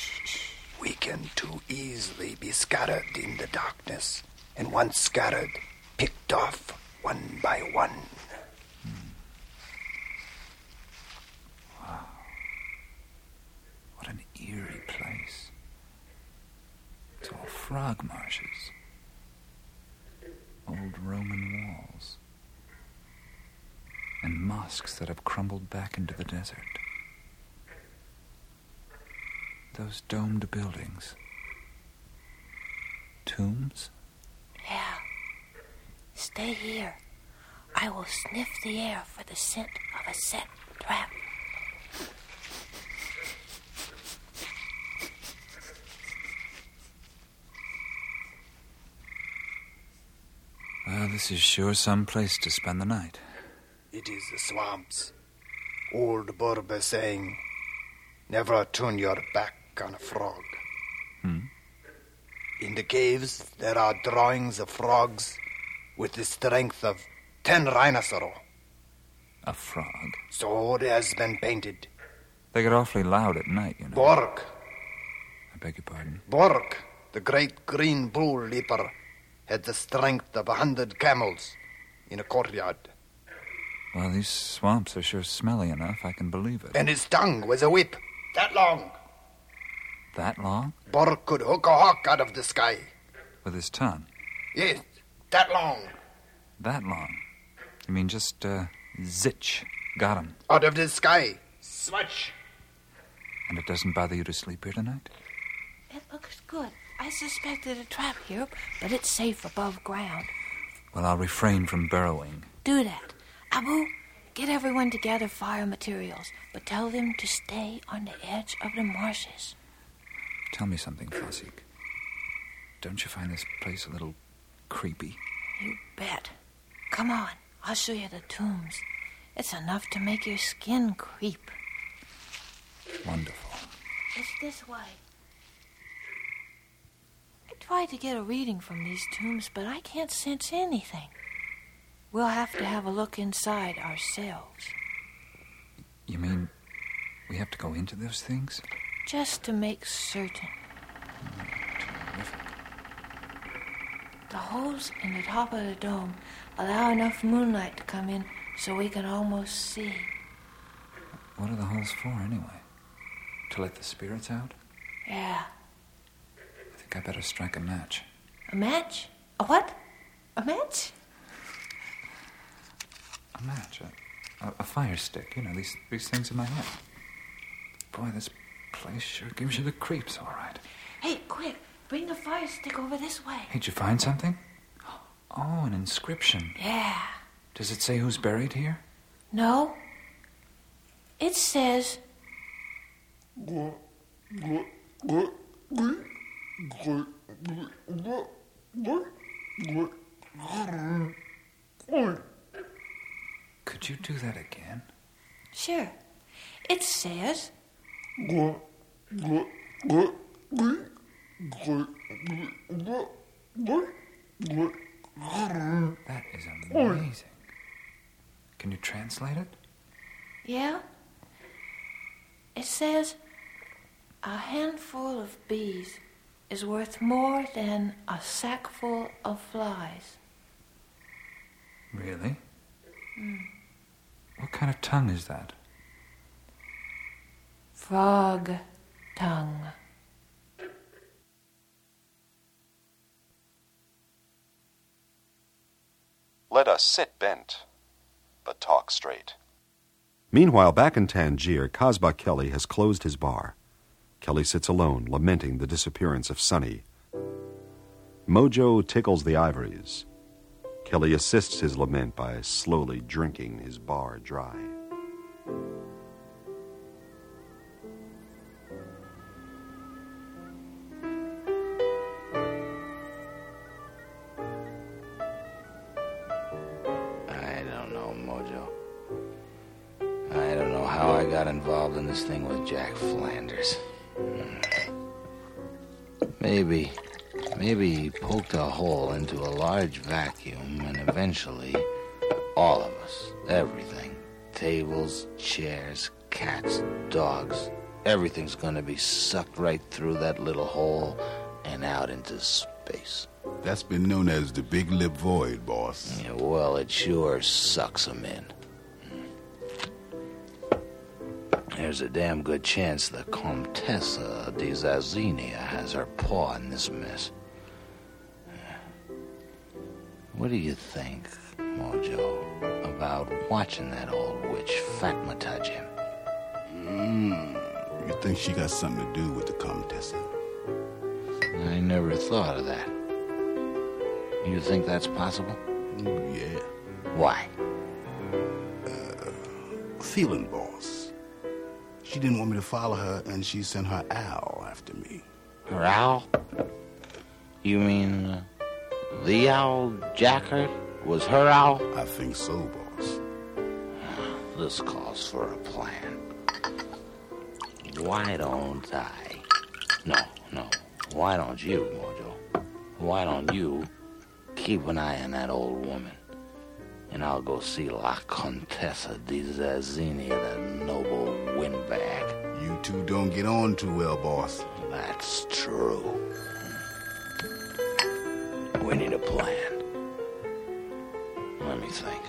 We can too easily be scattered in the darkness, and once scattered, picked off one by one. Wow. What an eerie place. It's all frog marshes. Old Roman walls. And mosques that have crumbled back into the desert. Those domed buildings. Tombs? Yeah. Stay here. I will sniff the air for the scent of a set trap. Well, this is sure some place to spend the night. It is the swamps. Old Berber saying, never turn your back on a frog. Hmm? In the caves, there are drawings of frogs with the strength of ten rhinoceros. A frog. So it has been painted. They get awfully loud at night, you know. Borg, I beg your pardon. Borg, the great green bull leaper, had the strength of a hundred camels in a courtyard. Well, these swamps are sure smelly enough, I can believe it. And his tongue was a whip, that long. That long? Borg could hook a hawk out of the sky. With his tongue? Yes, that long. That long? You mean just, uh, zitch? Got him. Out of the sky. Swatch. And it doesn't bother you to sleep here tonight? It looks good. I suspected a trap here, but it's safe above ground. Well, I'll refrain from burrowing. Do that. Abu, Get everyone to gather fire materials, but tell them to stay on the edge of the marshes. Tell me something, Fosik. Don't you find this place a little creepy? You bet. Come on, I'll show you the tombs. It's enough to make your skin creep. Wonderful. It's this way. I tried to get a reading from these tombs, but I can't sense anything. We'll have to have a look inside ourselves, You mean we have to go into those things? just to make certain. Mm, The holes in the top of the dome allow enough moonlight to come in so we can almost see. What are the holes for, anyway? To let the spirits out? Yeah. I think I better strike a match. A match? A what? A match? A match? A, a, a fire stick. You know, these, these things in my head. Boy, this place sure gives you the creeps, all right. Hey, quick, bring the fire stick over this way. Did you find something? Oh, an inscription. Yeah. Does it say who's buried here? No. It says, Could you do that again? sure. It says, That is amazing. Can you translate it? yeah? It says, a handful of bees is worth more than a sackful of flies. Really? Hmm. What kind of tongue is that? Frog tongue. Let us sit bent, but talk straight. Meanwhile, back in Tangier, Kasbah Kelly has closed his bar. Kelly sits alone, lamenting the disappearance of Sonny. Mojo tickles the ivories. Kelly assists his lament by slowly drinking his bar dry. This thing with Jack Flanders. Maybe, maybe he poked a hole into a large vacuum and eventually all of us, everything, tables, chairs, cats, dogs, everything's gonna be sucked right through that little hole and out into space. That's been known as the Big Lip Void, boss. Yeah, well, it sure sucks 'em in. There's a damn good chance the Contessa de Zazinia has her paw in this mess. What do you think, Mojo, about watching that old witch Fatma him? Mm, you think she got something to do with the Comtessa? I never thought of that. You think that's possible? Yeah. Why? Feeling boss. She didn't want me to follow her, and she sent her owl after me. Her owl? You mean uh, the owl Jack heard was her owl? I think so, boss. This calls for a plan. Why don't I? No, no. Why don't you, Mojo? Why don't you keep an eye on that old woman? And I'll go see La Contessa di Zazzini, that noble windbag. You two don't get on too well, boss. That's true. We need a plan. Let me think.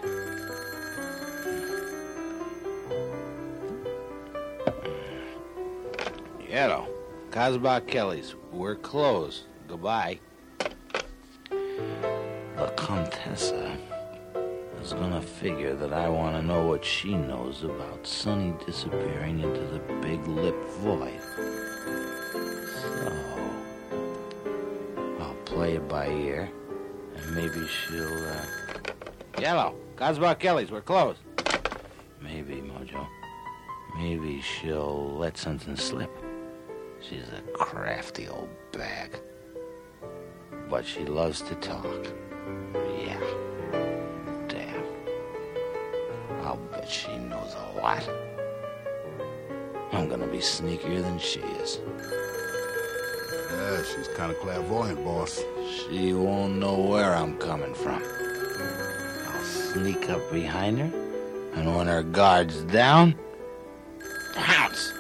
Yellow. Kasbah Kelly's. We're closed. Goodbye. Gonna figure that I want to know what she knows about Sonny disappearing into the big lip void. So, I'll play it by ear, and maybe she'll, uh... Yellow, Kasbah Kelly's, we're closed. Maybe, Mojo. Maybe she'll let something slip. She's a crafty old bag. But she loves to talk. Bet she knows a lot. I'm gonna be sneakier than she is. Yeah, she's kind of clairvoyant, boss. She won't know where I'm coming from. I'll sneak up behind her, and when her guard's down, pounce.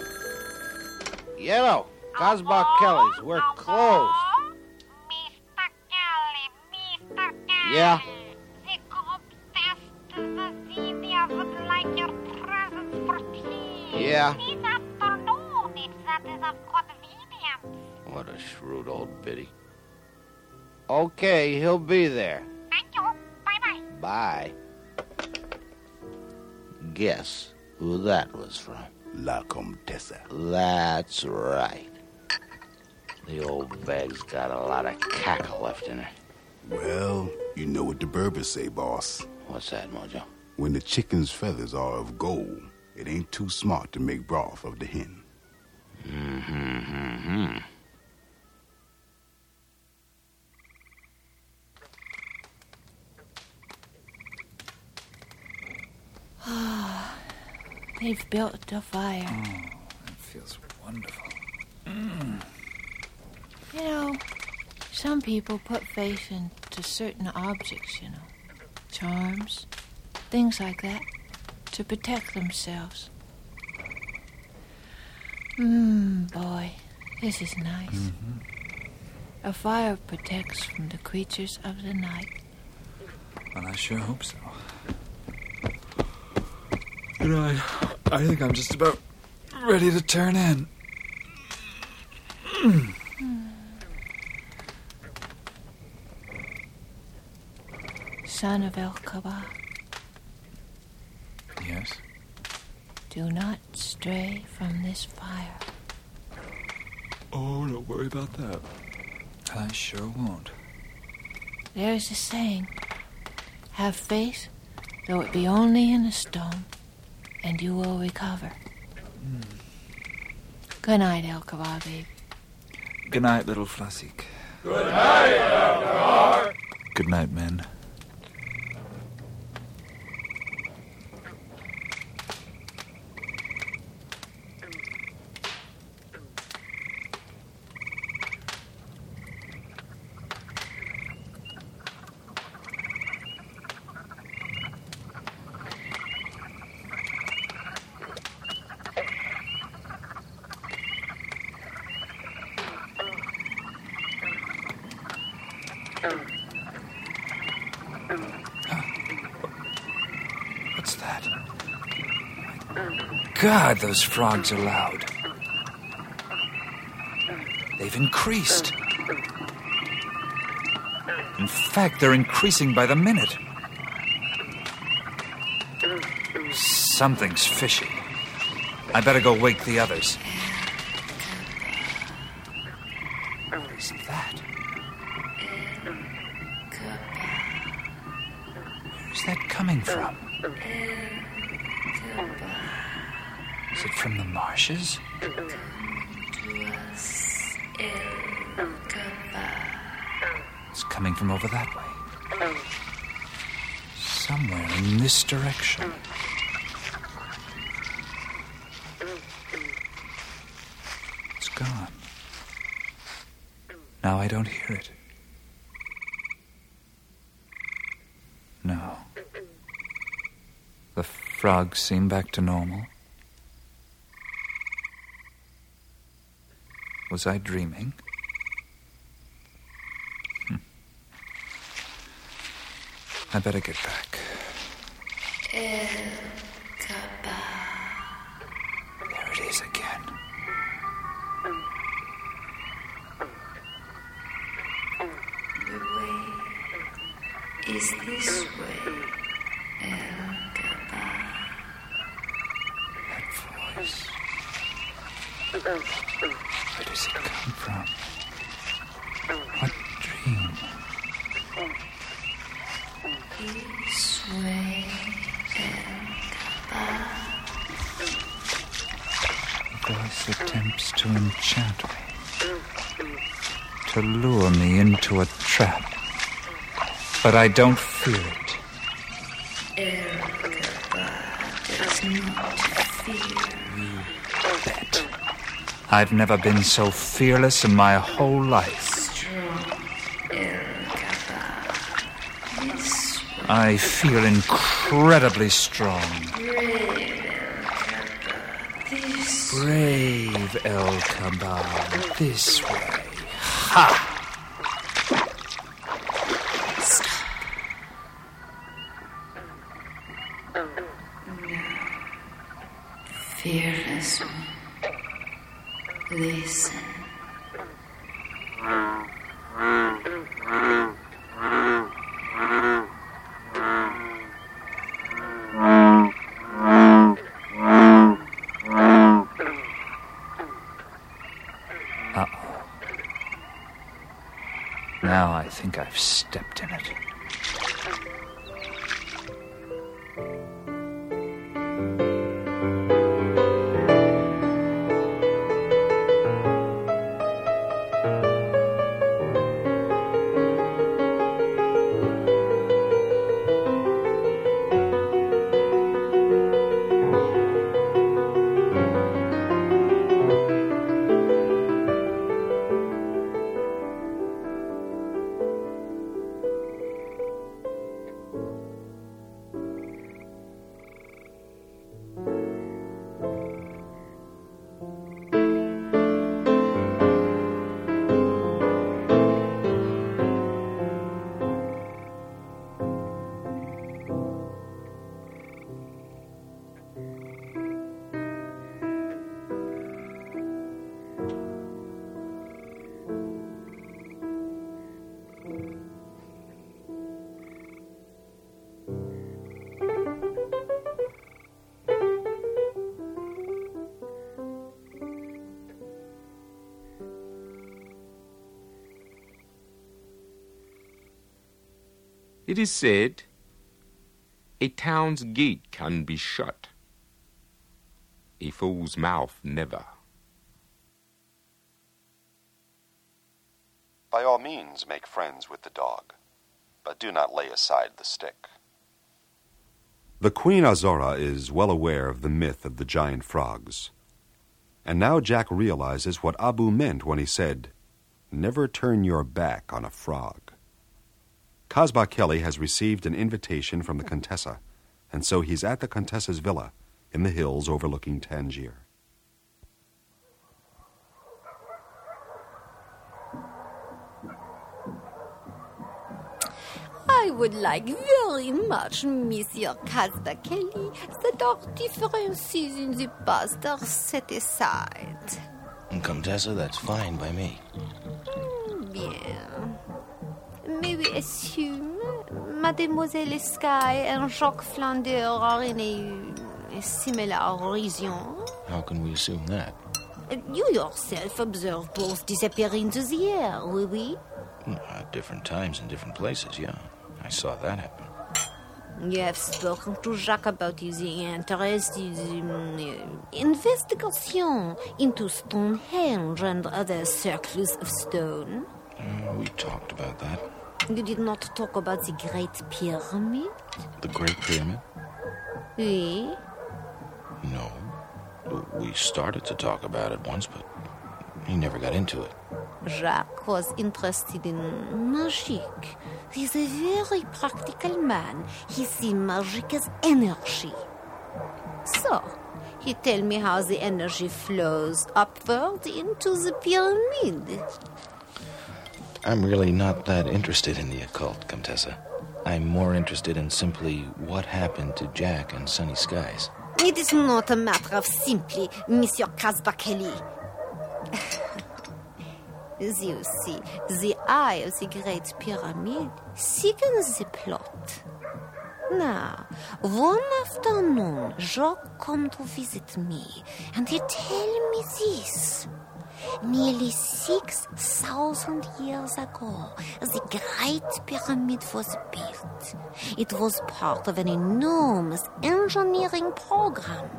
Yellow, Kasbah Kelly's, we're closed. Yeah? Yeah. What a shrewd old biddy. Okay, he'll be there. Thank you. Bye bye. Bye. Guess who that was from? La Contessa. That's right. The old bag's got a lot of cackle left in her. Well, you know what the Berbers say, boss. What's that, Mojo? When the chicken's feathers are of gold, it ain't too smart to make broth of the hen. Mm-hmm. They've built a fire. It feels wonderful. Mm. You know, some people put faith into certain objects, you know. Charms, things like that, to protect themselves. Mmm, boy, this is nice. Mm-hmm. A fire protects from the creatures of the night. Well, I sure hope so. You know, I, I think I'm just about ready to turn in. Mm. Son of El Kaba, Yes? do not stray from this fire. Oh, don't worry about that. I sure won't. There's a saying have faith, though it be only in a stone, and you will recover. Hmm. Good night, El Kaba, babe. Good night, little Flassik. Good night, Elgar. Good night, men. What's that? God, those frogs are loud. They've increased. In fact, they're increasing by the minute. Something's fishy. I better go wake the others. What is that? Where's that coming from? Is it from the marshes? It's coming from over that way. Somewhere in direction. It's gone. Now I don't hear it. No. The frogs seem back to normal. Was I dreaming? Hmm. I better get back. Is this way, El Gaba. That voice. Where does it come from? What dream? This way, El Gaba. attempts to enchant me, to lure me into a trap. But I don't fear it. does not fear. I've never been so fearless in my whole life. I feel incredibly strong. Brave El this way. Ha! It is said, a town's gate can be shut, a fool's mouth never. By all means, make friends with the dog, but do not lay aside the stick. The Queen Azora is well aware of the myth of the giant frogs. And now Jack realizes what Abu meant when he said, Never turn your back on a frog. Kasbah Kelly has received an invitation from the Contessa, and so he's at the Contessa's villa in the hills overlooking Tangier. I would like very much, Monsieur Kasbah Kelly, that our differences in the past are set aside. Contessa, that's fine by me. Hmm, bien. May we assume Mademoiselle Sky and Jacques Flander are in a, a similar region? How can we assume that? You yourself observe both disappear into the air, oui, oui? At different times in different places, yeah. I saw that happen. You have spoken to Jacques about his interest in um, investigation into Stonehenge and other circles of stone. Uh, we talked about that. You did not talk about the Great Pyramid? The Great Pyramid? Oui. No. We started to talk about it once, but he never got into it. Jacques was interested in magic. He's a very practical man. He sees magic as energy. So, he tell me how the energy flows upward into the pyramid. I'm really not that interested in the occult, Contessa. I'm more interested in simply what happened to Jack and Sunny Skies. It is not a matter of simply, Monsieur Casbah-Kelly. you see, the eye of the Great Pyramid sickens the plot. Now, one afternoon, Jacques come to visit me, and he tell me this. Nearly 6,000 years ago, the Great Pyramid was built. It was part of an enormous engineering program.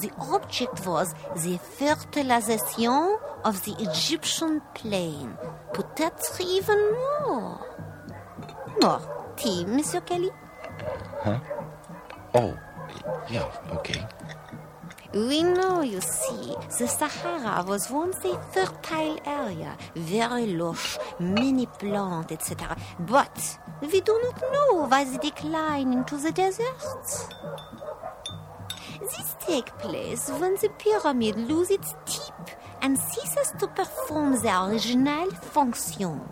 The object was the fertilization of the Egyptian plain. Peut-être even more. More tea, Monsieur Kelly? Huh? Oh, yeah, okay. We know, you see, the Sahara was once a fertile area, very lush, many plants, etc. But we do not know why the decline into the deserts. This take place when the pyramid lose its tip and ceases to perform the original function.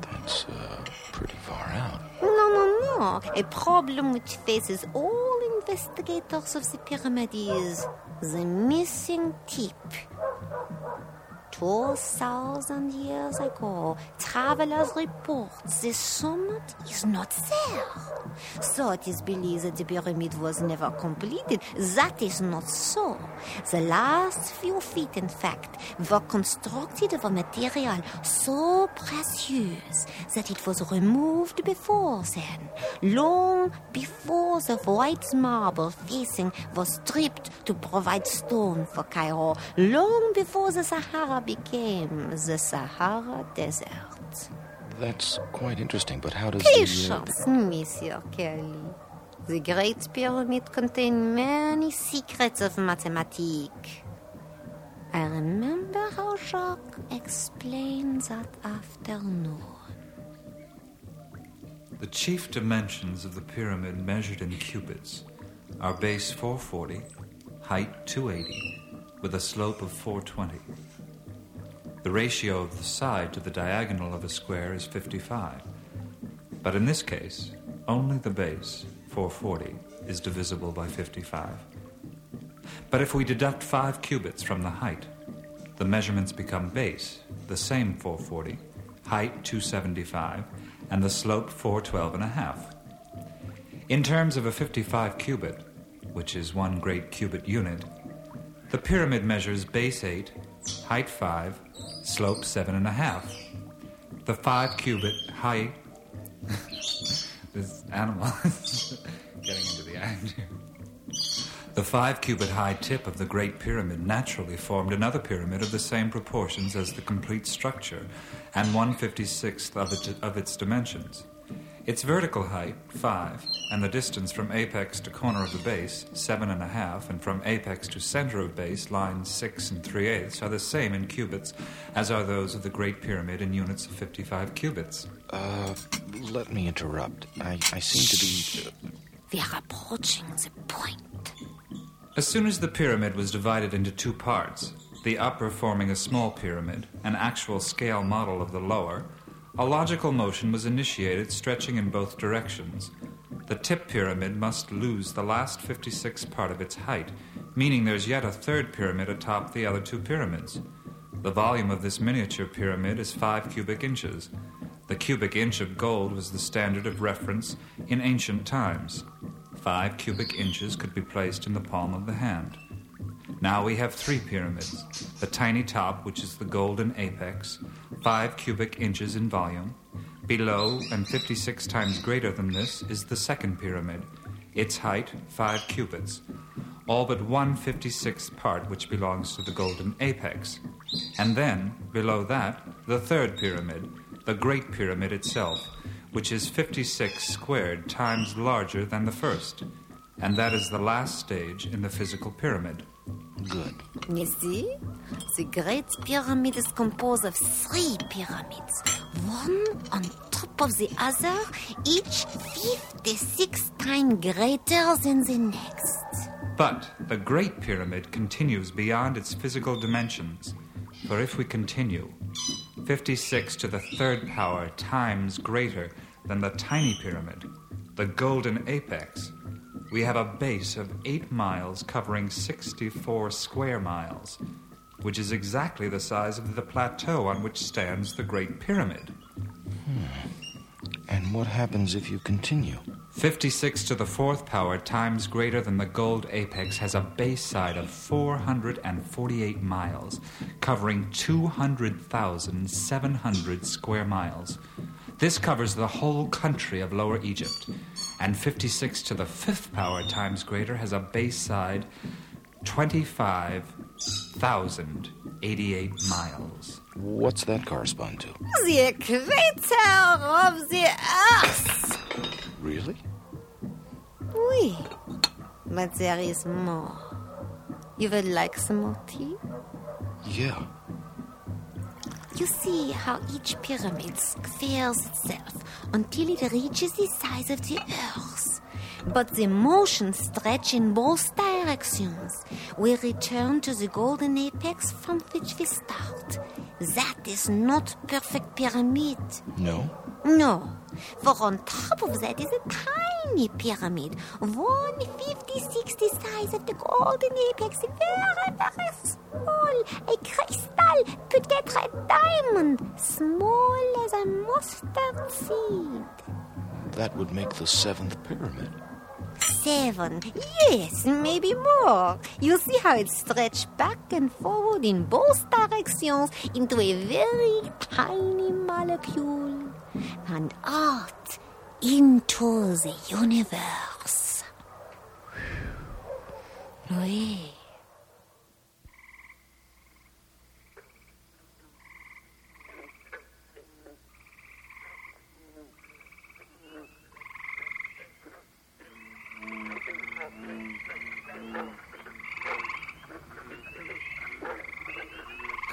That's uh, pretty far out. A problem which faces all investigators of the pyramid is the missing tip. Two thousand years ago, travelers report the summit is not there. So it is believed that the pyramid was never completed. That is not so. The last few feet, in fact, were constructed of a material so precious that it was removed before then, long before the white marble facing was stripped to provide stone for Cairo, long before the Sahara became the Sahara Desert. That's quite interesting, but how does the... uh, Patience, Monsieur Kelly. The Great Pyramid contained many secrets of mathematics. I remember how Jacques explained that afternoon. The chief dimensions of the pyramid measured in cubits are base 440, height 280, with a slope of 420. The ratio of the side to the diagonal of a square is 55. But in this case, only the base, 440, is divisible by 55. But if we deduct 5 cubits from the height, the measurements become base, the same 440, height 275, and the slope 412 and a half. In terms of a 55 cubit, which is one great cubit unit, the pyramid measures base 8, height 5, slope seven and a half. The five cubit height. this animal is getting into the act here. The five cubit high tip of the Great Pyramid naturally formed another pyramid of the same proportions as the complete structure, and one fifty sixth of, it, of its dimensions. Its vertical height, five, and the distance from apex to corner of the base, seven and a half, and from apex to center of base, line six and three eighths, are the same in cubits as are those of the Great Pyramid in units of 55 cubits. Uh, let me interrupt. I, I seem to be. We are approaching the point. As soon as the pyramid was divided into two parts, the upper forming a small pyramid, an actual scale model of the lower, a logical motion was initiated stretching in both directions. The tip pyramid must lose the last 56 part of its height, meaning there's yet a third pyramid atop the other two pyramids. The volume of this miniature pyramid is 5 cubic inches. The cubic inch of gold was the standard of reference in ancient times. Five cubic inches could be placed in the palm of the hand. Now we have three pyramids the tiny top, which is the golden apex, five cubic inches in volume. Below, and 56 times greater than this, is the second pyramid, its height five cubits, all but one 56th part which belongs to the golden apex. And then, below that, the third pyramid, the Great Pyramid itself, which is 56 squared times larger than the first. And that is the last stage in the physical pyramid. Good. You see? The Great Pyramid is composed of three pyramids, one on top of the other, each 56 times greater than the next. But the Great Pyramid continues beyond its physical dimensions. For if we continue, 56 to the third power times greater than the tiny pyramid, the golden apex, we have a base of 8 miles covering 64 square miles, which is exactly the size of the plateau on which stands the Great Pyramid. Hmm. And what happens if you continue? 56 to the fourth power times greater than the gold apex has a base side of 448 miles, covering 200,700 square miles. This covers the whole country of Lower Egypt. And 56 to the fifth power times greater has a base side 25,088 miles. What's that correspond to? The equator of the earth. Really? Oui. But there is more. You would like some more tea? Yeah. You see how each pyramid squares itself until it reaches the size of the earth. But the motion stretch in both directions. We return to the golden apex from which we start. That is not perfect pyramid. No? No, for on top of that is a tiny pyramid, one fifty-sixth the size of the golden apex, very, very small. A crystal, peut-être a diamond, small as a mustard seed. That would make the seventh pyramid. Seven, yes, maybe more. You see how it stretched back and forward in both directions into a very tiny molecule. And out into the universe. Oui.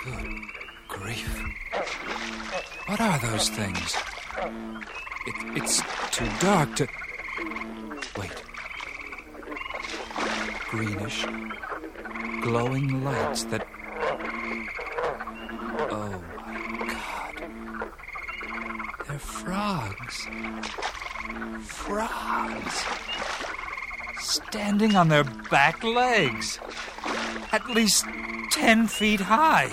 Good grief. What are those things? It, it's too dark to. Wait. Greenish, glowing lights that. Oh my god. They're frogs. Frogs. Standing on their back legs. At least ten feet high.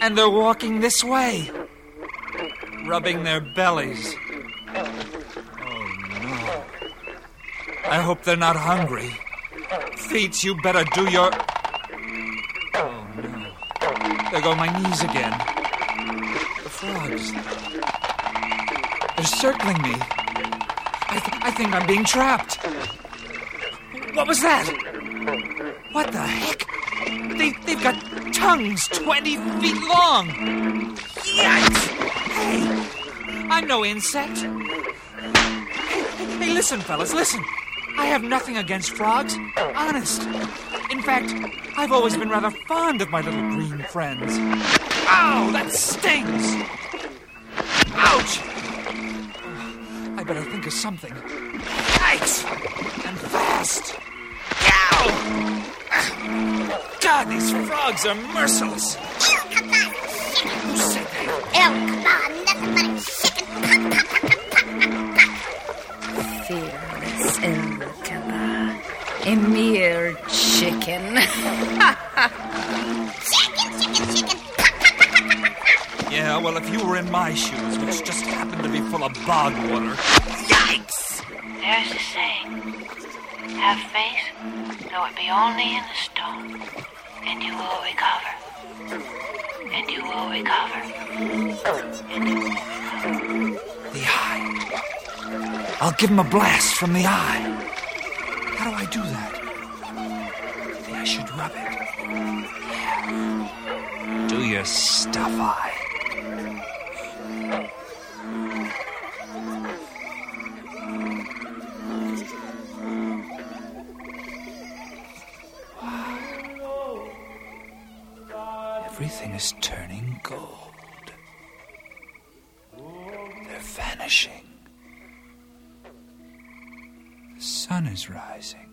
And they're walking this way, rubbing their bellies. Oh no. I hope they're not hungry. Feet, you better do your. Oh no. There go my knees again. The frogs. They're circling me. I, th- I think I'm being trapped. What was that? What the heck? They, they've got tongues 20 feet long. Yikes! Hey, I'm no insect. Hey, listen, fellas, listen. I have nothing against frogs. Honest. In fact, I've always been rather fond of my little green friends. Ow, that stings! Ouch! I better think of something. Yikes! And fast! Ow! God, these frogs are merciless. Who said that? Fearless A mere chicken. Chicken, chicken, chicken. yeah, well, if you were in my shoes, which just happened to be full of bog water. Yikes! There's a saying have faith, though it be only in the stone, and you will recover. And you will recover. And you will recover. The eye. I'll give him a blast from the eye. How do I do that? Maybe I should rub it. Yeah. Do your stuff, eye. Everything is turning gold. They're vanishing. The sun is rising.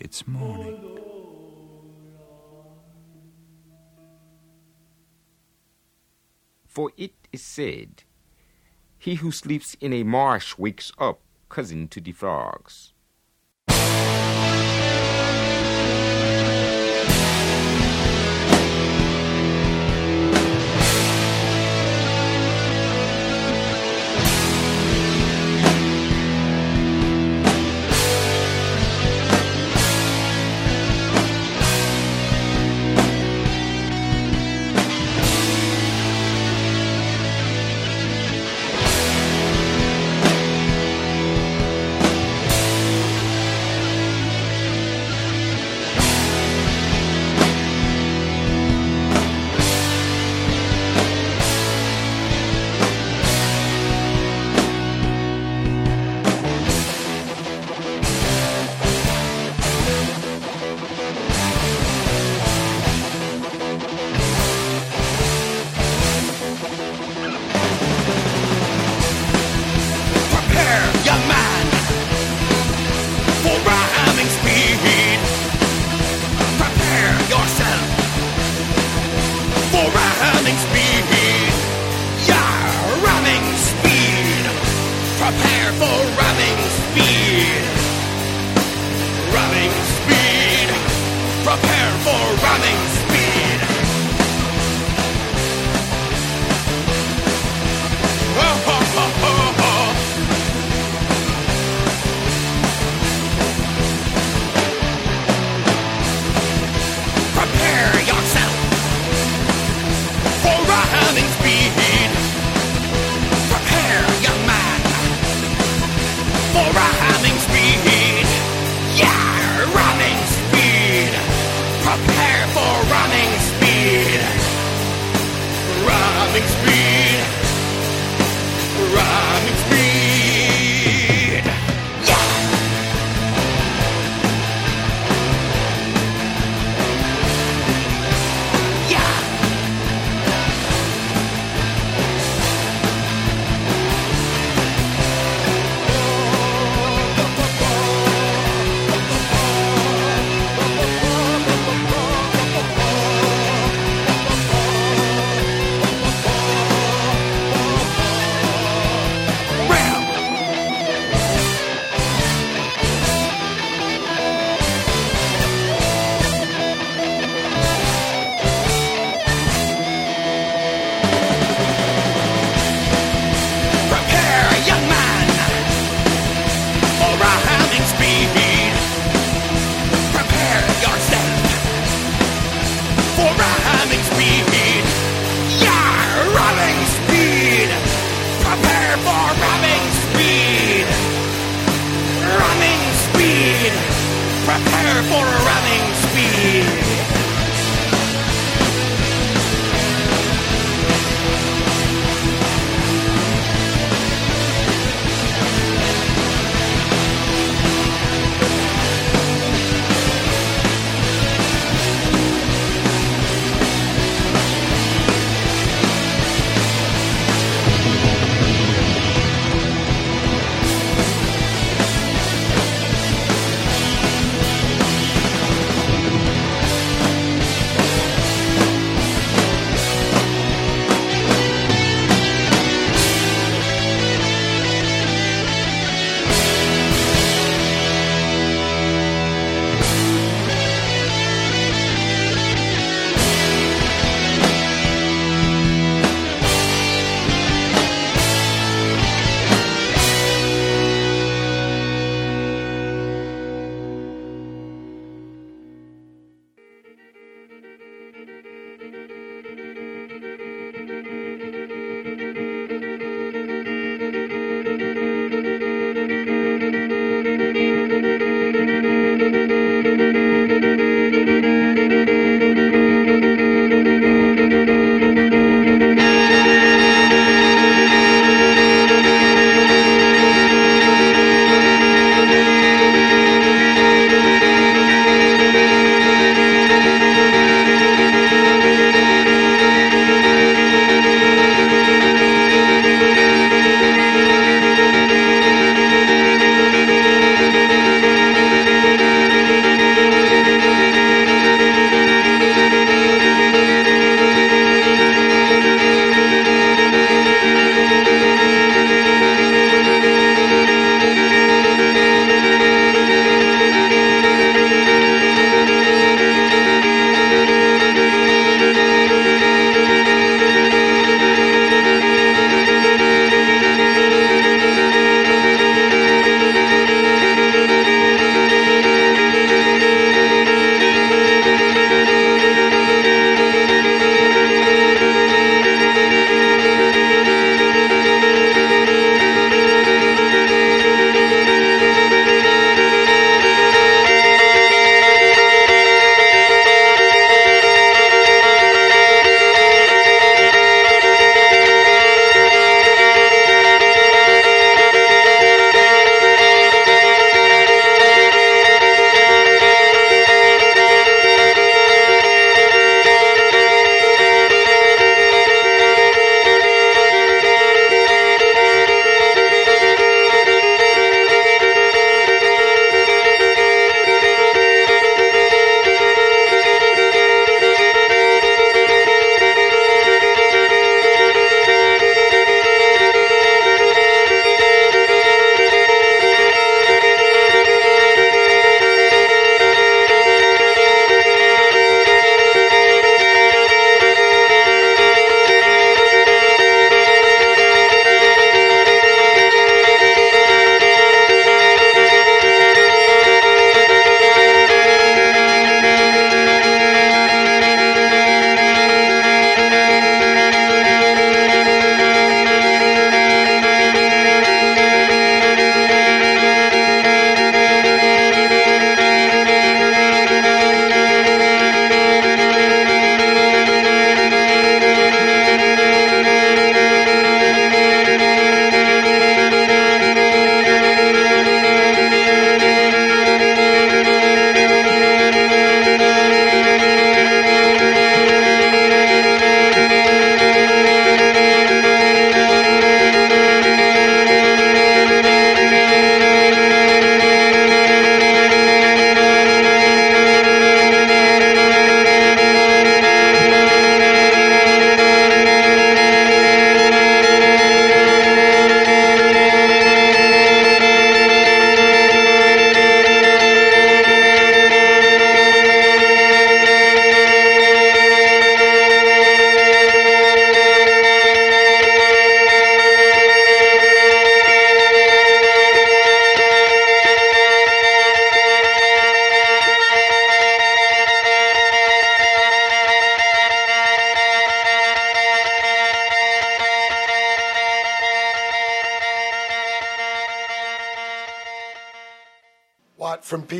It's morning. For it is said, He who sleeps in a marsh wakes up, cousin to the frogs.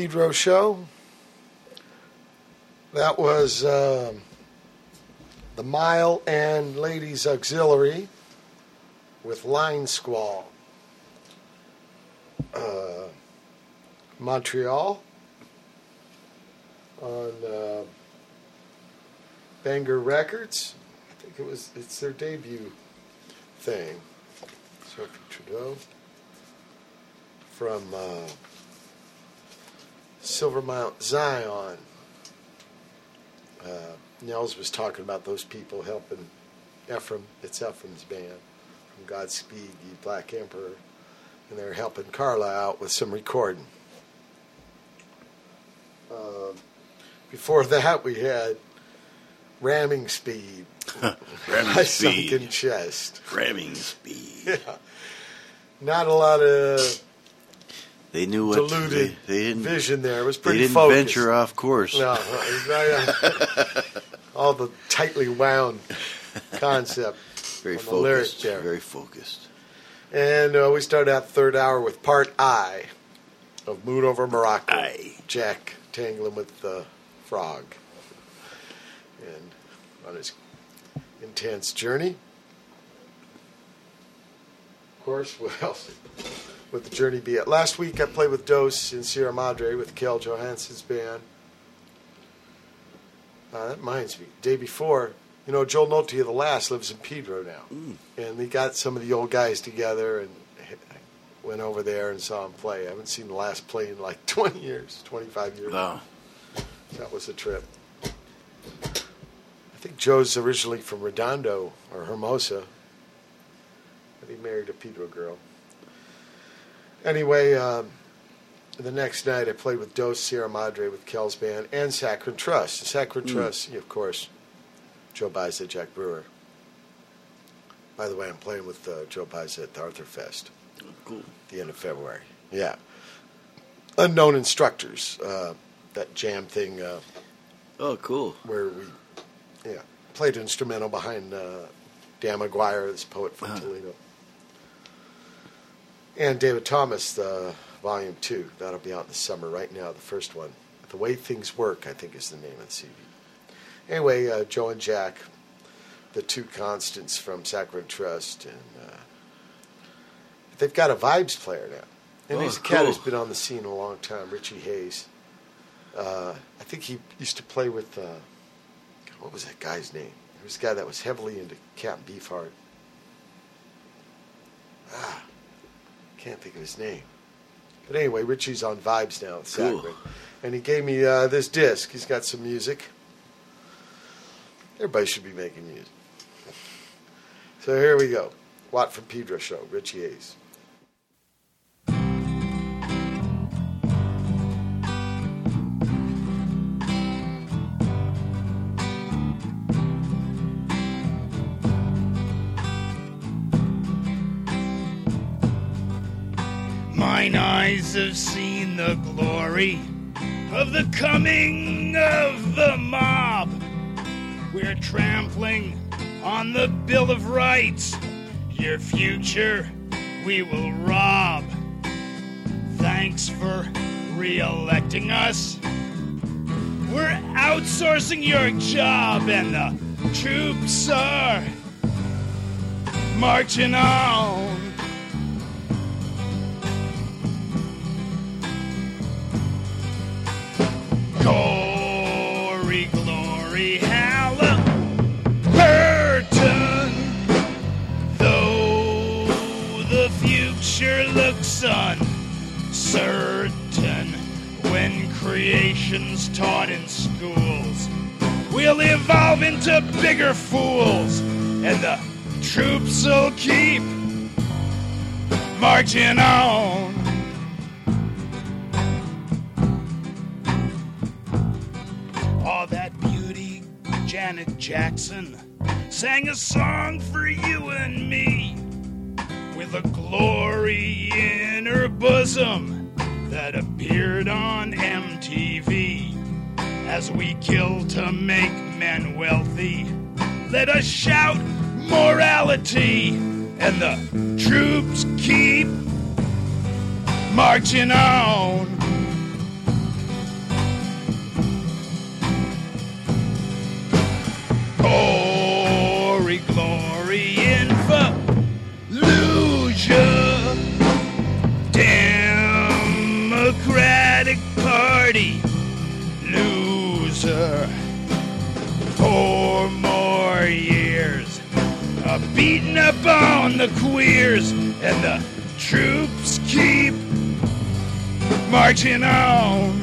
Pedro show. That was um, the Mile End Ladies Auxiliary with Line Squall. Uh, Montreal on uh, Banger Records. I think it was it's their debut thing. Sophie Trudeau from uh, Silver Mount Zion. Uh, Nels was talking about those people helping Efrim. It's Efrim's band from Godspeed, the Black Emperor, and they're helping Carla out with some recording. Um, before that, we had Ramming Speed. Ramming Speed. Sunken Chest. Ramming Speed. Yeah. Not a lot of They knew what diluted they, they didn't. vision there. It was they didn't focused. venture off course. No, all the tightly wound concept. Very on the focused. Very focused. And uh, we started out third hour with part I of Moon Over Morocco. Jack tangling with the frog. And on his intense journey. Of course, what else would the journey be at? Last week I played with Dos in Sierra Madre with Kel Johansson's band. Uh, that reminds me, day before, you know, Joe Nolte of the Last lives in Pedro now. And they got some of the old guys together and went over there and saw him play. I haven't seen the Last play in like 20 years, 25 years. Wow. That was a trip. I think Joe's originally from Redondo or Hermosa. But he married a Pedro girl. Anyway, um, the next night I played with Dos Sierra Madre with Kel's band and Sacred Trust. Sacred Mm. Trust, of course, Joe Baiza, Jack Brewer. By the way, I'm playing with uh, Joe Baiza at the Arthur Fest. Cool. The end of February. Yeah. Unknown instructors. Uh, that jam thing. Uh, oh, cool. Where we, yeah, played instrumental behind uh, Dan McGuire, this poet from Uh-huh. Toledo. And David Thomas, uh, Volume 2. That'll be out in the summer right now, the first one. The Way Things Work, I think, is the name of the CD. Anyway, uh, Joe and Jack, the two constants from Sacred Trust, and uh, they've got a vibes player now. And Oh, he's a cat cool. who's been on the scene a long time, Richie Haas. Uh, I think he used to play with, uh, what was that guy's name? There was a guy that was heavily into Captain Beefheart. Ah, can't think of his name. But anyway, Richie's on vibes now with Cool. Sacred. And he gave me uh, this disc. He's got some music. Everybody should be making music. So here we go. Watt from Pedro Show, Richie Haas. Eyes have seen the glory of the coming of the mob. We're trampling on the Bill of Rights. Your future we will rob. Thanks for re electing us. We're outsourcing your job, and the troops are marching on. Glory, glory, Halliburton. Though the future looks uncertain when creation's taught in schools, we'll evolve into bigger fools, and the troops will keep marching on. Janet Jackson sang a song for you and me with a glory in her bosom that appeared on MTV. As we kill to make men wealthy, let us shout morality, and the troops keep marching on. Glory, glory in Democratic Party loser. Four more years of beating up on the queers, and the troops keep marching on.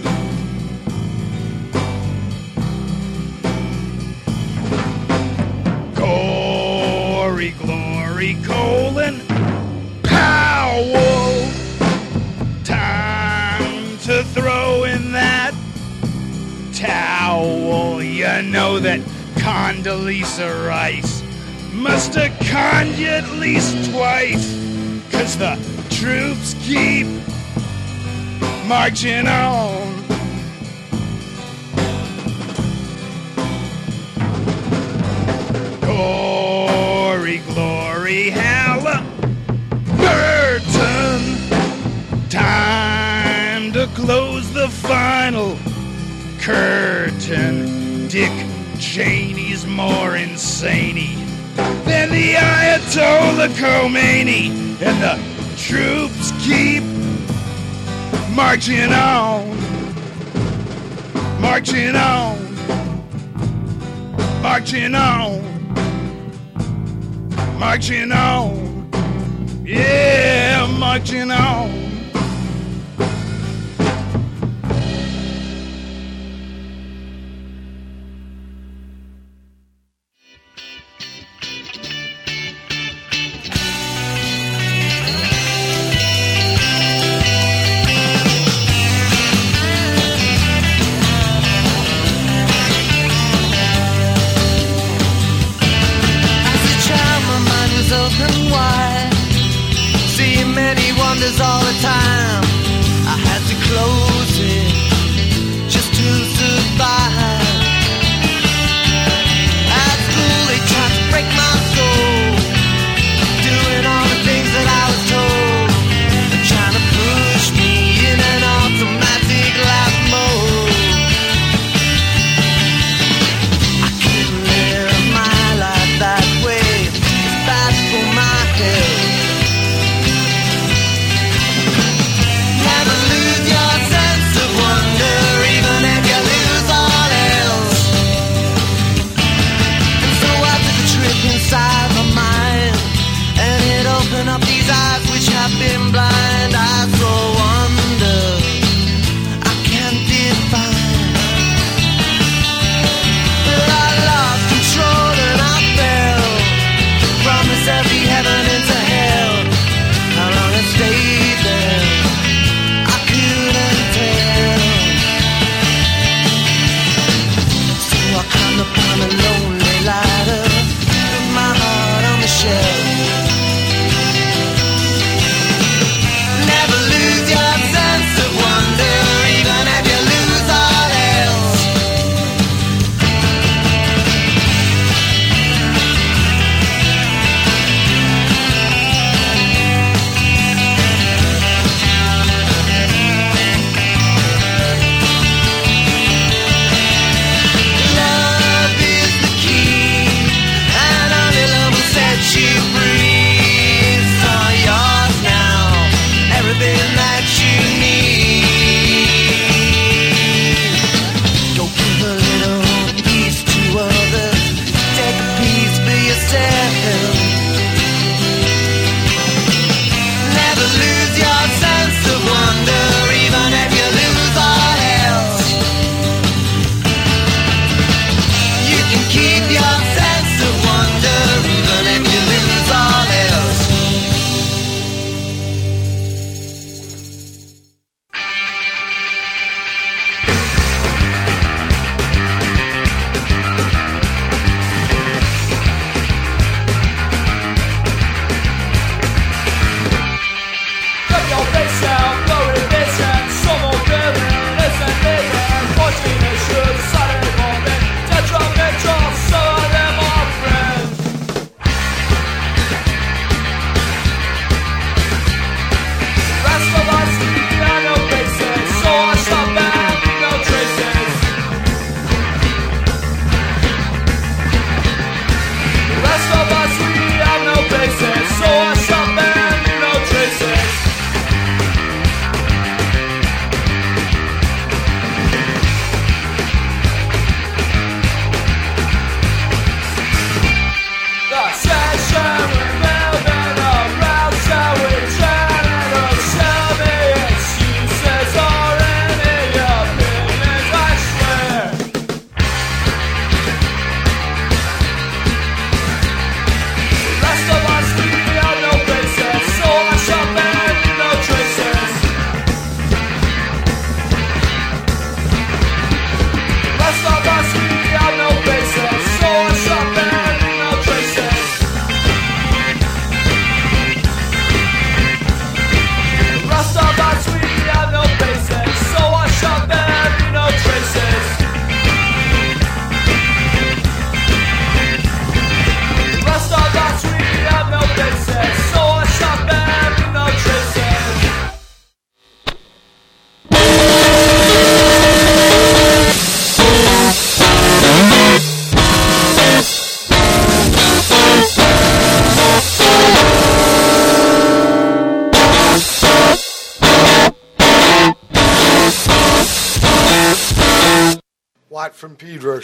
Know that Condoleezza Rice must have conned you at least twice. Cause the troops keep marching on. Glory, glory, Halliburton. Time to close the final curtain. Dick Cheney's more insane than the Ayatollah Khomeini, and the troops keep marching on, marching on, marching on, marching on, yeah, marching on.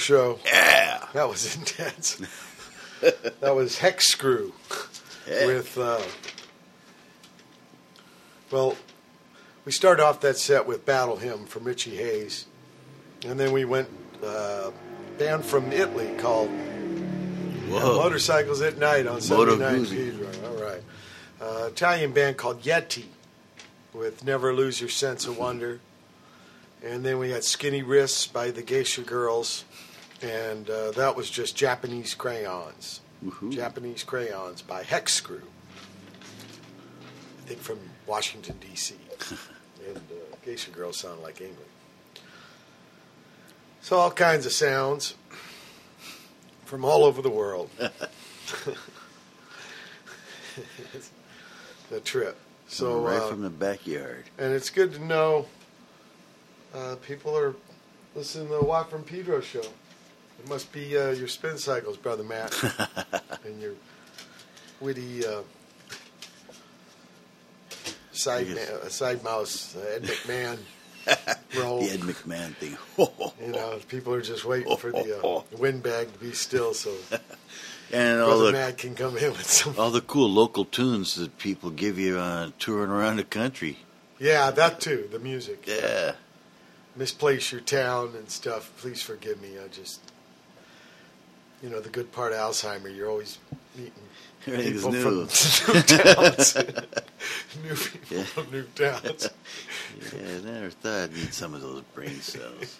Show. Yeah. That was intense. that was Hex Screw Yeah. with, uh, well, we started off that set with Battle Hymn from Richie Haas. And then we went, uh, band from Italy called Whoa. Motorcycles at Night on Moto 79 Guzzi. Pedro. All right. Uh, Italian band called Yeti with Never Lose Your Sense of Wonder. And then we had Skinny Wrists by the Geisha Girls. And uh, that was just Japanese crayons. Japanese crayons by Hex Screw. I think from Washington, D.C. and uh, Geisha Girls sound like England. So all kinds of sounds from all over the world. the trip. So right uh, from the backyard. and it's good to know uh, people are listening to the Watt from Pedro show. It must be uh, your spin cycles, brother Matt, and your witty uh, side ma- uh, side mouse uh, Ed McMahon role. The Ed McMahon thing. You know, people are just waiting for the uh, windbag to be still so And all brother the Matt can come in with some. all the cool local tunes that people give you uh, touring around the country. Yeah, that too. The music. Yeah. misplace your town and stuff. Please forgive me. I just, you know, the good part of Alzheimer, you're always meeting Everything's people new. from new towns, new people Yeah. from new towns. Yeah, I never thought I'd need some of those brain cells.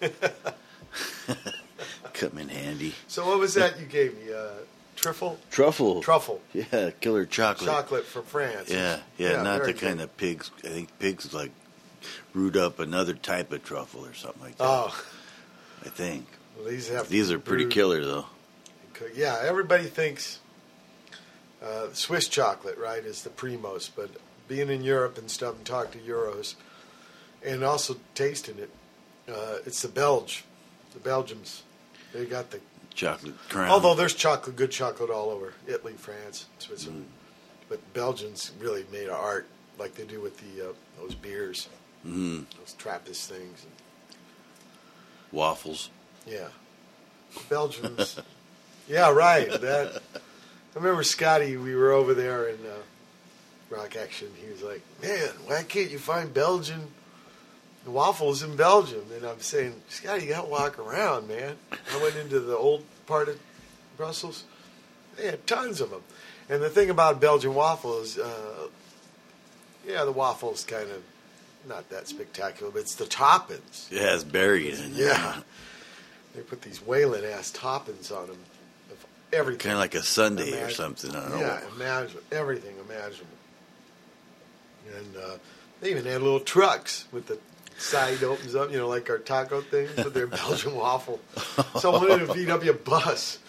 Come in handy. So what was that you gave me? Uh, truffle? Truffle. Truffle. Yeah, killer chocolate. Chocolate from France. Yeah, yeah, not very the kind good. of pigs. I think pigs like root up another type of truffle or something like that. Oh, I think. well, these have These are pretty killer though. Yeah, everybody thinks uh, Swiss chocolate, right, is the primos. But being in Europe and stuff and talk to Euros and also tasting it, uh, it's the Belge, the Belgians. They got the. Chocolate crown. Although there's chocolate, good chocolate all over Italy, France, Switzerland, Mm. but Belgians really made art like they do with the uh, those beers, Mhm. those Trappist things. waffles. Yeah. Belgians. yeah, right. That. I remember Scotty. We were over there in uh, Rock Action. He was like, "Man, why can't you find Belgian waffles in Belgium?" And I'm saying, "Scotty, you got to walk around, man." I went into the old part of Brussels. They had tons of them. And the thing about Belgian waffles, uh, yeah, the waffles kind of not that spectacular, but it's the toppings. Yeah, it's buried in there. Yeah. They put these whaling ass toppings on them everything. Kind of like a Sunday or something. I don't know. Yeah, imagine everything imaginable. And uh, they even had little trucks with the side opens up, you know, like our taco thing, but they're Belgian waffle. Someone in a VW bus.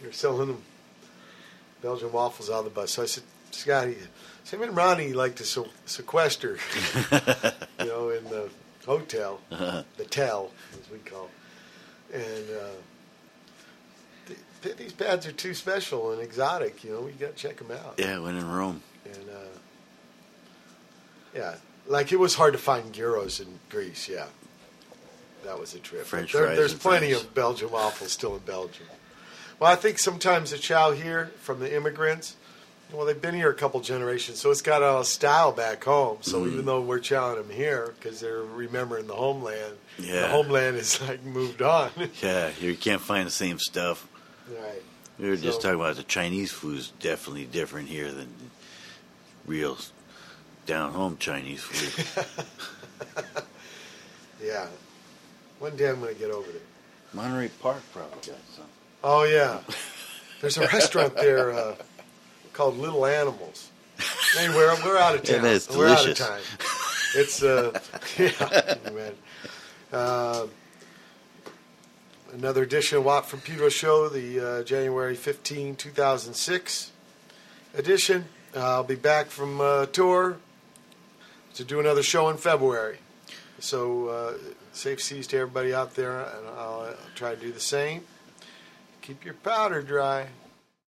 They're selling them Belgian waffles out of the bus. So I said, Scotty, Sam and Ronnie like to se- sequester, you know, in the hotel, Uh-huh. the tell, as we call it. And uh, these pads are too special and exotic. You know, we got to check them out. Yeah, when in Rome. And uh, yeah, like it was hard to find gyros in Greece. Yeah, that was a trip. French there- fries there's plenty fries. of Belgian waffles still in Belgium. Well, I think sometimes the chow here from the immigrants. Well, they've been here a couple generations, so it's got a style back home. So Mm. even though we're chowing them here because they're remembering the homeland, yeah. the homeland is like moved on. Yeah, you can't find the same stuff. Right. We were just talking about the Chinese food is definitely different here than real down home Chinese food. Yeah. One day I'm going to get over there. Monterey Park probably got some. Oh yeah, there's a restaurant there uh, called Little Animals. Anyway, we're, we're out of Yeah, town. that's we're out of delicious. time. It's uh, yeah, man. Uh, another edition of Watt from Pedro Show, the uh, January 15, 2006 edition. Uh, I'll be back from uh, tour to do another show in February. So uh, safe seas to everybody out there, and I'll, uh try to do the same. Keep your powder dry.